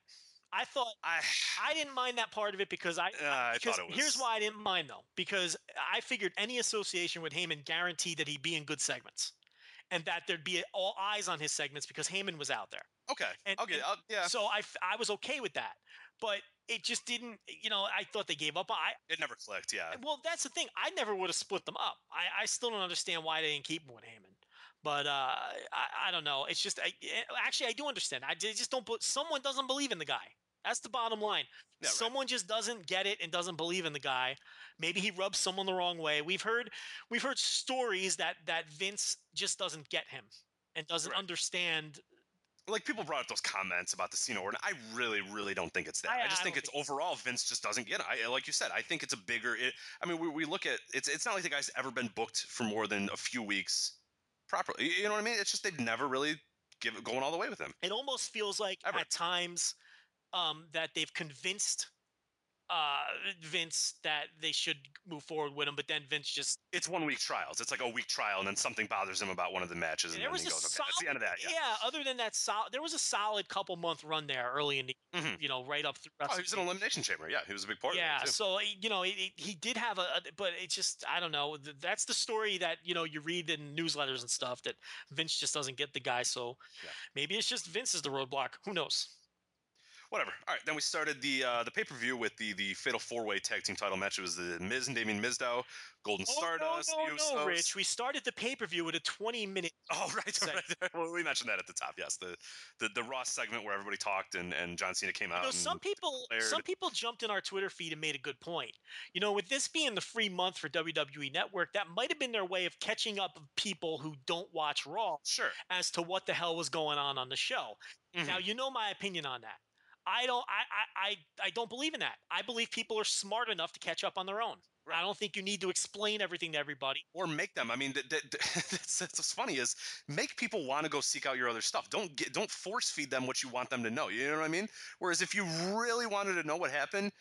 I thought I, I didn't mind that part of it because I, Uh, I because thought it was. here's why I didn't mind though because I figured any association with Heyman guaranteed that he'd be in good segments, and that there'd be all eyes on his segments because Heyman was out there. okay, And- okay, and I'll, yeah. So I, I was okay with that, but it just didn't. You know, I thought they gave up. I It never clicked. Yeah, well, that's the thing. I never would have split them up. I, I still don't understand why they didn't keep him with Heyman. But uh, I, I don't know. It's just I, eh, actually I do understand. I just don't. Someone doesn't believe in the guy. That's the bottom line. Yeah, right. Someone just doesn't get it and doesn't believe in the guy. Maybe he rubs someone the wrong way. We've heard we've heard stories that that Vince just doesn't get him and doesn't Right. understand. like people brought up those comments about the Cena order. I really, really don't think it's that. I- I, just I think it's think overall Vince just doesn't get it. I, like you said, I think it's a bigger. It, I mean, we, we look at it's. It's not like the guy's ever been booked for more than a few weeks properly. You- know what I mean? It's just they've never really give it going all the way with him. It almost feels like Ever. at times um, that they've convinced uh, Vince that they should move forward with him, but then Vince just It's one week trials. It's like a week trial, and then something bothers him about one of the matches, and there then was he a goes, "Okay, that's the end of that." Yeah. Other than that, solid, there was a solid couple month run there early in the, Mhm. you know, right up through. Oh, he was in elimination chamber. Yeah, he was a big part yeah, it so you know, it, it- he did have a, a- but it's just I don't know. That's the story that you know you read in newsletters and stuff that Vince just doesn't get the guy. So Yeah. maybe it's just Vince is the roadblock. Who knows? Whatever. All right, then we started the uh, the pay per view with the the fatal four way tag team title match. It was the Miz and Damien Mizdow, Golden Stardust, oh, no, no, no, Rich. We started the pay per view with a 20 minute. Oh right, right, we mentioned that at the top. Yes, the the, the Raw segment where everybody talked and, and John Cena came out. You know, some people, some people jumped in our Twitter feed and made a good point. You know, with this being the free month for WWE Network, that might have been their way of catching up with people who don't watch Raw sure. as to what the hell was going on on the show. Mhm. Now, you know my opinion on that. I don't, I, I, I, don't believe in that. I believe people are smart enough to catch up on their own. I don't think you need to explain everything to everybody. Or make them. I mean, that, that, that's, that's what's funny is make people want to go seek out your other stuff. Don't get, don't force feed them what you want them to know. You know what I mean? Whereas if you really wanted to know what happened,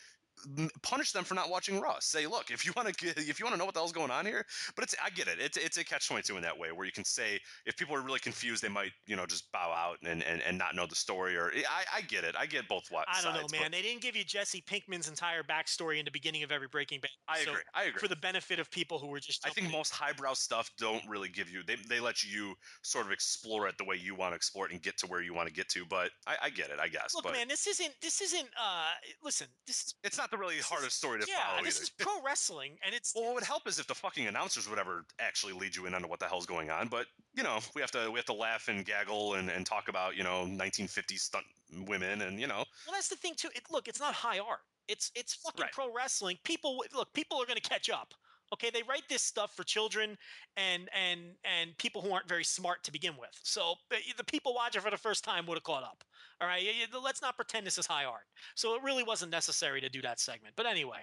punish them for not watching Raw. Say, look, if you want to if you want to know what the hell's going on here, but it's I get it. It's it's a catch twenty two in that way where you can say if people are really confused, they might you know just bow out and and, and not know the story. Or I I get it. I get both wa- I don't know, man. They didn't give you Jesse Pinkman's entire backstory in the beginning of every Breaking Bad. I so agree. I agree. For the benefit of people who were just. I think in. most highbrow stuff don't really give you they, they let you sort of explore it the way you want to explore it and get to where you want to get to. But I, I get it, I guess. Look, but man, this isn't. This isn't. uh Listen, this is. it's not the really hardest story to yeah, follow this is pro wrestling, and it's. Well, what would help is if the fucking announcers would ever actually lead you in onto what the hell's going on. But you know, we have to we have to laugh and gaggle and, and talk about you know 1950s stunt women and you know Well, that's the thing too. It, look, it's not high art. It's it's fucking Right. pro wrestling. People look. People are going to catch up. Okay, they write this stuff for children and and and people who aren't very smart to begin with. So the people watching for the first time would have caught up. All right, let's not pretend this is high art. So it really wasn't necessary to do that segment. But anyway,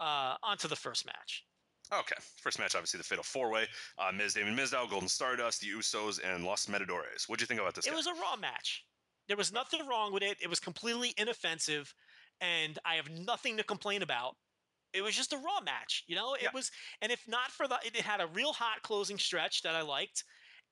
uh, on to the first match. Okay, first match, obviously the Fatal Four Way: uh, Miz, Damien Mizdow, Golden Stardust, the Usos, and Los Matadores. What'd you think about this? It guy? was a raw match. There was nothing wrong with it. It was completely inoffensive, and I have nothing to complain about. It was just a raw match, you know. It Yeah. was, and if not for the, it had a real hot closing stretch that I liked.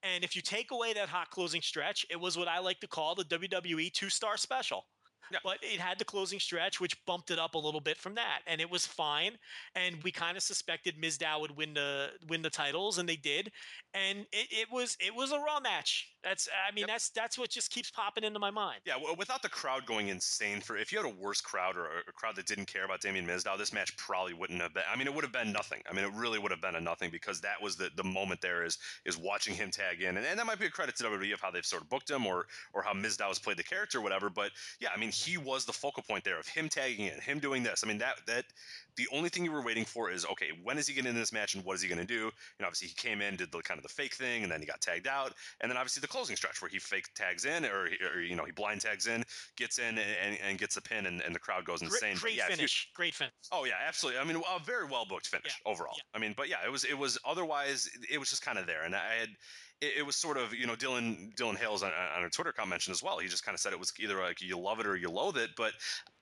And if you take away that hot closing stretch, it was what I like to call the WWE two star special. Yeah. But it had the closing stretch, which bumped it up a little bit from that, and it was fine. And we kind of suspected Mizdow would win the win the titles, and they did. And it, it was it was a raw match. That's I mean Yep. that's that's what just keeps popping into my mind. Yeah, w- without the crowd going insane for if you had a worse crowd or a, a crowd that didn't care about Damien Mizdow, this match probably wouldn't have been. I mean, it would have been nothing. I mean, it really would have been a nothing because that was the, the moment there is is watching him tag in, and, and that might be a credit to WWE of how they've sort of booked him or or how Mizdow has played the character, or whatever. But yeah, I mean, he was the focal point there of him tagging in, him doing this. I mean, that that the only thing you were waiting for is okay, when is he getting in this match and what is he going to do? And obviously he came in, did the kind of the fake thing, and then he got tagged out, and then obviously the closing stretch where he fake tags in or, or you know he blind tags in, gets in and, and gets a pin, and, and the crowd goes insane. Great, great yeah, if you- finish, great finish. Oh yeah, absolutely. I mean, a very well booked finish overall. yeah. I mean, but yeah, it was it was otherwise it was just kind of there, and I had it, it was sort of you know Dylan Dylan Hales on, on a Twitter comment mentioned as well. He just kind of said it was either like you love it or you loathe it, but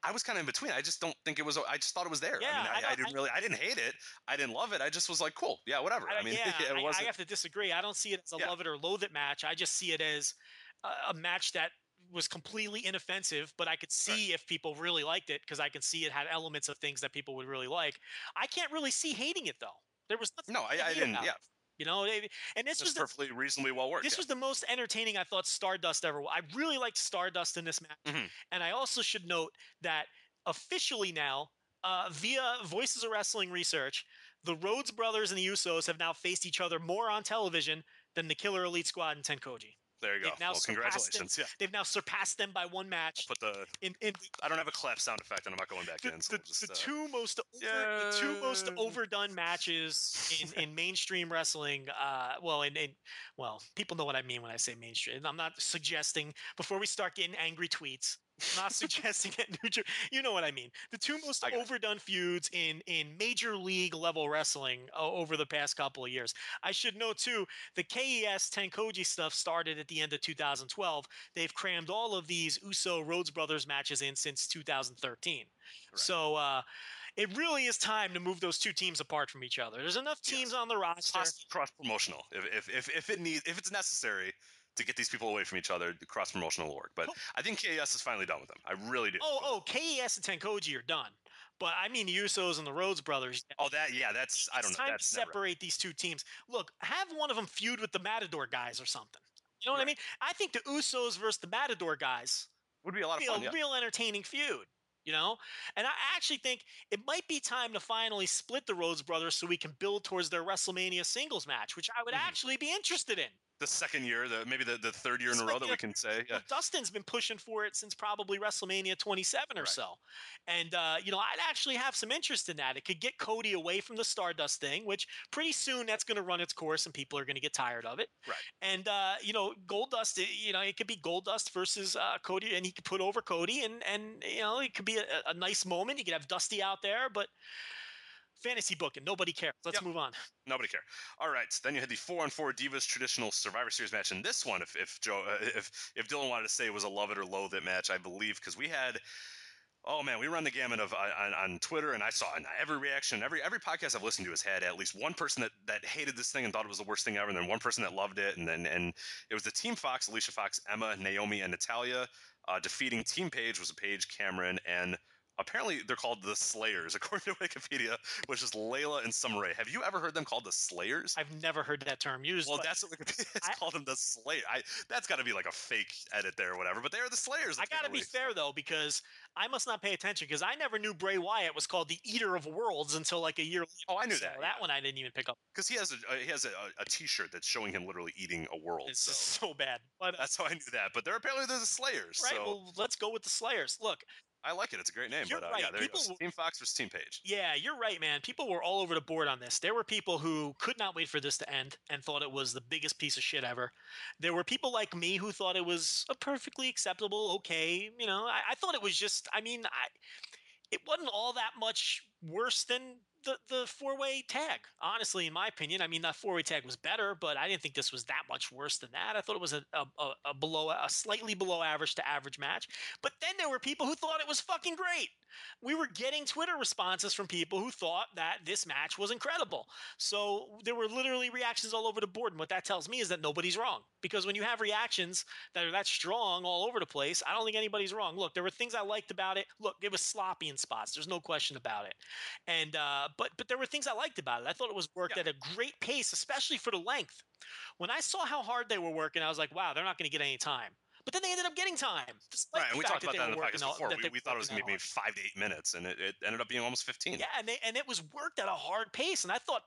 I was kind of in between. I just don't think it was. I just thought it was there. Yeah, I mean, I I, I, didn't really. I didn't hate it. I didn't love it. I just was like, cool, yeah, whatever. I, mean, yeah, it I- I, have to disagree. I don't see it as a Yeah. love it or loathe it match. I just see it as a, a match that was completely inoffensive, but I could see if people really liked it because I can see it had elements of things that people would really like. I can't really see hating it though. There was nothing no, I, I didn't. about Yeah, You know, and this this was the, perfectly reasonably well worked. this yeah. was the most entertaining I thought Stardust ever. I really liked Stardust in this match, Mhm. and I also should note that officially now, uh, via Voices of Wrestling research, the Rhodes brothers and the Usos have now faced each other more on television than the Killer Elite Squad and Tenkoji. There you go. they've now Well, congratulations. Yeah, They've now surpassed them by one match. put the. In, in I don't have a clap sound effect, and I'm not going back the, in. So the, just, the uh, two most over, the two most overdone matches in, in mainstream wrestling. Uh, well, in, in well, people know what I mean when I say mainstream. I'm not suggesting before we start getting angry tweets. Not suggesting that New Jer- you know what I mean. The two most it. overdone feuds in in major league level wrestling uh, over the past couple of years. I should know too. The KES Tenkoji stuff started at the end of 2012. They've crammed all of these Uso Rhodes Brothers matches in since 2013. So uh, it really is time to move those two teams apart from each other. There's enough teams on the roster. cross promotional if, if if if it needs if it's necessary to get these people away from each other, the cross promotional work. But I think KES is finally done with them. I really do. Oh, oh, KES and Tenkoji are done. But I mean, the Usos and the Rhodes brothers. Oh, that yeah, that's I don't it's know. time That's to separate these two teams. Look, have one of them feud with the Matador guys or something. You know what I mean? I think the Usos versus the Matador guys would be a lot of be fun. a Yeah. real entertaining feud. You know, and I actually think it might be time to finally split the Rhodes brothers so we can build towards their WrestleMania singles match, which I would Mhm. actually be interested in. The second year, the maybe the, the third year in a row that we can say. Yeah. Dustin's been pushing for it since probably WrestleMania 27 or Right. so. And, uh, you know, I'd actually have some interest in that. It could get Cody away from the Stardust thing, which pretty soon that's going to run its course and people are going to get tired of it. Right. And, uh, you know, Goldust, you know, it could be Goldust versus uh, Cody and he could put over Cody and, and you know, it could be a, a nice moment. You could have Dusty out there, but fantasy book and nobody cares. Let's Yep. move on. Nobody care. All right. Then you had the four on four Divas traditional Survivor Series match. And this one, if if Joe, uh, if if Dylan wanted to say it was a love it or loathe it match, I believe because we had Oh man, we run the gamut of uh, on, on Twitter, and I saw in every reaction, every every podcast I've listened to has had at least one person that, that hated this thing and thought it was the worst thing ever, and then one person that loved it, and then and it was the Team Fox, Alicia Fox, Emma, Naomi, and Natalya. Uh, defeating Team Paige was a Paige, Cameron, and apparently they're called the Slayers, according to Wikipedia, which is Layla and Summer Have you ever heard them called the Slayers? I've never heard that term used. well, that's what Wikipedia has I- called them the Slayer. I, that's got to be like a fake edit there or whatever, but they are the Slayers. I gotta be fair though, because I must not pay attention because I never knew Bray Wyatt was called the Eater of Worlds until like a year. later. Oh, I knew So that, That yeah. one I didn't even pick up. because he has a uh, he has a, a, a T-shirt that's showing him literally eating a world. It's so so bad. But uh, that's how I knew that. But they're apparently they're the Slayers. right, so well, let's go with the Slayers. Look, I like it. It's a great name. You're but uh, right. yeah, there you People go. Team Fox versus Team Paige. Yeah, you're right, man. People were all over the board on this. There were people who could not wait for this to end and thought it was the biggest piece of shit ever. There were people like me who thought it was a perfectly acceptable, okay. You know, I, I thought it was just. I mean, I it wasn't all that much worse than the the four way tag. Honestly, in my opinion, I mean that four way tag was better, but I didn't think this was that much worse than that. I thought it was a, a, a, below a slightly below average to average match. But then there were people who thought it was fucking great we were getting Twitter responses from people who thought that this match was incredible. So there were literally reactions all over the board. And what that tells me is that nobody's wrong. Because when you have reactions that are that strong all over the place, I don't think anybody's wrong. Look, there were things I liked about it. Look, it was sloppy in spots. There's no question about it. And uh, but but there were things I liked about it. I thought it was worked Yeah. at a great pace, especially for the length. When I saw how hard they were working, I was like, wow, they're not going to get any time. But then they ended up getting time. Right, and we talked about they that in the podcast all- before. We, we thought it was going to be maybe five to eight minutes, and it, it ended up being almost 15. Yeah, and they and it was worked at a hard pace, and I thought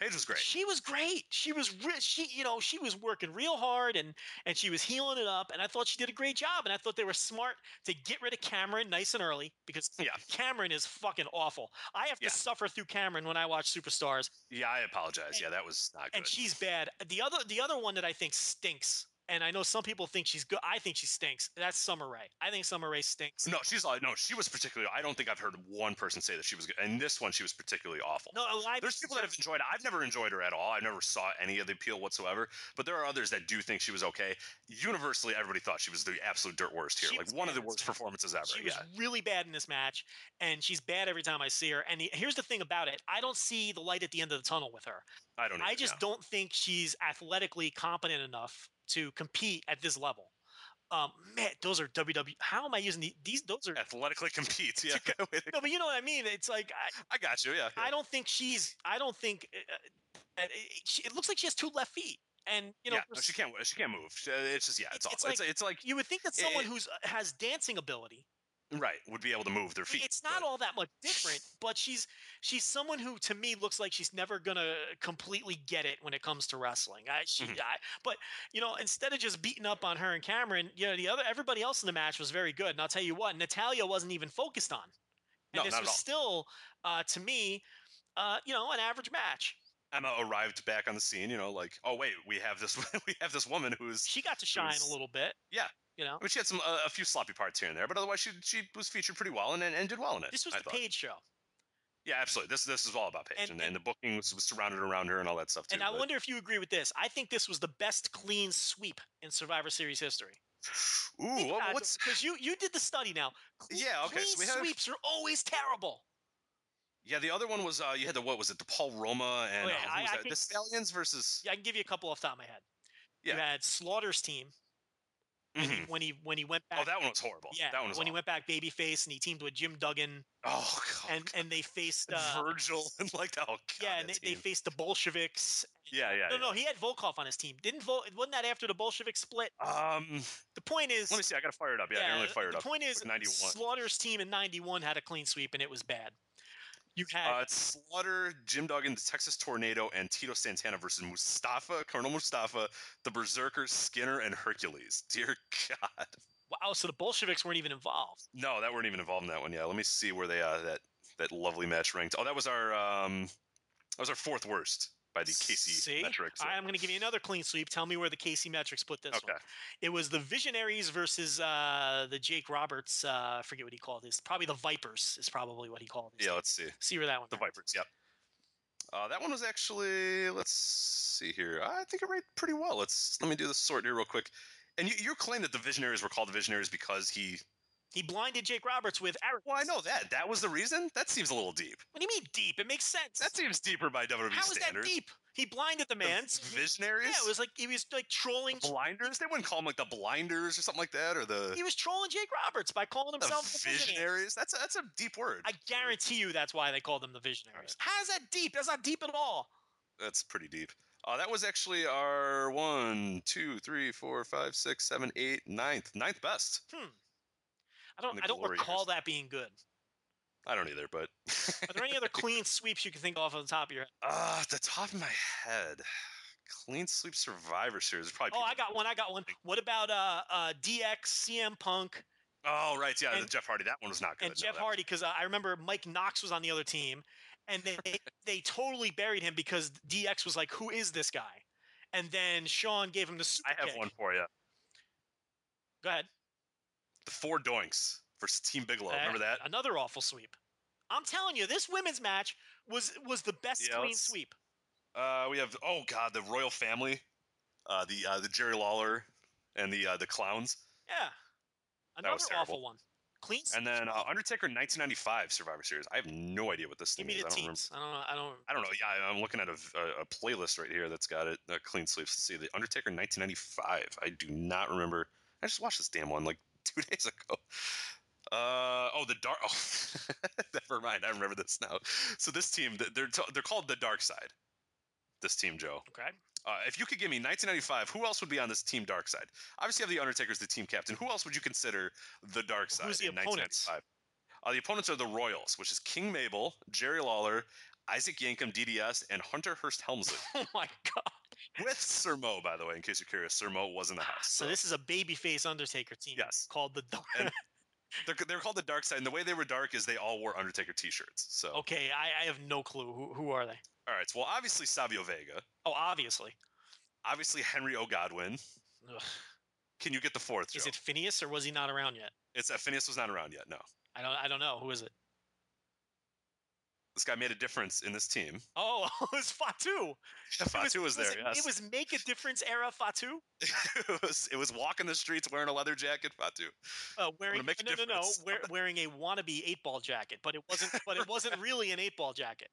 Paige, was great. she was great. She was re- she you know she was working real hard and and she was heeling it up, and I thought she did a great job. And I thought they were smart to get rid of Cameron nice and early because Yeah. Cameron is fucking awful. I have to Yeah. suffer through Cameron when I watch Superstars, Yeah, I apologize. Yeah, that was not good. and she's bad. The other the other one that I think stinks. And I know some people think she's good. I think she stinks. That's Summer Rae. I think Summer Rae stinks. no, she's like no, she was particularly. I don't think I've heard one person say that she was good. And this one, she was particularly awful. No, oh, I, There's people that have enjoyed it. I've never enjoyed her at all. I never saw any of the appeal whatsoever. But there are others that do think she was okay. Universally, everybody thought she was the absolute dirt worst here. Like one of the worst performances ever. She was really bad in this match, and she's bad every time I see her. And the, here's the thing about it: I don't see the light at the end of the tunnel with her. I don't. I just don't think she's athletically competent enough to compete at this level. Um, man, those are WW. How am I using the, these? Those are athletically compete. Yeah, no, but you know what I mean. It's like I, I got you. Yeah, I don't think she's. I don't think. Uh, uh, it, it looks like she has two left feet, and you know, yeah, no, she can't. She can't move. It's just yeah. It's, It's- it's awful. It's, like- it's like you would think that someone it- who's uh, has dancing ability right would be able to move their feet. it's not but- all that much different but she's she's someone who to me looks like she's never gonna completely get it when it comes to wrestling I, she, Mhm. I but you know instead of just beating up on her and cameron you know the other everybody else in the match was very good and i'll tell you what natalya wasn't even focused on and No, this was still uh, to me uh, you know an average match Emma arrived back on the scene. You know, like oh wait, we have this we have this woman who's she got to shine a little bit yeah. you know I mean, she had some uh, a few sloppy parts here and there, but otherwise she she was featured pretty well and and, and did well in it. this was I the thought. Paige show Yeah, absolutely. This this is all about Paige, And- and, and- the booking was, was surrounded around her and all that stuff too. and i but- wonder if you agree with this i think this was the best clean sweep in survivor series history Ooh, what, what's because you you did the study now. Clean, Yeah, okay, so clean we have- sweeps are always terrible. Yeah? The other one was uh, you had the what was it? The Paul Roma and Wait, uh, who I- was I that? think- the Stallions versus Yeah, I can give you a couple off the top of my head. Yeah. You had Slaughter's team when, he, Mhm. when he when he went back. Oh, that one was horrible. yeah, that one was when he went back babyface and he teamed with Jim Duggan Oh god. and and they faced uh, Virgil and like oh god. yeah and they, they faced the Bolsheviks. yeah yeah. No, yeah. no, he had Volkoff on his team. Didn't Vol- wasn't that after the Bolshevik split? Um, The point is, let me see. I gotta fire it up. Yeah, I can only fire it the point is, Like 91. Slaughter's team in '91 had a clean sweep and it was bad. You had Uh, it's Slaughter, Jim Duggan, the Texas Tornado, and Tito Santana versus Mustafa, Colonel Mustafa, the Berserkers, Skinner, and Hercules. Dear God. wow, so the Bolsheviks weren't even involved. No, that weren't even involved in that one. Yeah, let me see where they uh that that lovely match ranked. Oh, that was our um that was our fourth worst by the Casey See? metrics. I'm going to give you another clean sweep. Tell me where the Casey metrics put this Okay. one. It was the Visionaries versus uh, the Jake Roberts. Uh, I forget what he called this. Probably the Vipers is probably what he called this. Yeah, let's see. See where that one. The. Vipers, yep. Uh, that one was actually let's see here. I think it rated pretty well. Let's let me do the sort here real quick. And you, you claim that the Visionaries were called the Visionaries because he He blinded Jake Roberts with. Well, I know that. That was the reason. That seems a little deep. What do you mean deep? It makes sense. That seems deeper by WWE standards. How is that deep? He blinded the The man. visionaries. Yeah, it was like he was like trolling. blinders. They wouldn't call him like the blinders or something like that, or the, He was trolling Jake Roberts by calling the himself the visionary. visionaries. That's a, that's a deep word. I guarantee you that's why they called them the visionaries. How's that deep? That's not deep at all. That's pretty deep. Uh, that was actually our one, two, three, four, five, six, seven, eight, ninth, ninth best. Hmm. I don't. I don't recall that being good. I don't either, but Are there any other clean sweeps you can think of off the top of your head? uh, at the top of my head, Clean sweep Survivor Series is probably. Oh, I got one. I got one. What about uh, uh, DX, CM Punk, Oh, right, yeah, the Jeff Hardy. That one was not good. and no, Jeff Hardy? Because uh, I remember Mike Knox was on the other team, and they they, they totally buried him because DX was like, "Who is this guy?" And then Shawn gave him the super I have kick. one for you. Go ahead. The Four Doinks versus Team Bigelow. Uh, Remember that? Another awful sweep. I'm telling you, this women's match was was the best Yeah, clean sweep. Uh, we have oh god, the Royal Family, uh, the uh, the Jerry Lawler, and the uh, the Clowns, Yeah. Another was awful one. Clean sweep. and then uh, Undertaker 1995 Survivor Series. I have no idea what this Give thing is. I don't remember. I don't know. I don't. I don't know. Yeah, I'm looking at a, a, a playlist right here that's got it. Uh, clean sleeps. Let's see, the Undertaker 1995. I do not remember. I just watched this damn one like two days ago. Uh oh, the dark. Oh, never mind. I remember this now. So this team, they're they're called the Dark Side. This team, Joe. Okay. Uh, if you could give me 1995, who else would be on this team Dark Side? Obviously, you have the Undertaker as the team captain. Who else would you consider the Dark Side Who's the in opponents? 1995? Uh, the opponents are the Royals, which is King Mabel, Jerry Lawler, Isaac Yankem, DDS, and Hunter Hearst Helmsley. Oh my god. With Sir Mo, by the way, in case you're curious. Sir Mo was in the house. So this is a babyface Undertaker team. Yes. Called the Dark. They're, they're called the Dark Side, and the way they were dark is they all wore Undertaker T-shirts. So, okay, I, I have no clue. Who who are they? all right. So, well, obviously Savio Vega, Oh, obviously. obviously Henry O. Godwinn. Ugh. Can you get the fourth? Is Joe? it Phineas or was he not around yet? It's that Phineas was not around yet. No, I don't. I don't know. Who is it? This guy made a difference in this team. Oh, it was Fatu. Fatu was, there. it, yes. It was make a difference era Fatu. it was it was walking the streets wearing a leather jacket. Fatu. Uh, wearing no, no, no, difference. wear, wearing a wannabe eight ball jacket, but it wasn't. but it wasn't really an eight ball jacket.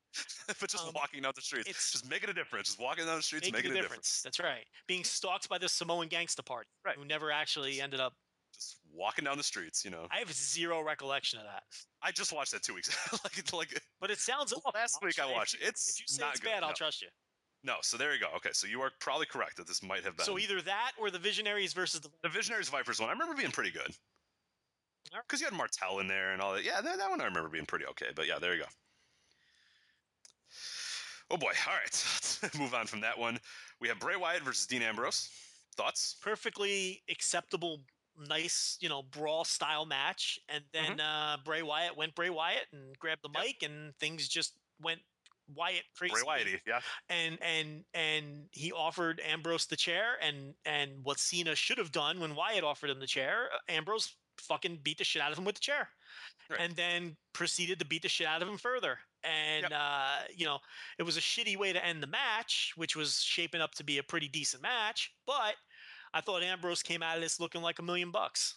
but just Um, walking down the streets, it's- just making a difference. Just walking down the streets, Making, making, a difference. That's right. Being stalked by the Samoan gangsta party, Right. who never actually ended up. Just walking down the streets. You know, I have zero recollection of that. I just watched that two weeks. Ago. Like it's like But it sounds awful. last I'll week I if watched it. It's If you say not it's good, bad, I'll no. trust you. no. So there you go. Okay, so you are probably correct that this might have been So either that or the Visionaries versus the. the Visionaries Vipers one. I remember being pretty good because you had Martel in there and all that. Yeah, that, that one I remember being pretty okay. But yeah, there you go. Oh boy. All right, let's move on from that one. We have Bray Wyatt versus Dean Ambrose. Thoughts? perfectly acceptable, nice, you know, brawl style match. And then uh, Bray Wyatt went Bray Wyatt and grabbed the Mm-hmm. Yep. mic, and things just went Wyatt crazy. Bray Wyatt, yeah. And and and he offered Ambrose the chair, and and what Cena should have done when Wyatt offered him the chair, uh, Ambrose fucking beat the shit out of him with the chair, Right. and then proceeded to beat the shit out of him further. And Yep. uh, you know, it was a shitty way to end the match, which was shaping up to be a pretty decent match, but. I thought Ambrose came out of this looking like a million bucks.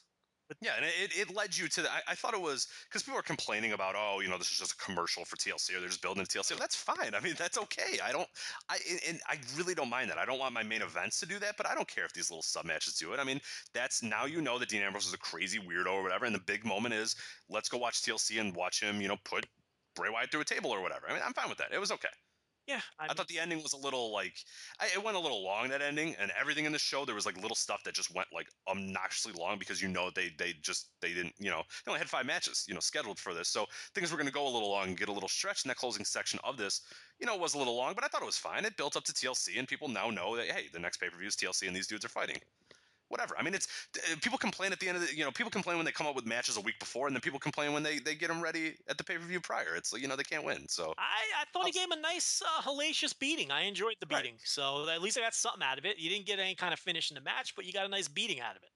Yeah, and it, it led you to the. I, I thought it was because people are complaining about, oh, you know, this is just a commercial for TLC or they're just building TLC. That's fine. I mean, that's okay. I don't. I and I really don't mind that. I don't want my main events to do that, but I don't care if these little sub matches do it. I mean, that's now you know that Dean Ambrose is a crazy weirdo or whatever, and the big moment is let's go watch TLC and watch him, you know, put Bray Wyatt through a table or whatever. I mean, I'm fine with that. It was okay. Yeah, I, I, mean, thought the ending was a little like I, it went a little long that ending, and everything in the show there was like little stuff that just went like obnoxiously long because you know they they just they didn't you know they only had five matches you know scheduled for this, so things were going to go a little long and get a little stretched. And that closing section of this you know was a little long, but I thought it was fine. It built up to TLC, and people now know that hey, the next pay per view is TLC, and these dudes are fighting. Whatever. I mean, it's uh, people complain at the end of the you know people complain when they come up with matches a week before, and then people complain when they they get them ready at the pay per view prior. It's like, you know they can't win. So I, I thought he gave him a nice uh, hellacious beating. I enjoyed the Right. beating, so at least I got something out of it. You didn't get any kind of finish in the match, but you got a nice beating out of it.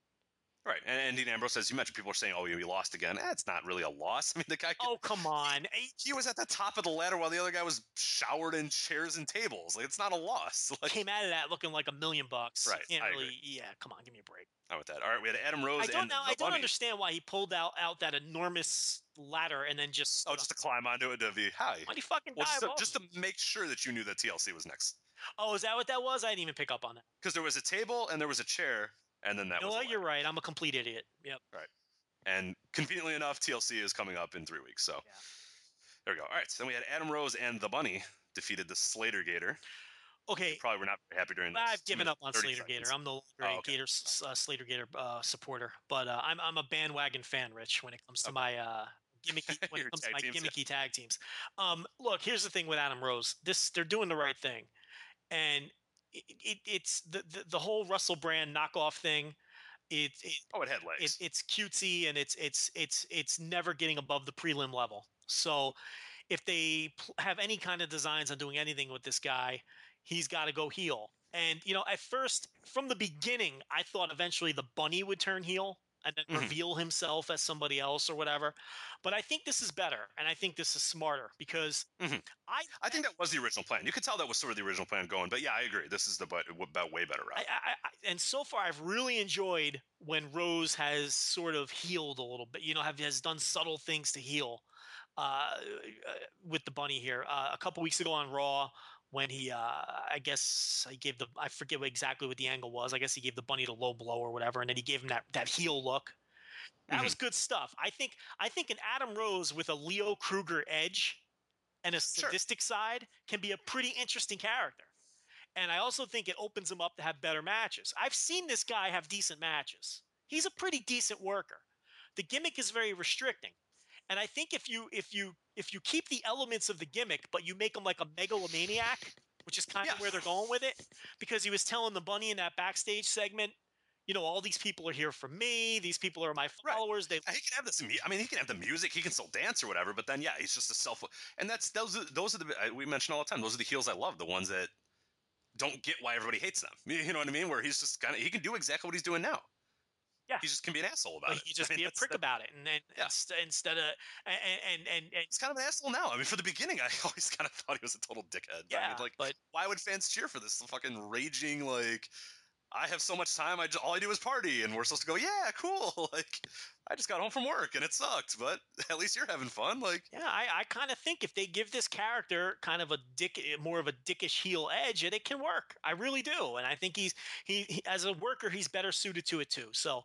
Right, and, and Dean Ambrose, as you mentioned, people are saying, "Oh, he lost again." Eh, it's not really a loss. I mean, the guy. Oh come on! Eh, He was at the top of the ladder while the other guy was showered in chairs and tables. Like it's not a loss. Like Came out of that looking like a million bucks. Right, Can't I really. agree. Yeah, come on, give me a break. not with that. All right, we had Adam Rose I don't and know. I don't Bunny. understand why he pulled out out that enormous ladder and then just. Oh, just to climb onto it to be hi. Why'd he fucking Well, just to, just to make sure that you knew that TLC was next, Oh, is that what that was? I didn't even pick up on that. because there was a table and there was a chair, and then that You know was. You're right. I'm a complete idiot. Yep. Right. And conveniently enough, TLC is coming up in three weeks. So Yeah. there we go. All right. So then we had Adam Rose and the Bunny defeated the Slater Gator. Okay. Probably were not very happy during this. I've given up on 30 Slater Gator. I'm no longer Oh, a okay. Gator uh, Slater Gator uh, supporter, but uh, I'm I'm a bandwagon fan, Rich, when it comes to Okay. my uh, gimmicky when it comes to tag my teams, yeah. gimmicky tag teams. Um, look, here's the thing with Adam Rose. This they're doing the right thing, and it, it, it's the, the the whole Russell Brand knockoff thing. It, it Oh, it had it, legs. it's cutesy and it's it's it's it's never getting above the prelim level. So if they pl- have any kind of designs on doing anything with this guy, he's got to go heel. And you know, at first, from the beginning, I thought eventually the bunny would turn heel and then Mhm. reveal himself as somebody else or whatever. But I think this is better, and I think this is smarter because Mhm. I I think that was the original plan. You could tell that was sort of the original plan going. But yeah, I agree. This is the but about way better route. I, I, I, and so far, I've really enjoyed when Rose has sort of heeled a little bit. You know, have has done subtle things to heel uh, uh, with the bunny here. Uh, a couple weeks ago on Raw, when he, uh, I guess, I gave the, I forget what exactly what the angle was. I guess he gave the bunny the low blow or whatever, and then he gave him that that heel look. That was good stuff. I think I think an Adam Rose with a Leo Kruger edge and a Sure. sadistic side can be a pretty interesting character. And I also think it opens him up to have better matches. I've seen this guy have decent matches. He's a pretty decent worker. The gimmick is very restricting. And I think if you if you if you keep the elements of the gimmick, but you make him like a megalomaniac, which is kind of Yeah. where they're going with it, because he was telling the bunny in that backstage segment, you know, all these people are here for me. These people are my Right. followers. They he can have this. I mean, he can have the music. He can still dance or whatever. But then, yeah, he's just a self. And that's those. Are, those are the we mention all the time. Those are the heels I love. The ones that don't get why everybody hates them. You you know what I mean? Where he's just kind of he can do exactly what he's doing now. Yeah. he just can be an asshole about But it. you just I mean, be a prick that- about it, and then Yeah. inst- instead of and and and, and He's kind of an asshole now. I mean, for the beginning, I always kind of thought he was a total dickhead. But I yeah, mean, like, but why would fans cheer for this fucking raging like? I have so much time. I just, all I do is party, and we're supposed to go. Yeah, cool. Like, I just got home from work and it sucked, but at least you're having fun. Like, yeah, I, I kind of think if they give this character kind of a dick, more of a dickish heel edge, it, it can work. I really do, and I think he's he, he as a worker, he's better suited to it too. So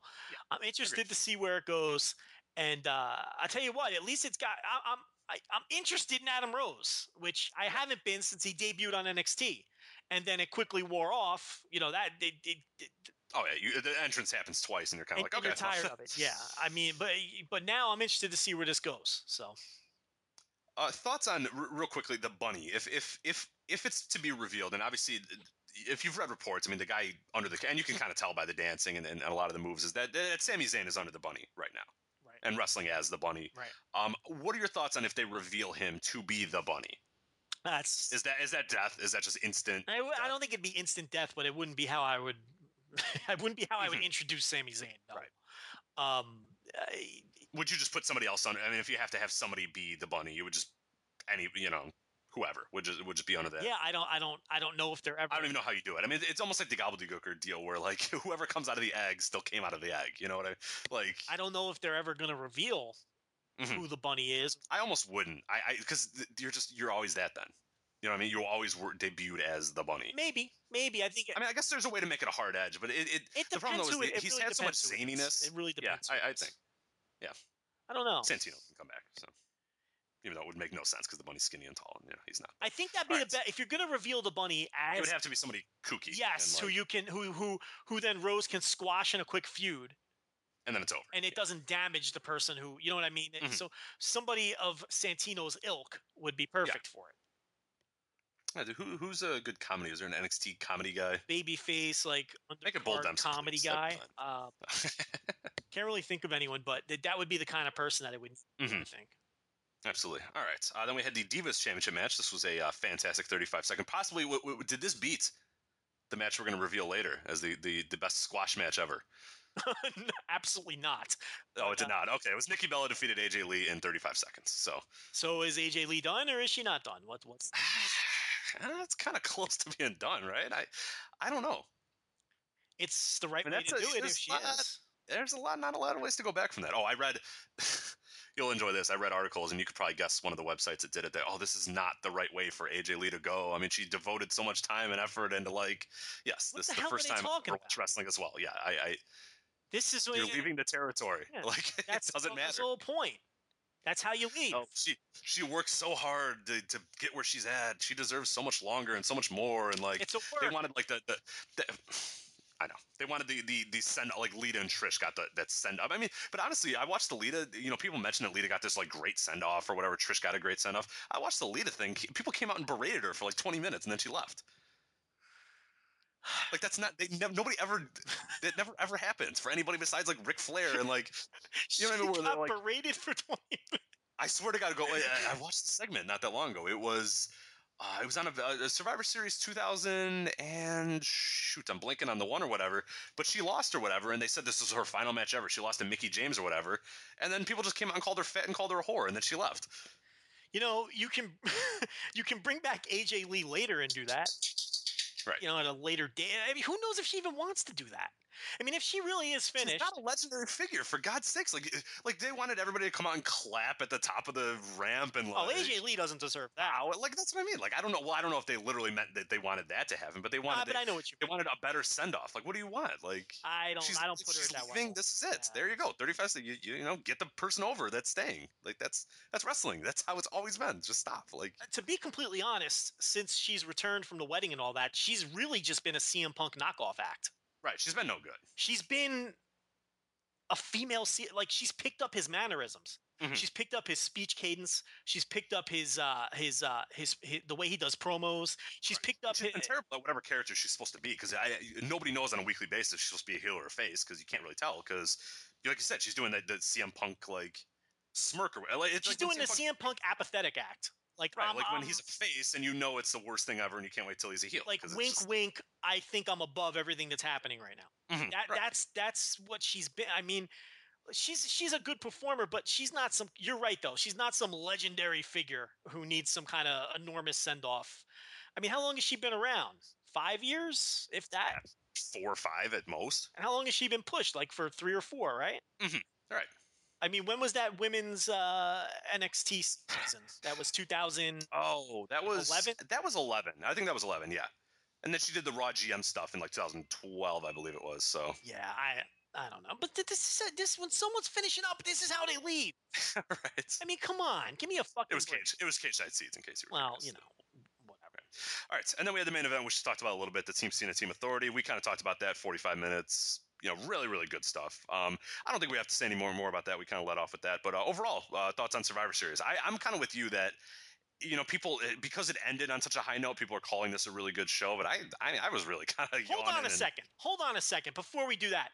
I'm interested to see where it goes. And uh, I tell you what, at least it's got. I, I'm I, I'm interested in Adam Rose, which I haven't been since he debuted on NXT, and then it quickly wore off. You know that it, it, it, oh yeah, you, the entrance happens twice, and you're kind of like, okay, you're well, tired of it. Yeah, I mean, but but now I'm interested to see where this goes. So Uh, thoughts on r- real quickly the bunny? If if if if it's to be revealed, and obviously, if you've read reports, I mean, the guy under the and you can kind of tell by the dancing and, and a lot of the moves is that, that Sami Zayn is under the bunny right now right, and wrestling as the bunny. right. Um, what are your thoughts on if they reveal him to be the bunny? That's Is that is that death? Is that just instant? I, w- I don't think it'd be instant death, but it wouldn't be how I would. it wouldn't be how I would Mhm. introduce Sami Zayn. No. Right. Um. I- Would you just put somebody else under? I mean, if you have to have somebody be the bunny, you would just any you know whoever would just would just be under that. yeah, I don't. I don't. I don't know if they're ever. I don't even know how you do it. I mean, it's almost like the Gobbledy Gooker deal, where like whoever comes out of the egg still came out of the egg. You know what I like? I don't know if they're ever going to reveal Mhm. who the bunny is. I almost wouldn't. I I because you're just you're always that then. You know what I mean? You always were debuted as the bunny. Maybe. Maybe. I think. It, I mean, I guess there's a way to make it a hard edge, but it, it, it the problem though is it, he's really had so much depends who it is. zaniness. It really Yeah, depends. I, it I is. think I don't know. Santino can come back. So even though it would make no sense because the bunny's skinny and tall, and you know he's not. I think that'd be Alright. the best if you're going to reveal the bunny as It would have to be somebody kooky. yes, and, who you can who who who then Rose can squash in a quick feud. And then it's over. and it doesn't damage the person who you know what I mean. Mhm. So somebody of Santino's ilk would be perfect for it. Yeah, dude, who, who's a good comedy? Is there an NXT comedy guy? Babyface, like Make it undercard Dempsey, comedy please. Guy. Uh, can't really think of anyone, but th- that would be the kind of person that I would I Mhm. think. Absolutely. All right. Uh, then we had the Divas Championship match. This was a uh, fantastic 35 second. Possibly, w- w- did this beat the match we're going to reveal later as the, the, the best squash match ever? Absolutely not. Oh, it did Uh, not. Okay, it was Nikki Bella defeated AJ Lee in 35 seconds. So So is AJ Lee done or is she not done? What what's it's kind of close to being done, right? I I don't know. it's the right mean, way that's to a- do it if she is. There's a lot, not a lot of ways to go back from that. Oh, I read. You'll enjoy this. I read articles, and you could probably guess one of the websites that did it. That oh, this is not the right way for AJ Lee to go. I mean, she devoted so much time and effort into like, yes, What this the is the first time I talking ever watched about? wrestling as well. Yeah, I, I This is what you're leaving the territory. Yeah, like it doesn't matter. that's the whole point. That's how you leave. No, she she worked so hard to, to get where she's at. She deserves so much longer and so much more. And like It's a they wanted like the, the, the I know they wanted the the the send like Lita and Trish got the that send up. I mean, but honestly, I watched the Lita. You know, people mentioned that Lita got this like great send off or whatever. Trish got a great send off. I watched the Lita thing. People came out and berated her for like 20 minutes and then she left. Like that's not they never nobody ever that never ever happens for anybody besides like Ric Flair and like you know what I mean, She where they're, got like- berated for 20 minutes. I swear to God, go. I, I watched the segment not that long ago. It was, uh, it was on a, a Survivor Series 2000 and shoot, I'm blanking on the one or whatever. But she lost or whatever, and they said this was her final match ever. She lost to Mickie James or whatever, and then people just came out and called her fat and called her a whore, and then she left. You know, you can you can bring back AJ Lee later and do that. Right. You know, at a later date. I mean, who knows if she even wants to do that? I mean, if she really is finished, She's not a legendary figure, for God's sakes. Like, like they wanted everybody to come out and clap at the top of the ramp and like. oh, AJ Lee doesn't deserve that. Wow, like that's what I mean. Like I don't know. Well, I don't know if they literally meant that they wanted that to happen, but they wanted. Ah, but it- I know what you they wanted a better send off. Like, what do you want? Like, I don't. she's, I don't put her that leaving, way. This is it. Yeah. There you go. Thirty-five. You, you you know get the person over that's staying. Like that's that's wrestling. That's how it's always been. Just stop. Like to be completely honest, since she's returned from the wedding and all that, she's really just been a CM Punk knockoff act. Right. She's been no good. She's been a female, C- like she's picked up his mannerisms. Mhm. She's picked up his speech cadence. She's picked up his uh his uh his, his the way he does promos. She's picked up She's his, terrible at whatever character she's supposed to be because nobody knows on a weekly basis she's supposed to be a heel or a face because you can't really tell because like you said she's doing the, the CM Punk like smirk or like, she's like doing the CM Punk- CM Punk apathetic act. Like Right, um, like when um, he's a face and you know it's the worst thing ever and you can't wait till he's a heel. like wink just- wink. I think I'm above everything that's happening right now. Mhm, That right. that's that's what she's been. I mean, she's she's a good performer, but she's not some. You're right though. She's not some legendary figure who needs some kind of enormous send off. I mean, how long has she been around? Five years, if that. four or five at most. And how long has she been pushed? Like for three or four, right? Right. I mean, when was that women's uh, NXT season? That was 2000. Oh, that was 11? That was eleven. I think that was eleven. Yeah. And then she did the Raw GM stuff in like 2012, I believe it was. So Yeah, I I don't know, but this is this when someone's finishing up, this is how they leave. right. I mean, come on, give me a fucking. It was break. cage. It was cage side seats in case you were. Well, curious. you know, whatever. All right, and then we had the main event, which we talked about a little bit, the Team Cena Team Authority. We kind of talked about that, 45 minutes. You know, really, really good stuff. Um, I don't think we have to say any more and more about that. We kind of let off with that. But uh, overall, uh, thoughts on Survivor Series? I, I'm kind of with you that, you know, people eh, because it ended on such a high note, people are calling this a really good show. But I, I, I was really kind of Hold on a second. Hold on a second before we do that.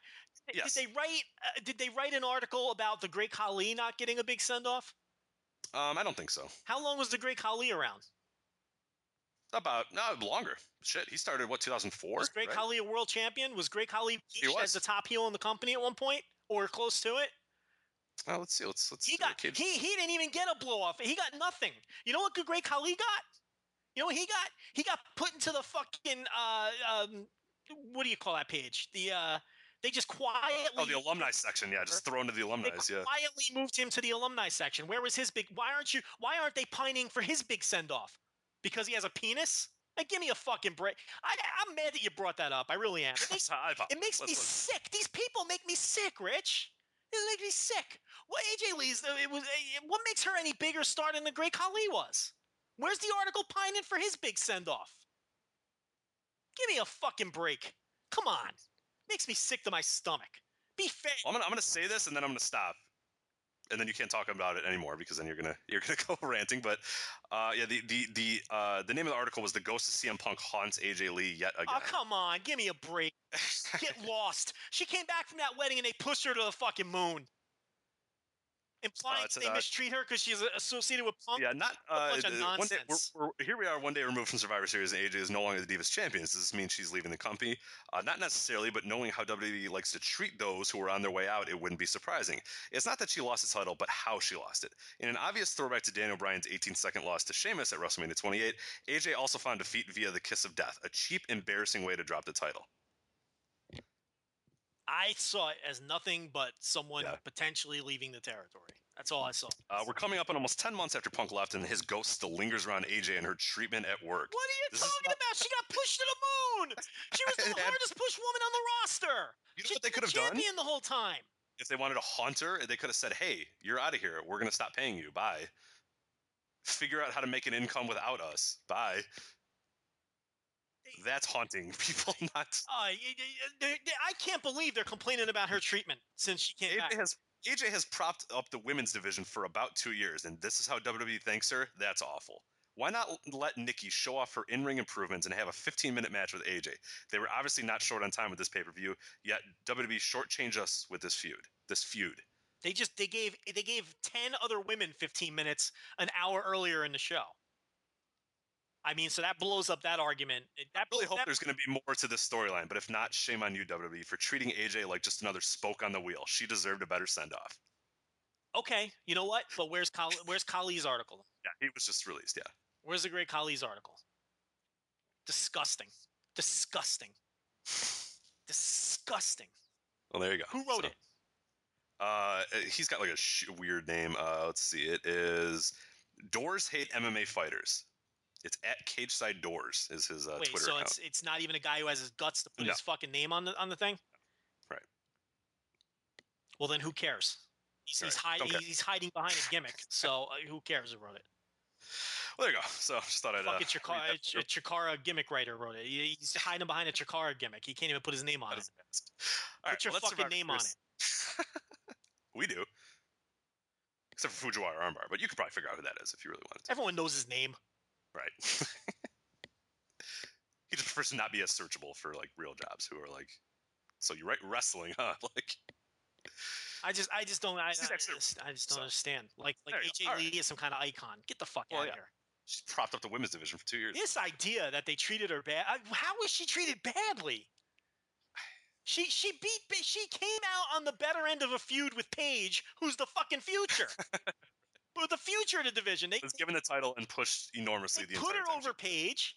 Did- Yes. Did they write? Uh, did they write an article about the Great Khali not getting a big send off? Um, I don't think so. How long was the Great Khali around? About no longer. Shit, he started what 2004. Was Great right? Khali a world champion? Was pitched was. as the top heel in the company at one point, or close to it? Well, let's see. Let's let's. He got he he didn't even get a blow off. He got nothing. You know what good Great Khali got? You know what he got? He got put into the fucking uh um what do you call that page? The uh they just quietly Oh, the alumni section. Yeah, just thrown to the alumni. Yeah. quietly moved him to the alumni section. Where was his big? Why aren't you? Why aren't they pining for his big send off? Because he has a penis? Like, give me a fucking break. I, I'm mad that you brought that up. I really am. It makes, it makes me sick. These people make me sick, Rich. This makes me sick. What AJ Lee's? It was. eh, What makes her any bigger star than the Great Khali was? Where's the article pining for his big send off? Give me a fucking break. Come on. Makes me sick to my stomach. Be fair. I'm gonna I'm gonna say this and then I'm gonna stop, and then you can't talk about it anymore because then you're gonna you're gonna go ranting. But uh, yeah, the the the uh, the name of the article was "The Ghost of CM Punk haunts AJ Lee yet again." Oh, come on. Give me a break. Get lost. She came back from that wedding and they pushed her to the fucking moon. Implying it's, they uh, mistreat her because she's associated with Punk. Yeah, not uh, uh, one day. We're, we're, here we are, one day removed from Survivor Series, and AJ is no longer the Divas champion. Does this mean she's leaving the company? Uh, not necessarily, but knowing how WWE likes to treat those who are on their way out, it wouldn't be surprising. It's not that she lost the title, but how she lost it. In an obvious throwback to Daniel Bryan's 18-second loss to Sheamus at WrestleMania 28, AJ also found defeat via the Kiss of Death, a cheap, embarrassing way to drop the title. I saw it as nothing but someone Yeah. potentially leaving the territory. That's all I saw. Uh, we're coming up on almost 10 months after Punk left, and his ghost still lingers around AJ and her treatment at work. What are you This talking not- about? She got pushed to the moon. She was the hardest pushed woman on the roster. You know She's what they could have done? champion the whole time. if they wanted to haunt her, they could have said, "Hey, you're out of here. We're going to stop paying you. Bye. Figure out how to make an income without us. Bye." That's haunting people. Not Uh, I can't believe they're complaining about her treatment since she came back. AJ has AJ has propped up the women's division for about two years, and this is how WWE thanks her. That's awful. Why not let Nikki show off her in-ring improvements and have a 15-minute match with AJ? They were obviously not short on time with this pay-per-view, yet WWE shortchanged us with this feud. This feud. They just they gave they gave ten other women 15 minutes an hour earlier in the show. I mean, so that blows up that argument. It- That I really hope that- there's going to be more to this storyline, but if not, shame on you, WWE, for treating AJ like just another spoke on the wheel. She deserved a better send off. okay. You know what? But where's Khali, where's Khali's article? Yeah, he was just released. Yeah. Where's the great Khali's article? Disgusting. Disgusting. Disgusting. Well, there you go. Who wrote So, it? Uh, he's got like a sh- weird name. Uh, let's see. It is Doors Hate MMA Fighters. It's at Cage Side Doors is his uh, Wait, Twitter so account. it's it's not even a guy who has his guts to put No. his fucking name on the on the thing. Right. Well, then who cares? He's, he's, Right. hiding, Don't care. he's hiding behind a gimmick. So uh, who cares who wrote it? Well, there you go. So I just thought I'd. Fuck uh, it, Chikara, that Ch-. Chikara gimmick writer wrote it. He- He's hiding behind a Chikara gimmick. He can't even put his name on it. is best. All right, Put your well, fucking name on this. we do. Except for Fujiwara Armbar, but you could probably figure out who that is if you really wanted to. Everyone knows his name. Right. he just prefers to not be as searchable for like real jobs who are like, so you write wrestling, huh? Like, I just, I just don't, I, I, just, I just don't so- understand. Like, like AJ Lee right. is some kind of icon. Get the fuck Well, out yeah. of here. she's propped up the women's division for two years. This idea that they treated her bad. How was she treated badly? She she beat she came out on the better end of a feud with Paige, who's the fucking future. Who the future of the division. They, was given the title and pushed enormously they the put her time. over Paige.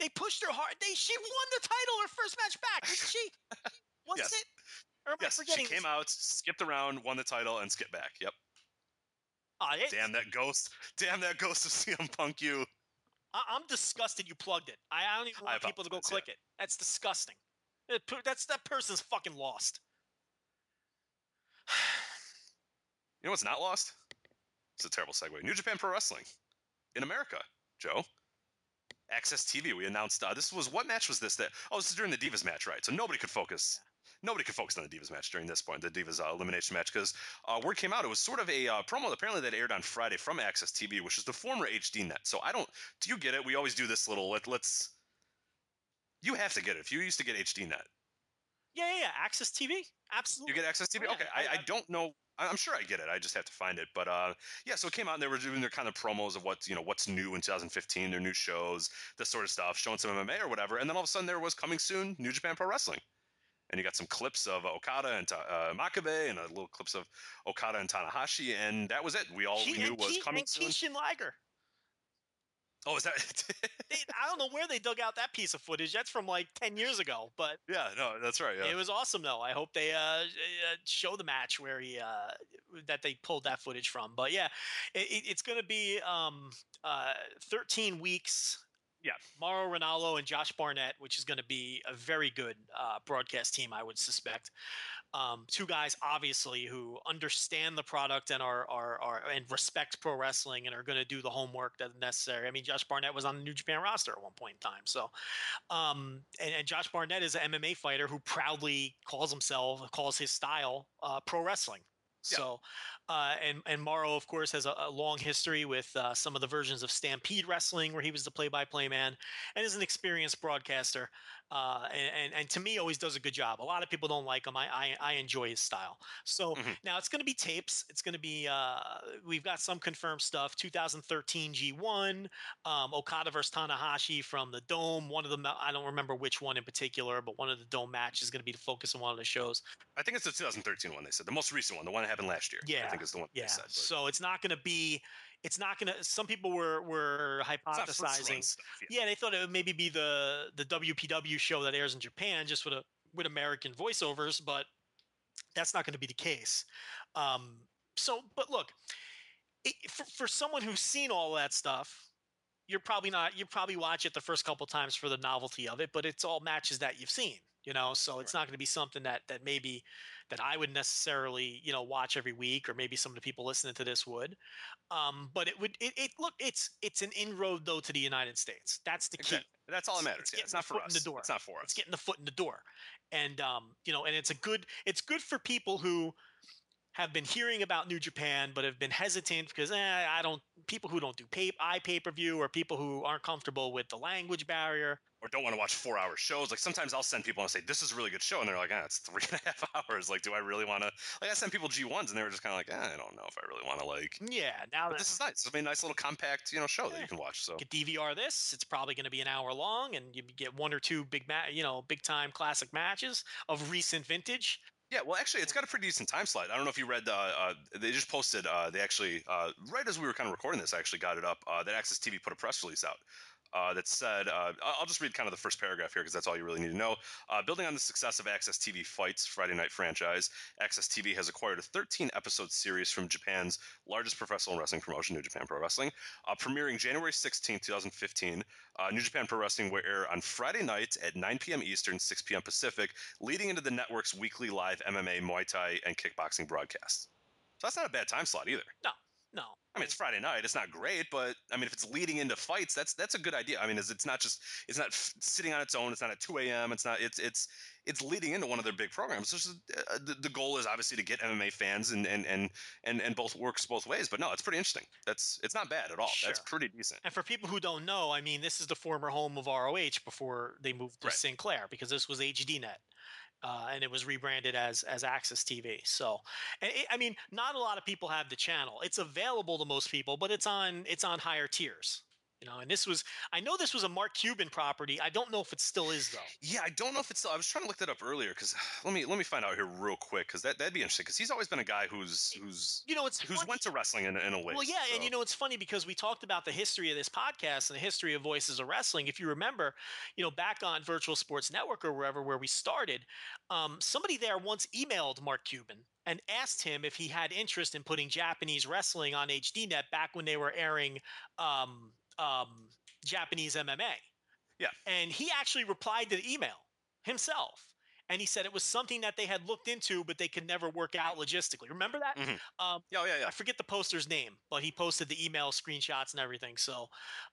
They pushed her hard. They she won the title her first match back, didn't she? Was Yes. it? Am Yes, she came out, skipped around, won the title, and skipped back. Yep. Ah, it- Damn that ghost! Damn that ghost of CM Punk! You. I, I'm disgusted you plugged it. I, don't even want people to go click it. That's disgusting. That's that person's fucking lost. You know what's not lost? It's a terrible segue. New Japan Pro Wrestling in America, Joe. AXS TV. We announced uh, this was what match was this? That oh, this is during the Divas match, right? So nobody could focus. Nobody could focus on the Divas match during this point, the Divas uh, elimination match, because uh, word came out. It was sort of a uh, promo apparently that aired on Friday from AXS TV, which is the former HD Net. So I don't. Do you get it? We always do this little. Let, let's. You have to get it. If you used to get HD Net, Yeah, yeah, yeah. AXS TV. Absolutely. you get AXS TV. Oh, yeah, Okay, I- I, don't know. I'm sure I get it. I just have to find it. But uh, yeah, so it came out and they were doing their kind of promos of what you know what's new in 2015, their new shows, this sort of stuff, showing some MMA or whatever. And then all of a sudden there was coming soon New Japan Pro Wrestling, and you got some clips of Okada and uh, Makabe and a little clips of Okada and Tanahashi, and that was it. We all we knew was coming and soon. Jushin Liger. Oh, is that? They, I don't know where they dug out that piece of footage. That's from like ten years ago, but yeah, no, that's right. Yeah. it was awesome though. I hope they uh, uh, show the match where he uh, that they pulled that footage from. But yeah, it, it- it's going to be um, uh, 13 weeks. Yeah. Mauro Ranallo and Josh Barnett, which is going to be a very good uh, broadcast team, I would suspect. Um, two guys, obviously, who understand the product and are, are, are and respect pro wrestling and are going to do the homework that's necessary. I mean, Josh Barnett was on the New Japan roster at one point in time, so um, and, and Josh Barnett is an MMA fighter who proudly calls himself, calls his style uh, pro wrestling. So, uh, and and Mauro, of course, has a, a long history with uh, some of the versions of Stampede Wrestling, where he was the play-by-play man, and is an experienced broadcaster. uh, and, and and to me always does a good job. A lot of people don't like him. I I, I enjoy his style. So Mhm. now it's going to be tapes. It's going to be uh, we've got some confirmed stuff. 2013 G1, um, Okada versus Tanahashi from the Dome. One of them I don't remember which one in particular, but one of the Dome matches is going to be the focus of one of the shows. I think it's the 2013 one they said, the most recent one, the one that happened last year. Yeah, think is the one Yeah. said. So it's not going to be. It's not going to. Some people were were it's not first run hypothesizing. stuff, Yeah, they thought it would maybe be the the WPW show that airs in Japan, just with a with American voiceovers, but that's not going to be the case. Um, so, but look, it, for for someone who's seen all that stuff, you're probably not. You probably watch it the first couple times for the novelty of it, but it's all matches that you've seen. You know, so it's not going to be something that that maybe that I would necessarily you know watch every week, or maybe some of the people listening to this would. Um, but it would. It, it look. It's it's an inroad though to the United States. That's the key. Exactly. That's all that matters. It's Yeah, it's not for foot in the door. It's not for us. It's getting the foot in the door, and um, you know, and it's a good. It's good for people who have been hearing about New Japan but have been hesitant because eh, I don't. People who don't do pay i pay per view or people who aren't comfortable with the language barrier. or don't want to watch four hour shows. Like sometimes I'll send people and say, This is a really good show. And they're like, ah, it's three and a half hours. Like, do I really want to? Like, I send people G1s and they were just kind of like, ah, I don't know if I really want to, like. Yeah, now that this is nice. I a nice little compact, you know, show that you can watch. So get DVR this, it's probably going to be an hour long, and you get one or two big, ma- you know, big time classic matches of recent vintage. Yeah, well, actually, it's got a pretty decent time slide. I don't know if you read. Uh, they just posted. Uh, they actually, uh, right as we were kind of recording this, I actually got it up. Uh, that AXS TV put a press release out. Uh, that said, uh, I'll just read kind of the first paragraph here because that's all you really need to know. Uh, building on the success of AXS TV Fights Friday Night franchise, AXS TV has acquired a 13 episode series from Japan's largest professional wrestling promotion, New Japan Pro Wrestling. Uh, premiering January 16, 2015, uh, New Japan Pro Wrestling will air on Friday nights at 9 p.m. Eastern, 6 p.m. Pacific, leading into the network's weekly live MMA, Muay Thai, and kickboxing broadcasts. So that's not a bad time slot either. No, I mean, it's Friday night. It's not great, but I mean, if it's leading into fights, that's that's a good idea. I mean, it's, it's not just it's not f- sitting on its own. It's not at 2 a.m. It's not it's it's it's leading into one of their big programs. Is, uh, the, the goal is obviously to get MMA fans and and and and and both works both ways. But no, it's pretty interesting. That's it's not bad at all. That's pretty decent. And for people who don't know, I mean, this is the former home of ROH before they moved to Right. Sinclair because this was HDNet. Uh, and it was rebranded as as AXS TV. So, it, I mean, not a lot of people have the channel. It's available to most people, but it's on it's on higher tiers. You know, and this was I know this was a Mark Cuban property. I don't know if it still is though. Yeah, I don't know if it's. still I was trying to look that up earlier because let me let me find out here real quick because that that'd be interesting because he's always been a guy who's who's You know, it's who's funny- went to wrestling in, a- in a way. Well, yeah, and you know it's funny because we talked about the history of this podcast and the history of Voices of Wrestling. If you remember, you know, back on Virtual Sports Network or wherever where we started, um, somebody there once emailed Mark Cuban and asked him if he had interest in putting Japanese wrestling on HDNet back when they were airing um, um, Japanese MMA. Yeah. and he actually replied to the email himself. And he said it was something that they had looked into, but they could never work out logistically. Remember that? Mhm. Um, Yeah, oh, yeah, yeah. I forget the poster's name, but he posted the email screenshots and everything. So,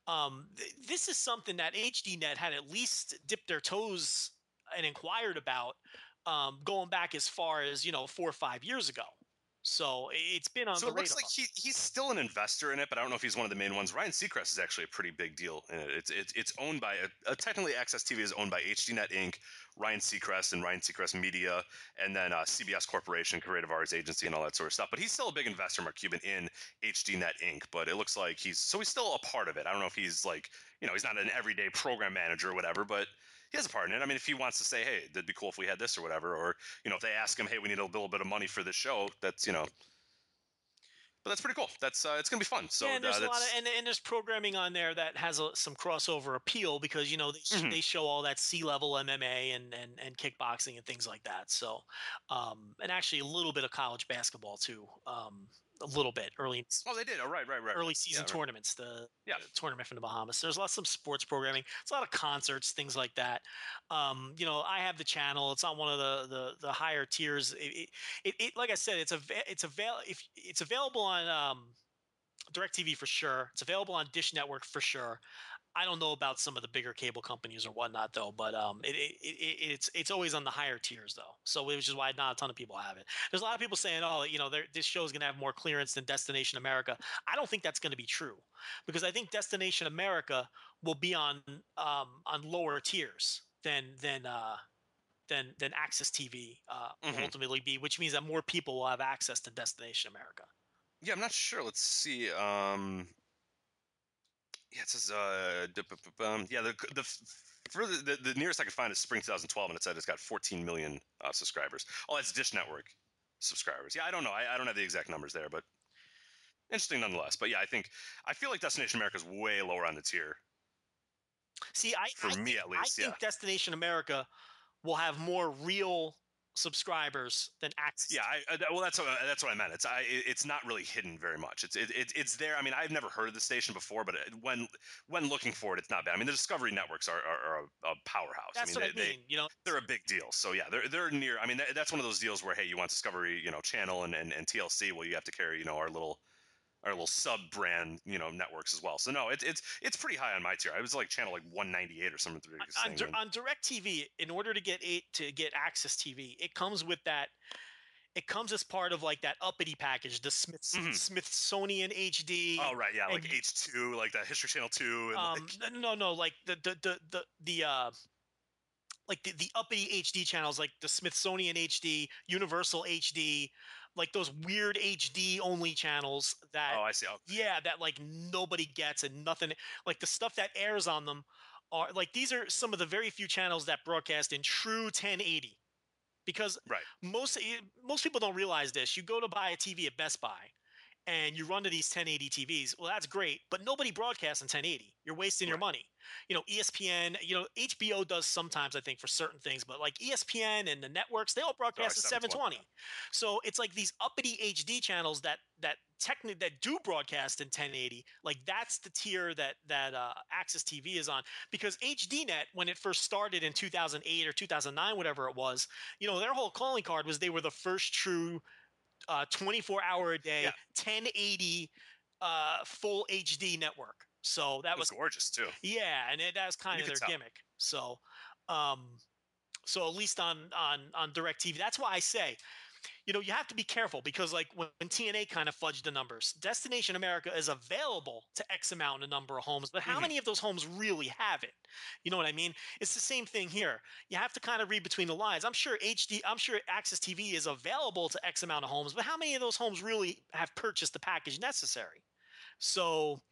um, th- this is something that HDNet had at least dipped their toes and inquired about, um, going back as far as you know four or five years ago. So it's been on So it looks like he, he's still an investor in it, but I don't know if he's one of the main ones. Ryan Seacrest is actually a pretty big deal in it. It's it's, it's owned by a technically AXS TV is owned by HDNet Inc., Ryan Seacrest and Ryan Seacrest Media, and then uh, CBS Corporation, Creative Arts Agency, and all that sort of stuff. But he's still a big investor, Mark Cuban, in HDNet Inc. But it looks like he's so he's still a part of it. I don't know if he's like you know he's not an everyday program manager or whatever, but he has a part in it. I mean, if he wants to say, hey, that'd be cool if we had this or whatever, or you know, if they ask him, hey, we need a little bit of money for this show, that's you know. But that's pretty cool. That's uh, it's gonna be fun. So yeah, and there's uh, a lot of and, and there's programming on there that has a, some crossover appeal because you know they, Mhm. they show all that sea level MMA and, and and kickboxing and things like that. So, um, and actually a little bit of college basketball too. Um, a little bit early oh, they did. Oh, right, right, right. early season right. tournaments, the, Yeah. tournament from the Bahamas. There's lots of sports programming. It's a lot of concerts, things like that. Um, you know, I have the channel. It's on one of the the, the higher tiers. It, it, it, it like I said, it's a it's avail if it's available on um, DirecTV for sure. It's available on Dish Network for sure. I don't know about some of the bigger cable companies or whatnot though, but um, it, it, it, it's it's always on the higher tiers though. So which is why not a ton of people have it. There's a lot of people saying, oh, you know, this show is going to have more clearance than Destination America. I don't think that's going to be true because I think Destination America will be on um, on lower tiers. than than uh, than than AXS TV uh, Mhm. ultimately be, which means that more people will have access to Destination America. Yeah, I'm not sure. Let's see. Um, yeah, it says uh, d- b- b- um, yeah, the the f- further the, the nearest I could find is spring 2012, and it said it's got 14 million uh, subscribers. Oh, that's Dish Network subscribers. Yeah, I don't know. I, I don't have the exact numbers there, but interesting nonetheless. But yeah, I think I feel like Destination America is way lower on the tier. See, I For I me, think, at least, I think Destination America will have more real subscribers than AXS. Yeah, I, uh, I, well, that's what, that's what I meant. It's I, it's not really hidden very much. It's it, it, it's there. I mean, I've never heard of the station before, but it- when when looking for it, it's not bad. I mean, the Discovery networks are, are, are a, powerhouse. That's I mean, what they, I mean. you know, they, are a big deal. So yeah, they're they're near. I mean, that, that's one of those deals where hey, you want Discovery, you know, Channel and, and, and TLC. Well, you have to carry you know our little our little sub brand you know networks as well. So no, it's it's it's pretty high on my tier. I was like channel like 198 or something. on, thing, on direct tv in order to get eight to get access tv it comes with that it comes as part of like that uppity package the Smith, Mhm. smithsonian hd Oh right, yeah, like H two, like that History Channel two, and um like, no no no like the the the the, the uh like the, the uppity hd channels like the smithsonian hd universal hd like those weird hd only channels that oh, I see. Oh, yeah that like nobody gets and nothing like the stuff that airs on them are like these are some of the very few channels that broadcast in true 1080 because right. most eh, most people don't realize this you go to buy a tv at best buy and you run to these 1080 tvs well that's great but nobody broadcasts in 1080 you're wasting your money. You know espn you know hbo does sometimes i think for certain things but like espn and the networks they all broadcast at 720, 720 so it's like these uppity hd channels that that technically that do broadcast in 1080 like that's the tier that that uh, access tv is on. Because hdnet when it first started in 2008 or 2009 whatever it was you know their whole calling card was they were the first true uh, 24 hour a day Yeah. 1080 uh, full hd network so that was was gorgeous too. yeah, and it, that was kind You of their tell. gimmick. So, um, so at least on on on Directv, that's why I say, you know, you have to be careful because like when, when TNA kind of fudged the numbers, Destination America is available to X amount of number of homes, but how Mhm. many of those homes really have it? You know what I mean? It's the same thing here. You have to kind of read between the lines. I'm sure HD, I'm sure AXS TV is available to X amount of homes, but how many of those homes really have purchased the package necessary? So,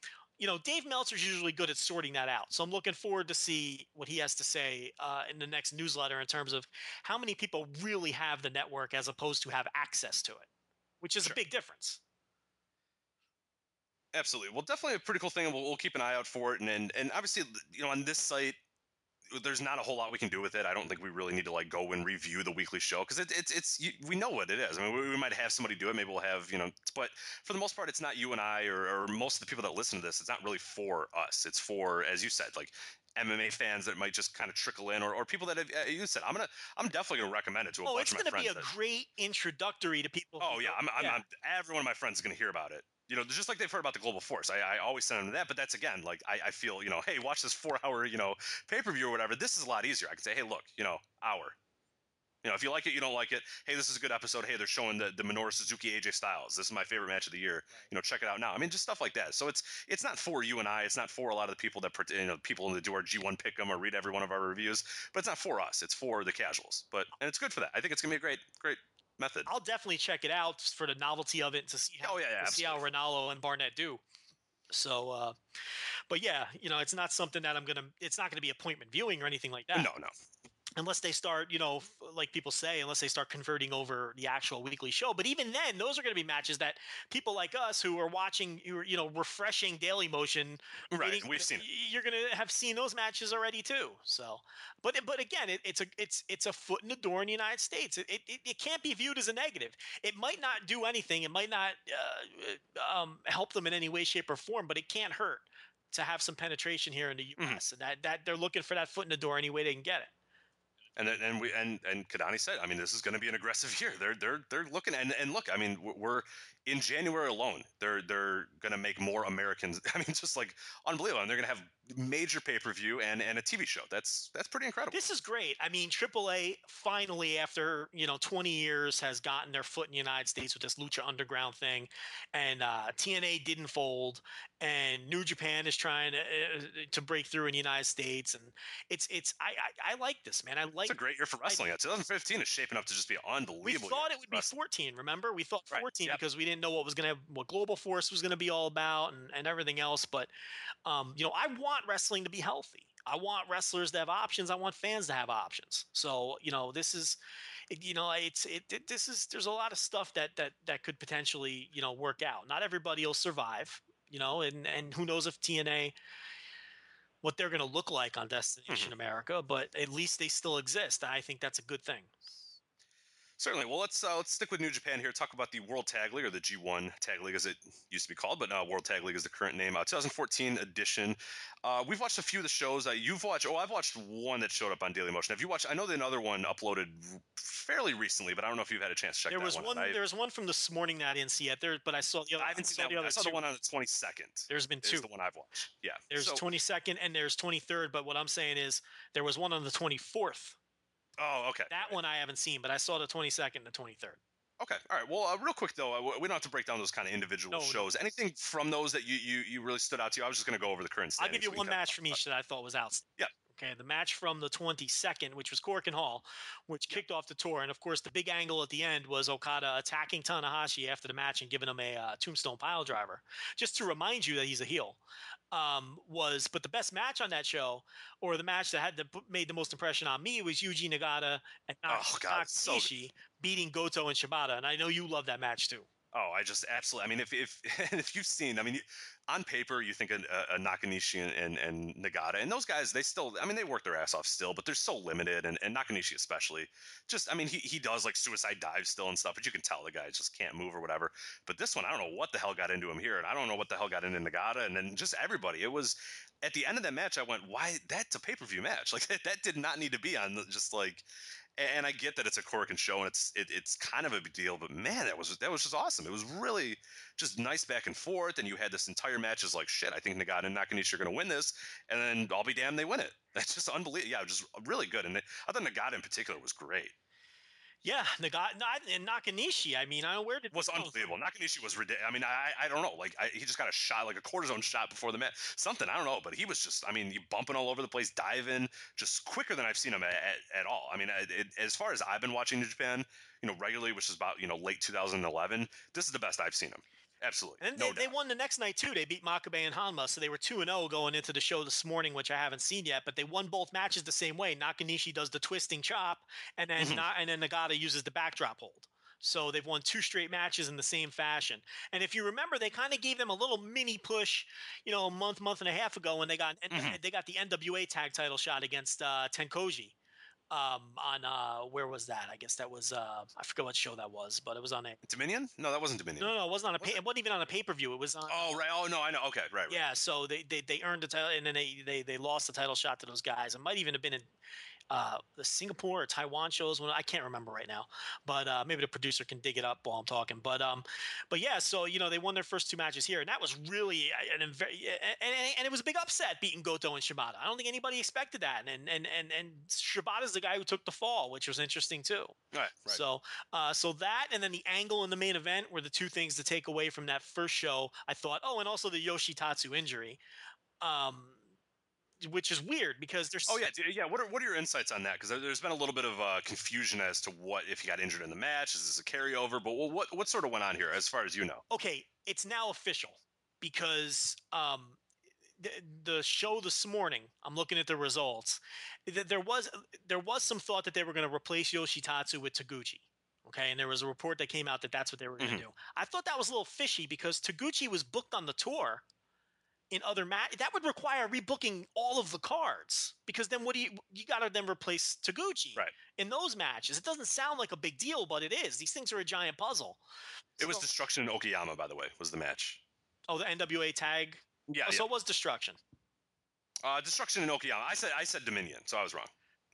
you know, Dave Meltzer's usually good at sorting that out. So I'm looking forward to see what he has to say uh, in the next newsletter in terms of how many people really have the network as opposed to have access to it, which is Sure. a big difference. Absolutely. Well, definitely a pretty cool thing, and we'll, we'll keep an eye out for it. And, and and obviously, you know, on this site, there's not a whole lot we can do with it. I don't think we really need to like go and review the weekly show because it, it's it's you, we know what it is. I mean, we, we might have somebody do it. Maybe we'll have you know, but for the most part, it's not you and I or, or most of the people that listen to this. It's not really for us. It's for, as you said, like MMA fans that might just kind of trickle in, or, or people that have, uh, you said, I'm gonna, I'm definitely gonna recommend it to a Oh, bunch of my friends. Oh, it's going to be a that- great introductory to people. Oh yeah, I'm, I'm, yeah. I'm, every one of my friends is going to hear about it. You know, just like they've heard about the Global Force. I, I always send them that, but that's again, like I, I feel, you know, hey, watch this four-hour, you know, pay-per-view or whatever. This is a lot easier. I can say, hey, look, you know, hour. You know, if you like it, you don't like it. Hey, this is a good episode. Hey, they're showing the the Minoru Suzuki AJ Styles. This is my favorite match of the year. You know, check it out now. I mean, just stuff like that. So it's it's not for you and I. It's not for a lot of the people that you know people that do our G1 pick 'em or read every one of our reviews. But it's not for us. It's for the casuals. But and it's good for that. I think it's gonna be a great great method. I'll definitely check it out for the novelty of it to see how, Oh, yeah, yeah, to see how Ranallo and Barnett do. So, uh, but yeah, you know, it's not something that I'm gonna. It's not gonna be appointment viewing or anything like that. No, no. Unless they start, you know, like people say, unless they start converting over the actual weekly show. But even then, those are going to be matches that people like us who are watching, who are, you know, refreshing Daily Motion, Right, we've seen it. You're going to have seen those matches already too. So, but but again, it, it's a it's it's a foot in the door in the United States. It, it, it can't be viewed as a negative. It might not do anything. It might not uh, um, help them in any way, shape, or form. But it can't hurt to have some penetration here in the. U.S. and that that they're looking for that foot in the door any way they can get it. And uh, and we and and Kidani said, I mean, this is going to be an aggressive year. They're they're they're looking and and look, I mean, we're- we're in January alone. They're they're going to make more Americans. I mean, just like unbelievable. And they're going to have major pay per view and and a TV show. That's that's pretty incredible. This is great. I mean, AAA finally, after you know 20 years, has gotten their foot in the United States with this Lucha Underground thing, and uh, TNA didn't fold, and New Japan is trying to uh, to break through in the United States, and it's it's I I, I like this man. I like. It's a great year for wrestling. 2015 is shaping up to just be unbelievable. We thought it would be wrestling. 14. Remember, we thought Right, 14 yep. because we didn't know what was going to what Global Force was going to be all about and, and everything else. But um, you know, I want wrestling to be healthy. I want wrestlers to have options. I want fans to have options. So you know, this is, you know, it's it, it this is there's a lot of stuff that that that could potentially you know work out. Not everybody will survive. You know, and and who knows if TNA what they're going to look like on mm-hmm. Destination America, but at least they still exist. I think that's a good thing. Certainly. Well, let's uh, let's stick with New Japan here. Talk about the World Tag League or the G1 Tag League, as it used to be called, but now World Tag League is the current name. Uh, 2014 edition. Uh, we've watched a few of the shows. You've watched. Oh, I've watched one that showed up on Daily Motion. Have you watched? I know that another one uploaded fairly recently, but I don't know if you've had a chance to check There that was one. one. I, there was one from this morning that I didn't see yet. There, but I saw the other. I haven't seen that the one. other I saw two. the one on the 22nd. There's been is two. the one I've watched. Yeah. There's So- 22nd and there's 23rd. But what I'm saying is there was one on the 24th. Oh, okay. That one I haven't seen, but I saw the 22nd and the 23rd. Okay. All right. Well, uh, real quick though, uh, we don't have to break down those kind of individual No, no. shows. Anything from those that you you, you really stood out to you? I was just going to go over the current. I'll give you one match from each that I thought was out. Yeah. Okay, the match from the 22nd, which was Korakuen Hall, which kicked off the tour, and of course the big angle at the end was Okada attacking Tanahashi after the match and giving him a uh, tombstone pile driver, just to remind you that he's a heel. Um, was but the best match on that show, or the match that had the, made the most impression on me, was Yuji Nagata and Nak- Oh, God, it's so beating Goto and Shibata, and I know you love that match too. Oh, I just absolutely. I mean, if if if you've seen, I mean, on paper you think a, a Nakanishi and, and and Nagata, and those guys, they still, I mean, they work their ass off still, but they're so limited, and, and Nakanishi especially. Just, I mean, he he does like suicide dives still and stuff, but you can tell the guy just can't move or whatever. But this one, I don't know what the hell got into him here, and I don't know what the hell got into Nagata, and then just everybody. It was at the end of that match, I went, why? That's a pay per view match. Like that, that did not need to be on. Just like and I get that it's a Korakuen show and it's it, it's kind of a big deal, but man, that was that was just awesome. It was really just nice back and forth, and you had this entire match is like shit. I think Nagata and Nakanishi are going to win this, and then I'll be damned they win it. That's just unbelievable. Yeah, just really good, and I thought Nagata in particular was great. Yeah, not- and Nakanishi. I mean, I don't where did Was this come from? unbelievable. Nakanishi was ridiculous. I mean, I I don't know. Like I, he just got a shot, like a cortisone shot before the match. Something I don't know, but he was just. I mean, he bumping all over the place, diving, just quicker than I've seen him at, at, at all. I mean, it, it, as far as I've been watching New Japan, you know, regularly, which is about you know late 2011. This is the best I've seen him. Absolutely, And no they, they won the next night too. They beat Makabe and Honma, so they were two and zero going into the show this morning, which I haven't seen yet. But they won both matches the same way. Nakanishi does the twisting chop, and then Mhm. Na- and then Nagata uses the backdrop hold. So they've won two straight matches in the same fashion. And if you remember, they kind of gave them a little mini push, you know, a month, month and a half ago when they got Mhm. they got the NWA tag title shot against uh, Tenkoji. Um, on uh, where was that? I guess that was uh, I forget what show that was, but it was on a Dominion? No, that wasn't Dominion. no, no, it wasn't on a Was pay, it? it wasn't even on a pay per view. It was on. Oh right. Oh no, I know. Okay, right. right. Yeah, so they, they, they earned the title, and then they, they, they lost the title shot to those guys. It might even have been in uh, the Singapore or Taiwan shows. When I can't remember right now, but uh, maybe the producer can dig it up while I'm talking. But um, but yeah, so you know they won their first two matches here, and that was really uh, an, and, and it was a big upset beating Goto and Shibata. I don't think anybody expected that, and and and and Shibata's the guy who took the fall, which was interesting too. Right. Right. So, uh, so that and then the angle in the main event were the two things to take away from that first show. I thought, oh, and also the Yoshitatsu injury, um, which is weird because there's Oh yeah, yeah. What are what are your insights on that? Because there's been a little bit of uh, confusion as to what if he got injured in the match. Is this a carryover? But what what sort of went on here, as far as you know? okay. It's now official because um, the, the show this morning. I'm looking at the results. th- There was there was some thought that they were going to replace Yoshitatsu with Taguchi. Okay, and there was a report that came out that that's what they were going to Mhm. do. I thought that was a little fishy because Taguchi was booked on the tour in other match. That would require rebooking all of the cards because then what do you you got to then replace Taguchi Right. in those matches? It doesn't sound like a big deal, but it is. These things are a giant puzzle. It was destruction in Okayama, by the way, was the match. oh the NWA tag. Yeah. Oh, so it was destruction. Uh, destruction in Okayama. I said I said Dominion, so I was wrong.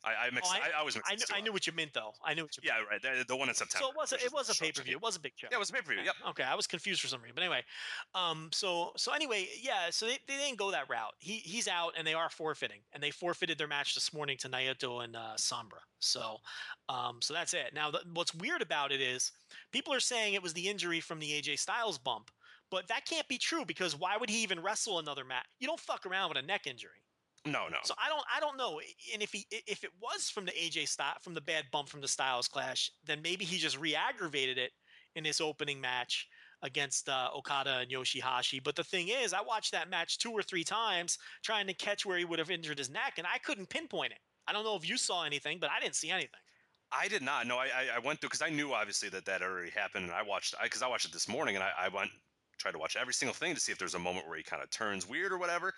I, I mixed. Oh, I, I always mix I knew, I knew what you meant though. I knew what you meant. Yeah, right. The, the one in September. So it was a, which was a pay per view. It was a big show. Yeah, it was a pay per view. Yep. Okay, I was confused for some reason. But anyway, um, so so anyway, yeah. So they, they didn't go that route. He he's out, and they are forfeiting, and they forfeited their match this morning to Naito and uh, Sombra. So, um, so that's it. Now, the, what's weird about it is people are saying it was the injury from the AJ Styles bump, but that can't be true because why would he even wrestle another match? You don't fuck around with a neck injury. No, no. So I don't I don't know. And if he if it was from the AJ Styles from the bad bump from the Styles clash, then maybe he just re-aggravated it in his opening match against uh, Okada and Yoshihashi. But the thing is, I watched that match two or three times trying to catch where he would have injured his neck, and I couldn't pinpoint it. I don't know if you saw anything, but I didn't see anything. I did not. No, I I, I went through because I knew obviously that that already happened, and I watched because I, watched it this morning, and I, I went tried to watch every single thing to see if there's a moment where he kind of turns weird or whatever.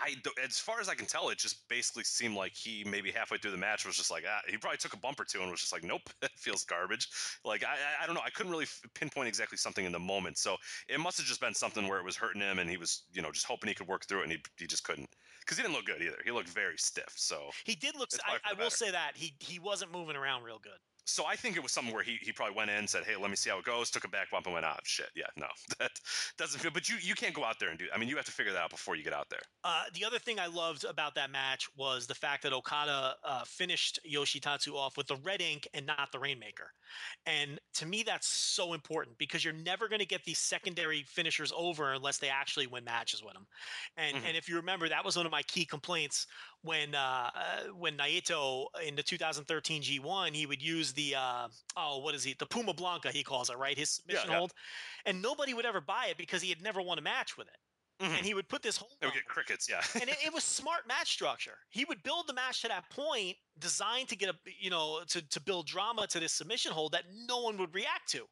I, as far as I can tell, it just basically seemed like he maybe halfway through the match was just like, ah, he probably took a bump or two and was just like, nope, it feels garbage. Like I, I- don't know, I couldn't really f- pinpoint exactly something in the moment, so it must have just been something where it was hurting him, and he was, you know, just hoping he could work through it, and he, he just couldn't, because he didn't look good either. He looked very stiff. So, He did look. I, I will say that he he wasn't moving around real good. So I think it was something where he, he probably went in, said, hey, let me see how it goes, took a back bump, and went, ah, shit, yeah, no, that doesn't feel. But you you can't go out there and do. I mean, you have to figure that out before you get out there. Uh, the other thing I loved about that match was the fact that Okada uh, finished Yoshitatsu off with the red ink and not the Rainmaker. And to me, that's so important because you're never going to get these secondary finishers over unless they actually win matches with them. And Mhm. and if you remember, that was one of my key complaints when uh, uh, when Naito in the 2013 G1 he would use the uh, oh what is he the Pluma Blanca he calls it right his submission yeah. hold, and nobody would ever buy it because he had never won a match with it. Mhm. And he would put this hold They on would get crickets, yeah. and it, it was smart match structure. He would build the match to that point, designed to get a you know to to build drama to this submission hold that no one would react to.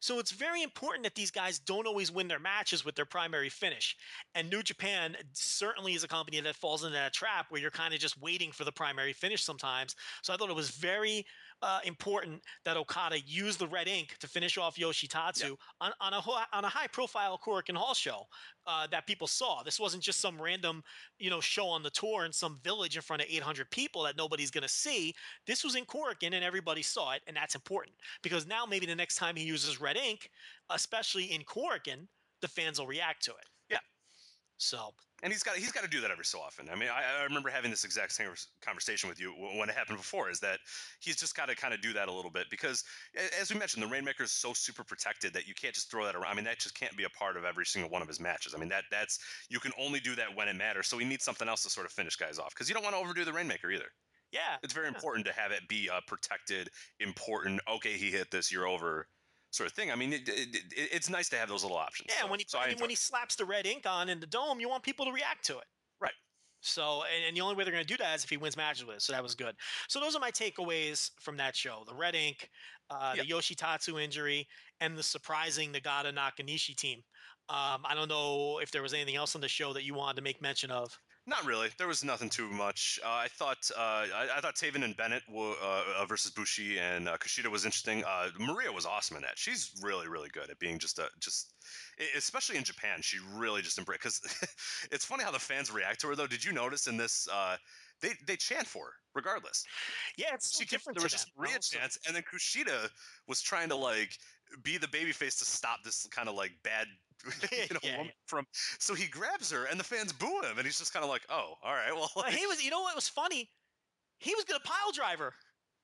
So it's very important that these guys don't always win their matches with their primary finish. And New Japan certainly is a company that falls into that trap where you're kind of just waiting for the primary finish sometimes. So I thought it was very uh, important that Okada used the red ink to finish off Yoshitatsu on, on a on a high profile Korakuen Hall show uh, that people saw. This wasn't just some random you know show on the tour in some village in front of 800 people that nobody's going to see. This was in Korakuen and everybody saw it, and that's important because now maybe the next time he uses red ink, especially in Korakuen, the fans will react to it. Yeah. So and he's got he's got to do that every so often. I mean, I, I remember having this exact same conversation with you when it happened before. Is that he's just got to kind of do that a little bit because, as we mentioned, the Rainmaker is so super protected that you can't just throw that around. I mean, that just can't be a part of every single one of his matches. I mean, that that's you can only do that when it matters. So he needs something else to sort of finish guys off because you don't want to overdo the Rainmaker either. yeah, It's very yeah. important to have it be a protected, important. Okay, he hit this, you're over, sort of thing. I mean, it, it, it, it's nice to have those little options. Yeah, so, when he so I mean, when he slaps the red ink on in the dome, you want people to react to it. Right. So, and, and the only way they're going to do that is if he wins matches with it. So that was good. So those are my takeaways from that show: the red ink, uh, the Yoshitatsu injury, and the surprising Nagata Nakanishi team. Um, I don't know if there was anything else on the show that you wanted to make mention of. Not really. There was nothing too much. Uh, I thought uh, I, I thought Taven and Bennett were, uh, uh, versus Bushi and uh, Kushida was interesting. Uh, Maria was awesome in that. She's really really good at being just a just, especially in Japan. She really just embraced. Because it's funny how the fans react to her though. Did you notice in this? Uh, they they chant for her regardless. Yeah, it's She different. there was just them, you know, Maria chants, and then Kushida was trying to like be the babyface to stop this kind of like bad. you know, Yeah, woman yeah. from so he grabs her and the fans boo him and he's just kind of like oh all right well But he was, you know what was funny? He was to pile drive her.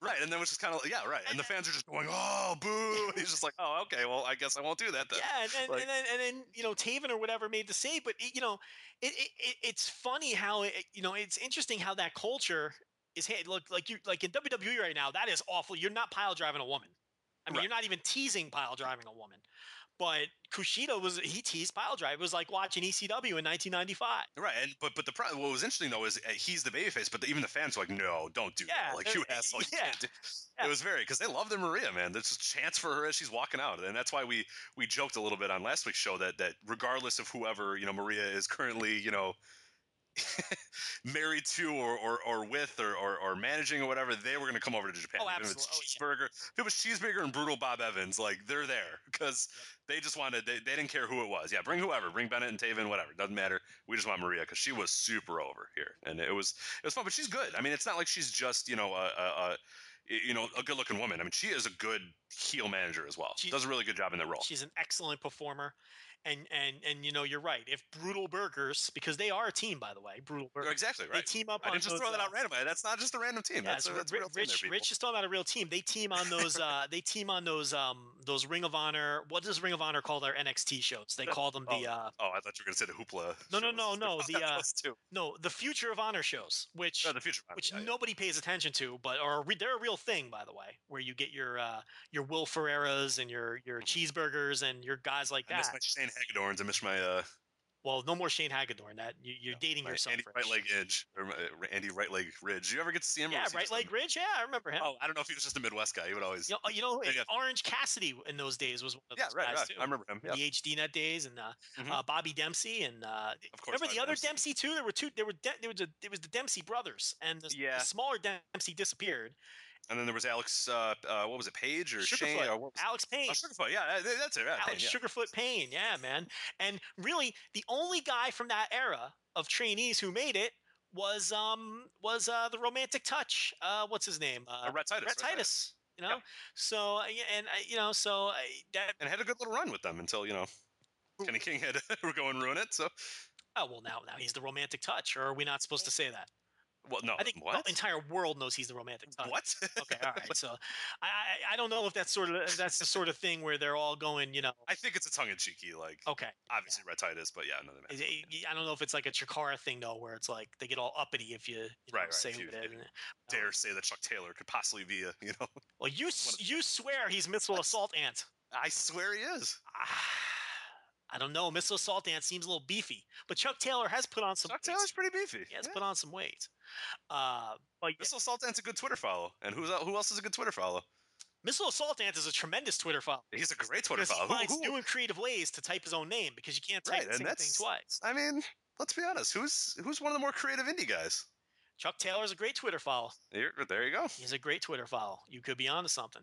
Right, and then was just kind of like, yeah, right, and the fans are just going, "Oh, boo!" He's just like, "Oh, okay, well, I guess I won't do that then." Yeah, and then, Like- and then and then you know Taven or whatever made the save, but it, you know, it, it, it it's funny how it, you know it's interesting how that culture is. Hey, look, like you like in WWE right now, that is awful. You're not pile driving a woman. I mean, Right. you're not even teasing pile driving a woman. But Kushida was he teased pile drive. It was like watching ECW in 1995. Right, and but but the what was interesting though is uh, he's the babyface, but the, even the fans were like, "No, don't do Yeah, that!" Like you asshole. you yeah, can't do-" yeah. It was very because they love their Maria, man. There's a chance for her as she's walking out, and that's why we we joked a little bit on last week's show that that regardless of whoever you know Maria is currently you know married to or, or, or with or, or, or managing or whatever, they were going to come over to Japan. Oh, Even if it's absolutely. Oh, yeah. Cheeseburger, if it was Cheeseburger and Brutal Bob Evans, like they're there because they just wanted, they, they didn't care who it was. Yeah, bring whoever, bring Bennett and Taven, whatever. Doesn't matter. We just want Maria because she was super over here. And it was, it was fun, but she's good. I mean, it's not like she's just, you know, a, a, a you know, a good looking woman. I mean, she is a good heel manager as well. She She- does a really good job in that role. She's an excellent performer. And and and you know you're right. If Brutal Burgers, because they are a team, by the way, Brutal Burgers. exactly right. They team up I on didn't just throw that uh, out randomly. That's not just a random team. Yeah, that's, a, that's a real team Rich. there, people. Rich is talking about a real team. They team on those. Uh, they team on those. Um, those Ring of Honor. What does Ring of Honor call their NXT shows? They call them the. Uh, Oh, I thought you were going to say the hoopla. No, no, no, no, the, uh, no, the Future of Honor shows, which Oh, the future. which yeah, yeah. nobody pays attention to, but are re- they're a real thing, by the way, where you get your uh, your Will Ferraras and your your cheeseburgers and your guys like that. Hagadorns. I miss my uh, Well, no more Shane Hagadorn. That you, you're dating yourself. Andy Rich. right leg edge or my, uh, Andy right leg ridge. Did You ever get to see him? Yeah, right leg Ridge. Yeah, I remember him. Oh, I don't know if he was just a Midwest guy. He would always. You know, you know Yeah. Orange Cassidy in those days was one of yeah, those right, guys right. too. I remember him. Yeah, The HD Net days and uh, Mhm. uh, Bobby Dempsey and uh, of course. remember Bobby the other Dempsey. Dempsey too. There were two. There were De- there was a, it was the Dempsey brothers and the, Yeah. the smaller Dempsey disappeared. And then there was Alex. Uh, uh, what was it? Page or Shane? Sugarfoot, Or what was Alex Payne. Oh, Sugarfoot. Yeah, that's it. Alex Payne, yeah. Sugarfoot Payne, yeah, man. And really, the only guy from that era of trainees who made it was um was uh the romantic touch. Uh, what's his name? Uh, Uh, Rhett Titus. Rhett Titus. You know, Yeah. so uh, yeah, and uh, you know, so that and had a good little run with them until you know Kenny King had to go and ruin it. So, oh well, now now he's the romantic touch, or are we not supposed to say that? Well, no, I think what? the entire world knows he's the romantic what? Okay, all right. So I, I I don't know if that's sort of that's the sort of thing where they're all going, you know. I think it's a tongue in cheeky, like Okay. obviously Rhett Titus, but yeah, another man. I don't know if it's like a Chikara thing though, where it's like they get all uppity if you, you know, Right, right, say you- it you oh. Dare say that Chuck Taylor could possibly be a, you know, Well, you you swear he's missile assault ant. I swear he is. Ah. I don't know. Missile assault ant seems a little beefy, but Chuck Taylor has put on some. Chuck weight. Taylor's pretty beefy. He has yeah. put on some weight. Uh, but yeah, Missile Assault Ant's a good Twitter follow, and who's who else is a good Twitter follow? missile assault ant is a tremendous Twitter follow. He's a great Twitter he follow. Who- finds new and creative ways to type his own name because you can't type right, the same thing twice. I mean, let's be honest. Who's who's one of the more creative indie guys? Chuck Taylor's a great Twitter follow. There, there you go. He's a great Twitter follow. You could be onto something.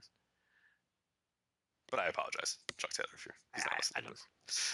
But I apologize, Chuck Taylor, if you're he's not I, I don't,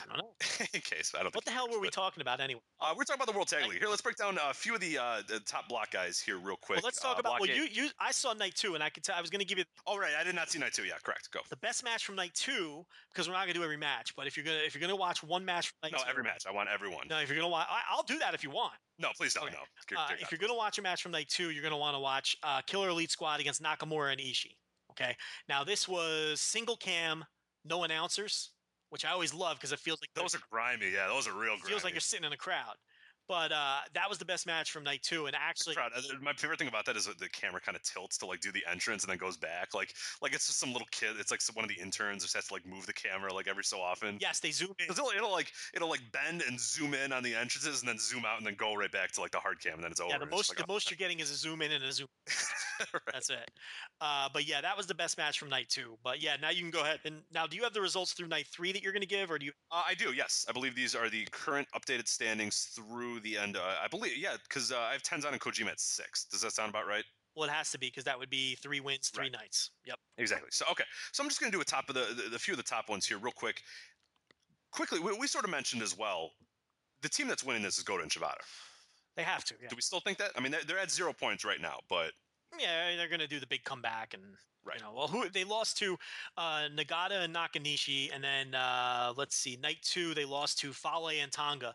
I don't know. In case I don't. What the hell cares, were we talking about anyway? Uh, we're talking about the World Tag League. Here, let's break down a few of the, uh, the top block guys here real quick. Well, let's talk Uh, about. Well, eight- you, you, I saw night two, and I could tell. I was going to give you Oh, right. I did not see night two. Yeah, correct. Go. the best match from night two because we're not going to do every match. But if you're gonna if you're gonna watch one match from night No, two, every match. I want everyone. No, if you're gonna watch, I, I'll do that if you want. No, please don't. Okay. No. Uh, if you're gonna watch a match from night two, you're gonna want to watch uh, Killer Elite Squad against Nakamura and Ishii. Okay. Now this was single cam, no announcers, which I always love because it feels like those are grimy. Yeah, those are real it grimy. feels like you're sitting in a crowd. But uh, that was the best match from night two, and actually. Uh, My favorite thing about that is that the camera kind of tilts to like do the entrance and then goes back. Like, like it's just some little kid. It's like some, one of the interns just has to like move the camera like every so often. yes, they zoomed in. It'll, it'll like it'll like bend and zoom in on the entrances and then zoom out and then go right back to like the hard cam and then it's over. Yeah, the It's most like, the oh, most you're getting is a zoom in and a zoom. right. That's it. Uh, but yeah, that was the best match from night two. But yeah, now you can go ahead and now, do you have the results through night three that you're going to give, or do you? Uh, I do, yes. I believe these are the current updated standings through the end. Uh, I believe, yeah, because uh, I have Tenzan and Kojima at six. Does that sound about right? Well, it has to be because that would be three wins, three Right. nights. Yep. Exactly. So, okay. So I'm just going to do a top of the, the, the few of the top ones here, real quick. Quickly, we, we sort of mentioned as well. The team that's winning this is Goto and Shibata. They have to. Yeah. Do we still think that? I mean, they're, they're at zero points right now, but Yeah, they're going to do the big comeback and Right. you know, well, who they lost to uh, Nagata and Nakanishi, and then uh, let's see, night two they lost to Fale and Tonga,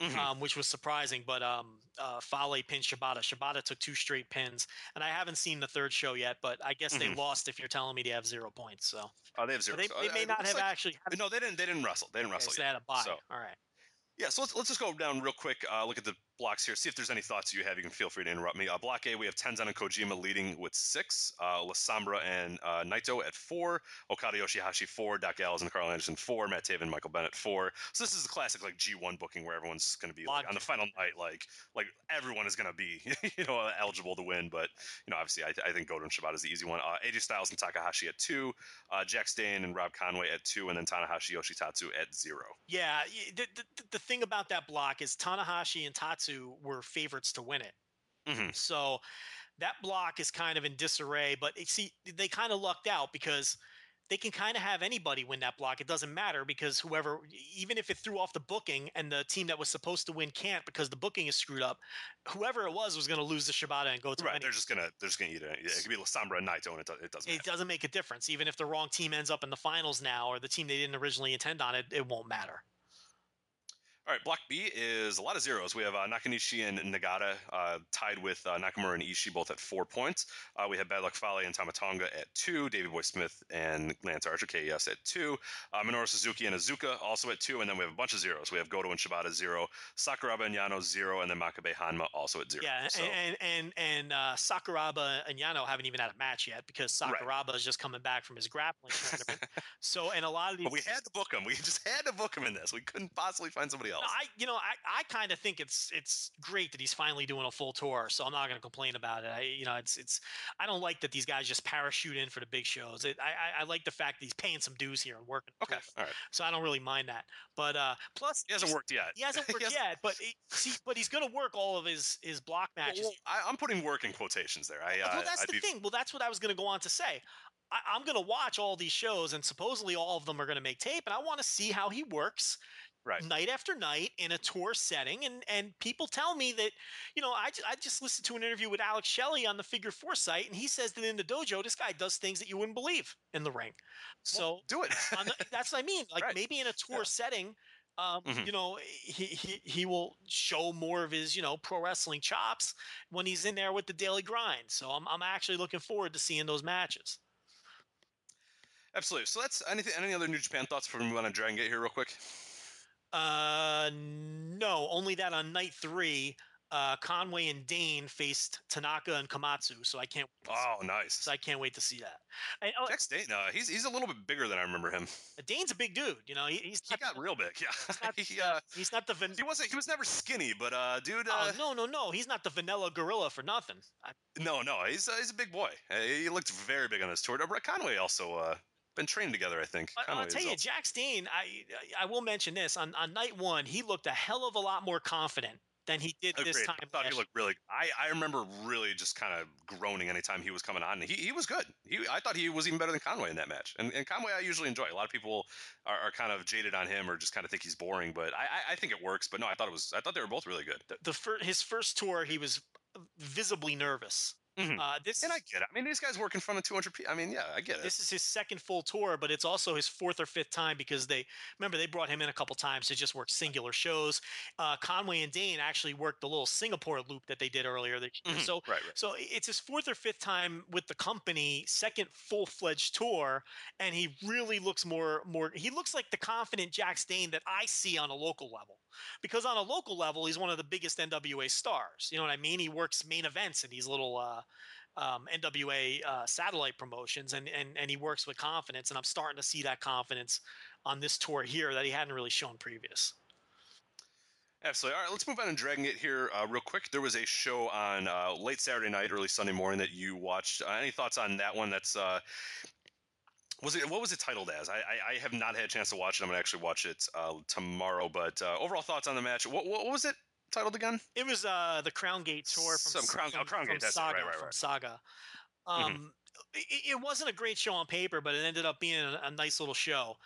Mhm. um, which was surprising. But um, uh, Fale pinned Shibata. Shibata took two straight pins, and I haven't seen the third show yet, but I guess they Mhm. lost. If you're telling me they have zero points, so uh, they have zero. they, So, they uh, may it not have like- actually. Had, No, they didn't. They didn't wrestle. They didn't okay, wrestle. so they had a bye. So- All right. Yeah, so let's, let's just go down real quick. Uh, look at the blocks here. See if there's any thoughts you have. You can feel free to interrupt me. Uh, block A, we have Tenzan and Kojima leading with six. Uh, La Sombra and uh, Naito at four. Okada Yoshihashi four. Doc Gallows and Karl Anderson four. Matt Taven, Michael Bennett four. So this is a classic like G1 booking where everyone's going to be like, on the final night, like like everyone is going to be you know eligible to win. But you know, obviously, I, I think Goto and Shibata is the easy one. Uh, AJ Styles and Takahashi at two. Uh, Jax Dane and Rob Conway at two, and then Tanahashi Yoshitatsu at zero. Yeah, the, the, the thing about that block is Tanahashi and Tatsu Komatsu were favorites to win it. Mhm. So that block is kind of in disarray. But see, they kind of lucked out because they can kind of have anybody win that block. It doesn't matter because whoever, even if it threw off the booking and the team that was supposed to win can't because the booking is screwed up, whoever it was was going to lose the Shibata and go to Right, any- they're just gonna they're just gonna eat it. It could be Sombra and Naito, and it, do- it doesn't. it matter. doesn't make a difference. Even if the wrong team ends up in the finals now or the team they didn't originally intend on it, it won't matter. All right, Block B is a lot of zeros. We have uh, Nakanishi and Nagata uh, tied with uh, Nakamura and Ishii both at four points. Uh, we have Bad Luck Fale and Tama Tonga at two. Davey Boy Smith and Lance Archer KES at two. Uh, Minoru Suzuki and Iizuka also at two. And then we have a bunch of zeros. We have Goto and Shibata zero, Sakuraba and Yano zero, and then Makabe Honma also at zero. Yeah, So, and and and uh, Sakuraba and Yano haven't even had a match yet because Right. Sakuraba is just coming back from his grappling tournament. So, and a lot of these, but we had to book him. We just had to book him in this. We couldn't possibly find somebody else. No, I, you know, I, I kind of think it's it's great that he's finally doing a full tour. So I'm not going to complain about it. I, you know, it's it's. I don't like that these guys just parachute in for the big shows. It, I, I I like the fact that he's paying some dues here and working. okay, all right. So I don't really mind that. But uh, plus, He hasn't worked yet. He hasn't He worked hasn't- yet, but he, see, but he's going to work all of his his block matches. Well, I, I'm putting work in quotations there. I, uh, well, that's I'd the be- thing. Well, that's what I was going to go on to say. I'm going to watch all these shows, and supposedly all of them are going to make tape, and I want to see how he works Right. night after night in a tour setting. And and people tell me that, you know, I, I just listened to an interview with Alex Shelley on the Figure Four site, and he says that in the dojo, this guy does things that you wouldn't believe in the ring. So Do it. the, that's what I mean. Like Right. maybe in a tour Yeah. setting, um, Mhm. you know, he, he he will show more of his you know pro wrestling chops when he's in there with the daily grind. So I'm I'm actually looking forward to seeing those matches. Absolutely. So that's anything. Any other New Japan thoughts before we on to Dragon Gate here, real quick? Uh, no, only that on night three, uh, Conway and Dane faced Tanaka and Komatsu. So I can't. Oh, nice. So I can't wait to see that. And, oh, Jax Dane, uh, he's he's a little bit bigger than I remember him. Dane's a big dude. You know, he, he's He not, got real big. Yeah. not- he, uh, he's not the van- he wasn't. He was never skinny, but uh, dude. Oh Uh, no no no! He's not the vanilla gorilla for nothing. I, no, no, he's uh, he's a big boy. Uh, he looked very big on this tour. Uh, Conway also uh, been training together, I think. I, Conway I'll tell you, Jax Dane. I I will mention this on on night one. He looked a hell of a lot more confident than he did this time. I thought he looked really. I, I remember really just kind of groaning anytime he was coming on. He, he was good. He I thought he was even better than Conway in that match. And, and Conway I usually enjoy. A lot of people are, are kind of jaded on him or just kind of think he's boring. But I, I, I think it works. But no, I thought it was. I thought they were both really good. the, the fir- his first tour, he was visibly nervous. Mhm. Uh, this And I get it. I mean, these guys work in front of 200 people. I mean, yeah, I get it. this is his second full tour, but it's also his fourth or fifth time because they remember they brought him in a couple times to just work singular shows. Uh, Conway and Dane actually worked the little Singapore loop that they did earlier. Mhm. So right, right. So it's his fourth or fifth time with the company, second full fledged tour, and he really looks more more. He looks like the confident Jax Dane that I see on a local level, because on a local level he's one of the biggest NWA stars. You know what I mean? He works main events in these little. Uh, um, NWA uh, satellite promotions, and, and and he works with confidence, and I'm starting to see that confidence on this tour here that he hadn't really shown previous. Absolutely. All right, let's move on and Dragon Gate here uh, real quick. There was a show on uh, late Saturday night, early Sunday morning that you watched. Uh, any thoughts on that one? That's uh, was it? What was it titled as? I, I, I have not had a chance to watch it. I'm gonna actually watch it uh, tomorrow. But uh, overall thoughts on the match? What, what was it titled again? It was uh, the Crown Gate tour from Some Crown- oh, Crown from Gate, it. Saga. Right, right, From right. Saga. Mhm. Um, it, it wasn't a great show on paper, but it ended up being a, a nice little show.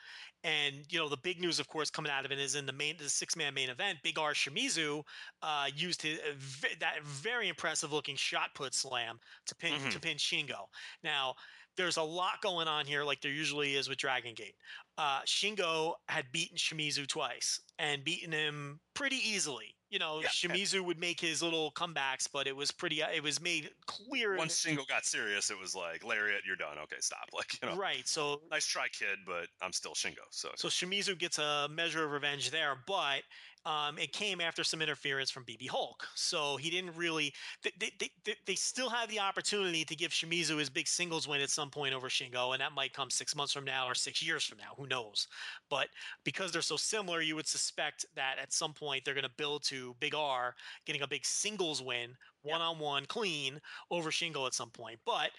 And you know, the big news, of course, coming out of it is in the main, the six-man main event. Big R Shimizu uh, used his, uh, that very impressive-looking shot put slam to pin Mhm. to pin Shingo. Now, there's a lot going on here, like there usually is with Dragon Gate. Uh, Shingo had beaten Shimizu twice and beaten him pretty easily. You know, Yeah. Shimizu would make his little comebacks, but it was pretty. uh, It was made clear. Once Shingo got serious, it was like Lariat, you're done. Okay, stop. Like you know, Right. So nice try, kid, but I'm still Shingo. So, so Shimizu gets a measure of revenge there, but um, it came after some interference from BB Hulk. So he didn't really. They, they, they- they, still have the opportunity to give Shimizu his big singles win at some point over Shingo, and that might come six months from now or six years from now. Who knows? But because they're so similar, you would suspect that at some point they're going to build to Big R getting a big singles win, one on one, clean over Shingo at some point. But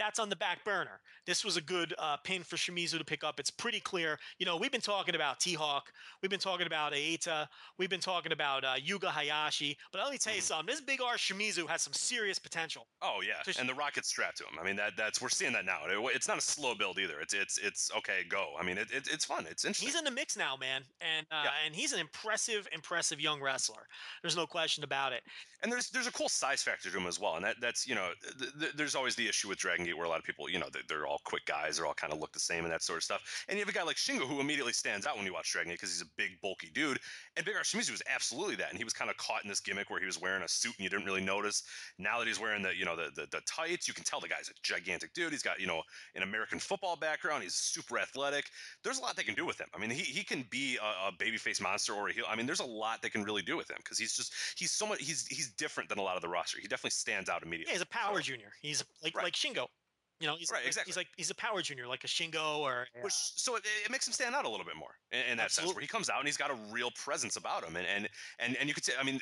that's on the back burner. This was a good uh, pin for Shimizu to pick up. It's pretty clear. You know, we've been talking about T Hawk, we've been talking about Eita, we've been talking about uh, Yuga Hayashi. But let me tell you something: this big R Shimizu has some serious potential. Oh yeah, Just- and the rocket's strapped to him. I mean that that's we're seeing that now. It- it's not a slow build either. It's it's it's okay, go. I mean it, it it's fun. It's interesting. He's in the mix now, man, and uh, Yeah. and he's an impressive, impressive young wrestler. There's no question about it. and there's there's a cool size factor to him as well. And that that's you know th- th- there's always the issue with Dragon Where a lot of people you know they're, they're all quick guys, they're all kind of look the same and that sort of stuff. And you have a guy like Shingo who immediately stands out when you watch Dragon Gate because he's a big bulky dude. And Big R Shimizu was absolutely that. And he was kind of caught in this gimmick where he was wearing a suit and you didn't really notice. Now that he's wearing the you know the the, the tights, you can tell the guy's a gigantic dude. He's got you know an American football background. He's super athletic. There's a lot they can do with him. I mean, he, he can be a, a babyface monster or a heel. I mean, there's a lot they can really do with him because he's just he's so much he's he's different than a lot of the roster. He definitely stands out immediately. Yeah, he's a power So- junior. He's like Right. like Shingo. You know, he's Right, like, exactly. He's like he's a power junior, like a Shingo or Which so it, it makes him stand out a little bit more in, in that sense, where he comes out and he's got a real presence about him, and and and and you could say, I mean,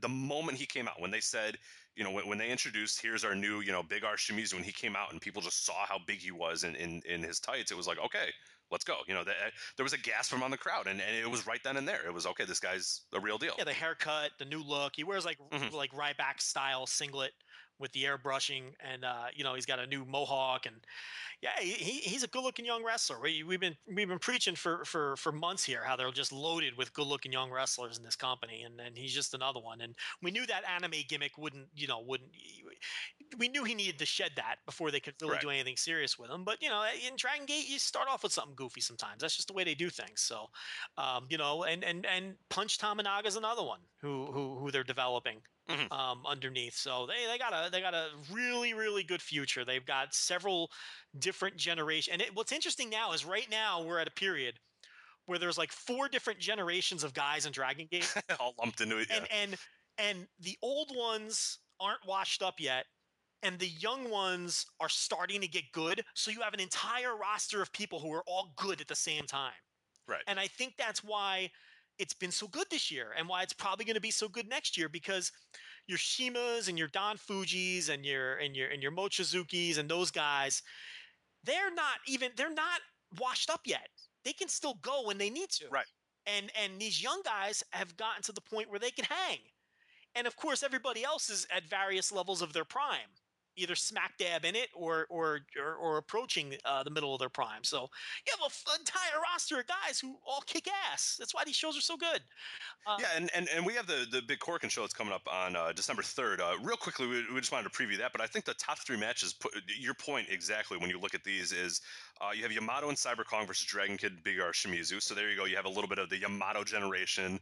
the moment he came out, when they said, you know, when, when they introduced, here's our new, you know, Big R Shimizu, when he came out and people just saw how big he was in in, in his tights, it was like, okay, let's go. You know, that, there was a gasp from on the crowd, and, and it was right then and there. It was okay, this guy's a real deal. yeah, the haircut, the new look. He wears like Mhm. like Ryback style singlet with the airbrushing, and uh, you know he's got a new mohawk, and yeah, he, he- he's a good-looking young wrestler. We, we've been we've been preaching for for for months here how they're just loaded with good-looking young wrestlers in this company, and and he's just another one. And we knew that anime gimmick wouldn't you know wouldn't. We knew he needed to shed that before they could really Correct. do anything serious with him. But you know, in Dragon Gate, you start off with something goofy sometimes. That's just the way they do things. So, um, you know, and and and Punch Tominaga's another one who who who they're developing Mhm. um, underneath. So they they got a they got a really really good future. They've got several different generations. And it, what's interesting now is right now we're at a period where there's like four different generations of guys in Dragon Gate, all lumped into it. Yeah. and and and the old ones aren't washed up yet. And the young ones are starting to get good. So you have an entire roster of people who are all good at the same time. right. And I think that's why it's been so good this year and why it's probably going to be so good next year because your CIMAs and your Don Fujiis and your and your and your Mochizukis and those guys, they're not even they're not washed up yet. They can still go when they need to. Right. And and these young guys have gotten to the point where they can hang. And of course everybody else is at various levels of their prime. Either smack dab in it or or or, or approaching uh, the middle of their prime. So you have an entire roster of guys who all kick ass. That's why these shows are so good. Uh, yeah, and, and, and we have the, the big Korakuen show that's coming up on uh, December 3rd. Uh, real quickly, we, we just wanted to preview that, but I think the top three matches, put, your point exactly when you look at these is uh, you have Yamato and Cyber Kong versus Dragon Kid Big R Shimizu. So there you go. You have a little bit of the Yamato generation,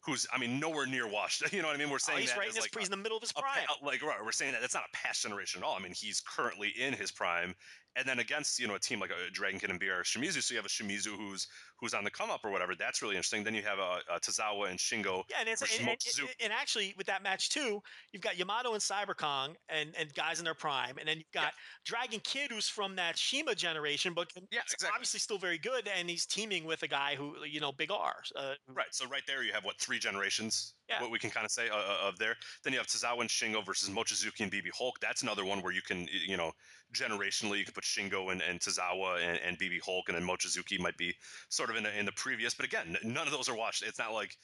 who's, I mean, nowhere near washed. You know what I mean? We're Oh, saying he's that right like he's in the middle of his prime. pa- like right, we're saying that that's not a past generation at all. I mean, he's currently in his prime, and then against you know a team like a Dragon Kid and BR Shimizu, so you have a Shimizu who's who's on the come up or whatever. That's really interesting. Then you have a, uh Tozawa and Shingo. Yeah, and it's and, and, and actually with that match too, you've got Yamato and Cyberkong and, and guys in their prime, and then you've got Dragon Kid who's from that CIMA generation, but Yeah, exactly. obviously still very good, and he's teaming with a guy who you know Big R. Uh, Right. So right there, you have what three generations? Yeah. What we can kind of say uh, uh, of there. Then you have Tozawa and Shingo versus Mochizuki and BB Hulk. That's another one where you can, you know, generationally you can put Shingo and, and Tozawa and, and BB Hulk, and then Mochizuki might be sort of in the, in the previous. But again, none of those are watched. It's not like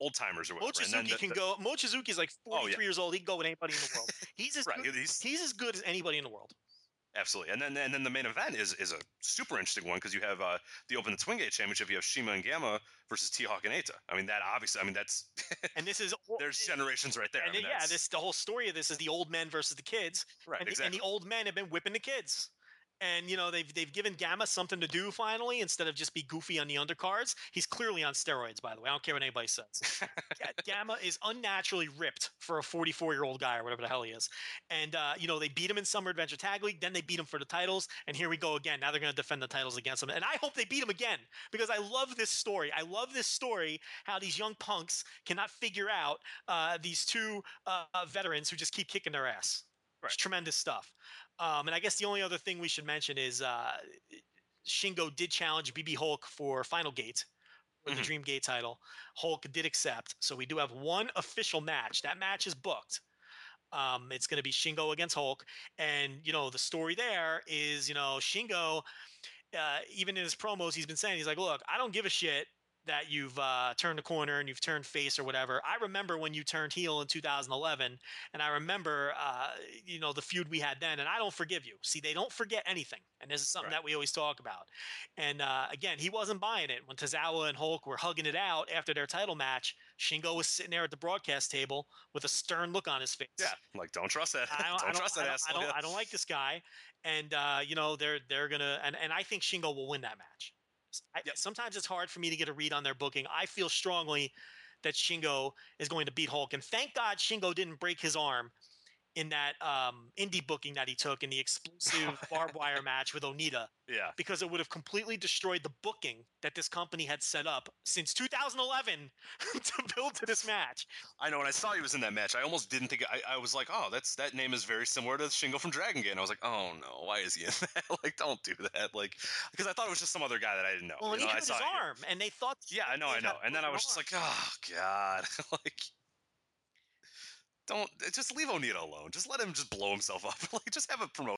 old timers or whatever. And Mochizuki the- can the- go. Mochizuki's like 43 Oh, yeah. years old. He can go with anybody in the world. He's as Right. He's, he's as good as anybody in the world. Absolutely, and then and then the main event is is a super interesting one because you have uh, the Open the Twin Gate Championship. You have CIMA and Gamma versus T Hawk and Eita. I mean, that obviously. I mean, that's And this is there's generations right there. I And mean, yeah, this the whole story of this is the old men versus the kids. right and, the, exactly. and the old men have been whipping the kids. And you know they've they've given Gamma something to do finally instead of just be goofy on the undercards. He's clearly on steroids, by the way. I don't care what anybody says. Gamma is unnaturally ripped for a 44 year old guy or whatever the hell he is. And uh, you know they beat him in Summer Adventure Tag League, then they beat him for the titles, and here we go again. Now they're going to defend the titles against him, and I hope they beat him again because I love this story. I love this story how these young punks cannot figure out uh, these two uh, veterans who just keep kicking their ass. It's Right. tremendous stuff. Um, and I guess the only other thing we should mention is uh, Shingo did challenge BB Hulk for Final Gate, for the Mhm. Dream Gate title. Hulk did accept, so we do have one official match. That match is booked. Um, it's going to be Shingo against Hulk, and you know the story there is you know Shingo, uh, even in his promos, he's been saying he's like, look, I don't give a shit that you've uh, turned a corner and you've turned face or whatever. I remember when you turned heel in 2011, and I remember, uh, you know, the feud we had then, and I don't forgive you. See, they don't forget anything, and this is something Right. that we always talk about. And uh, again, he wasn't buying it when Tozawa and Hulk were hugging it out after their title match. Shingo was sitting there at the broadcast table with a stern look on his face. Yeah, like don't trust that. I don't, don't, I don't, trust I that I asshole. don't. I don't like this guy, and uh, you know they're they're gonna and, and I think Shingo will win that match. I, Yep. Sometimes it's hard for me to get a read on their booking. I feel strongly that Shingo is going to beat Hulk, and thank God Shingo didn't break his arm in that um, indie booking that he took in the explosive barbed wire match with Onita, Yeah. because it would have completely destroyed the booking that this company had set up since 2011 to build to this match. I know when I saw he was in that match, I almost didn't think I, I was like, oh, that's that name is very similar to Shingo from Dragon Gate. And I was like, oh no, why is he in that? like, don't do that. Like, because I thought it was just some other guy that I didn't know. Well, and you he know, I hurt his saw it- arm, and they thought Yeah, I know, I know. And then I was just like, oh god, like. Don't just leave Onita alone. Just let him just blow himself up. like just have a promotion.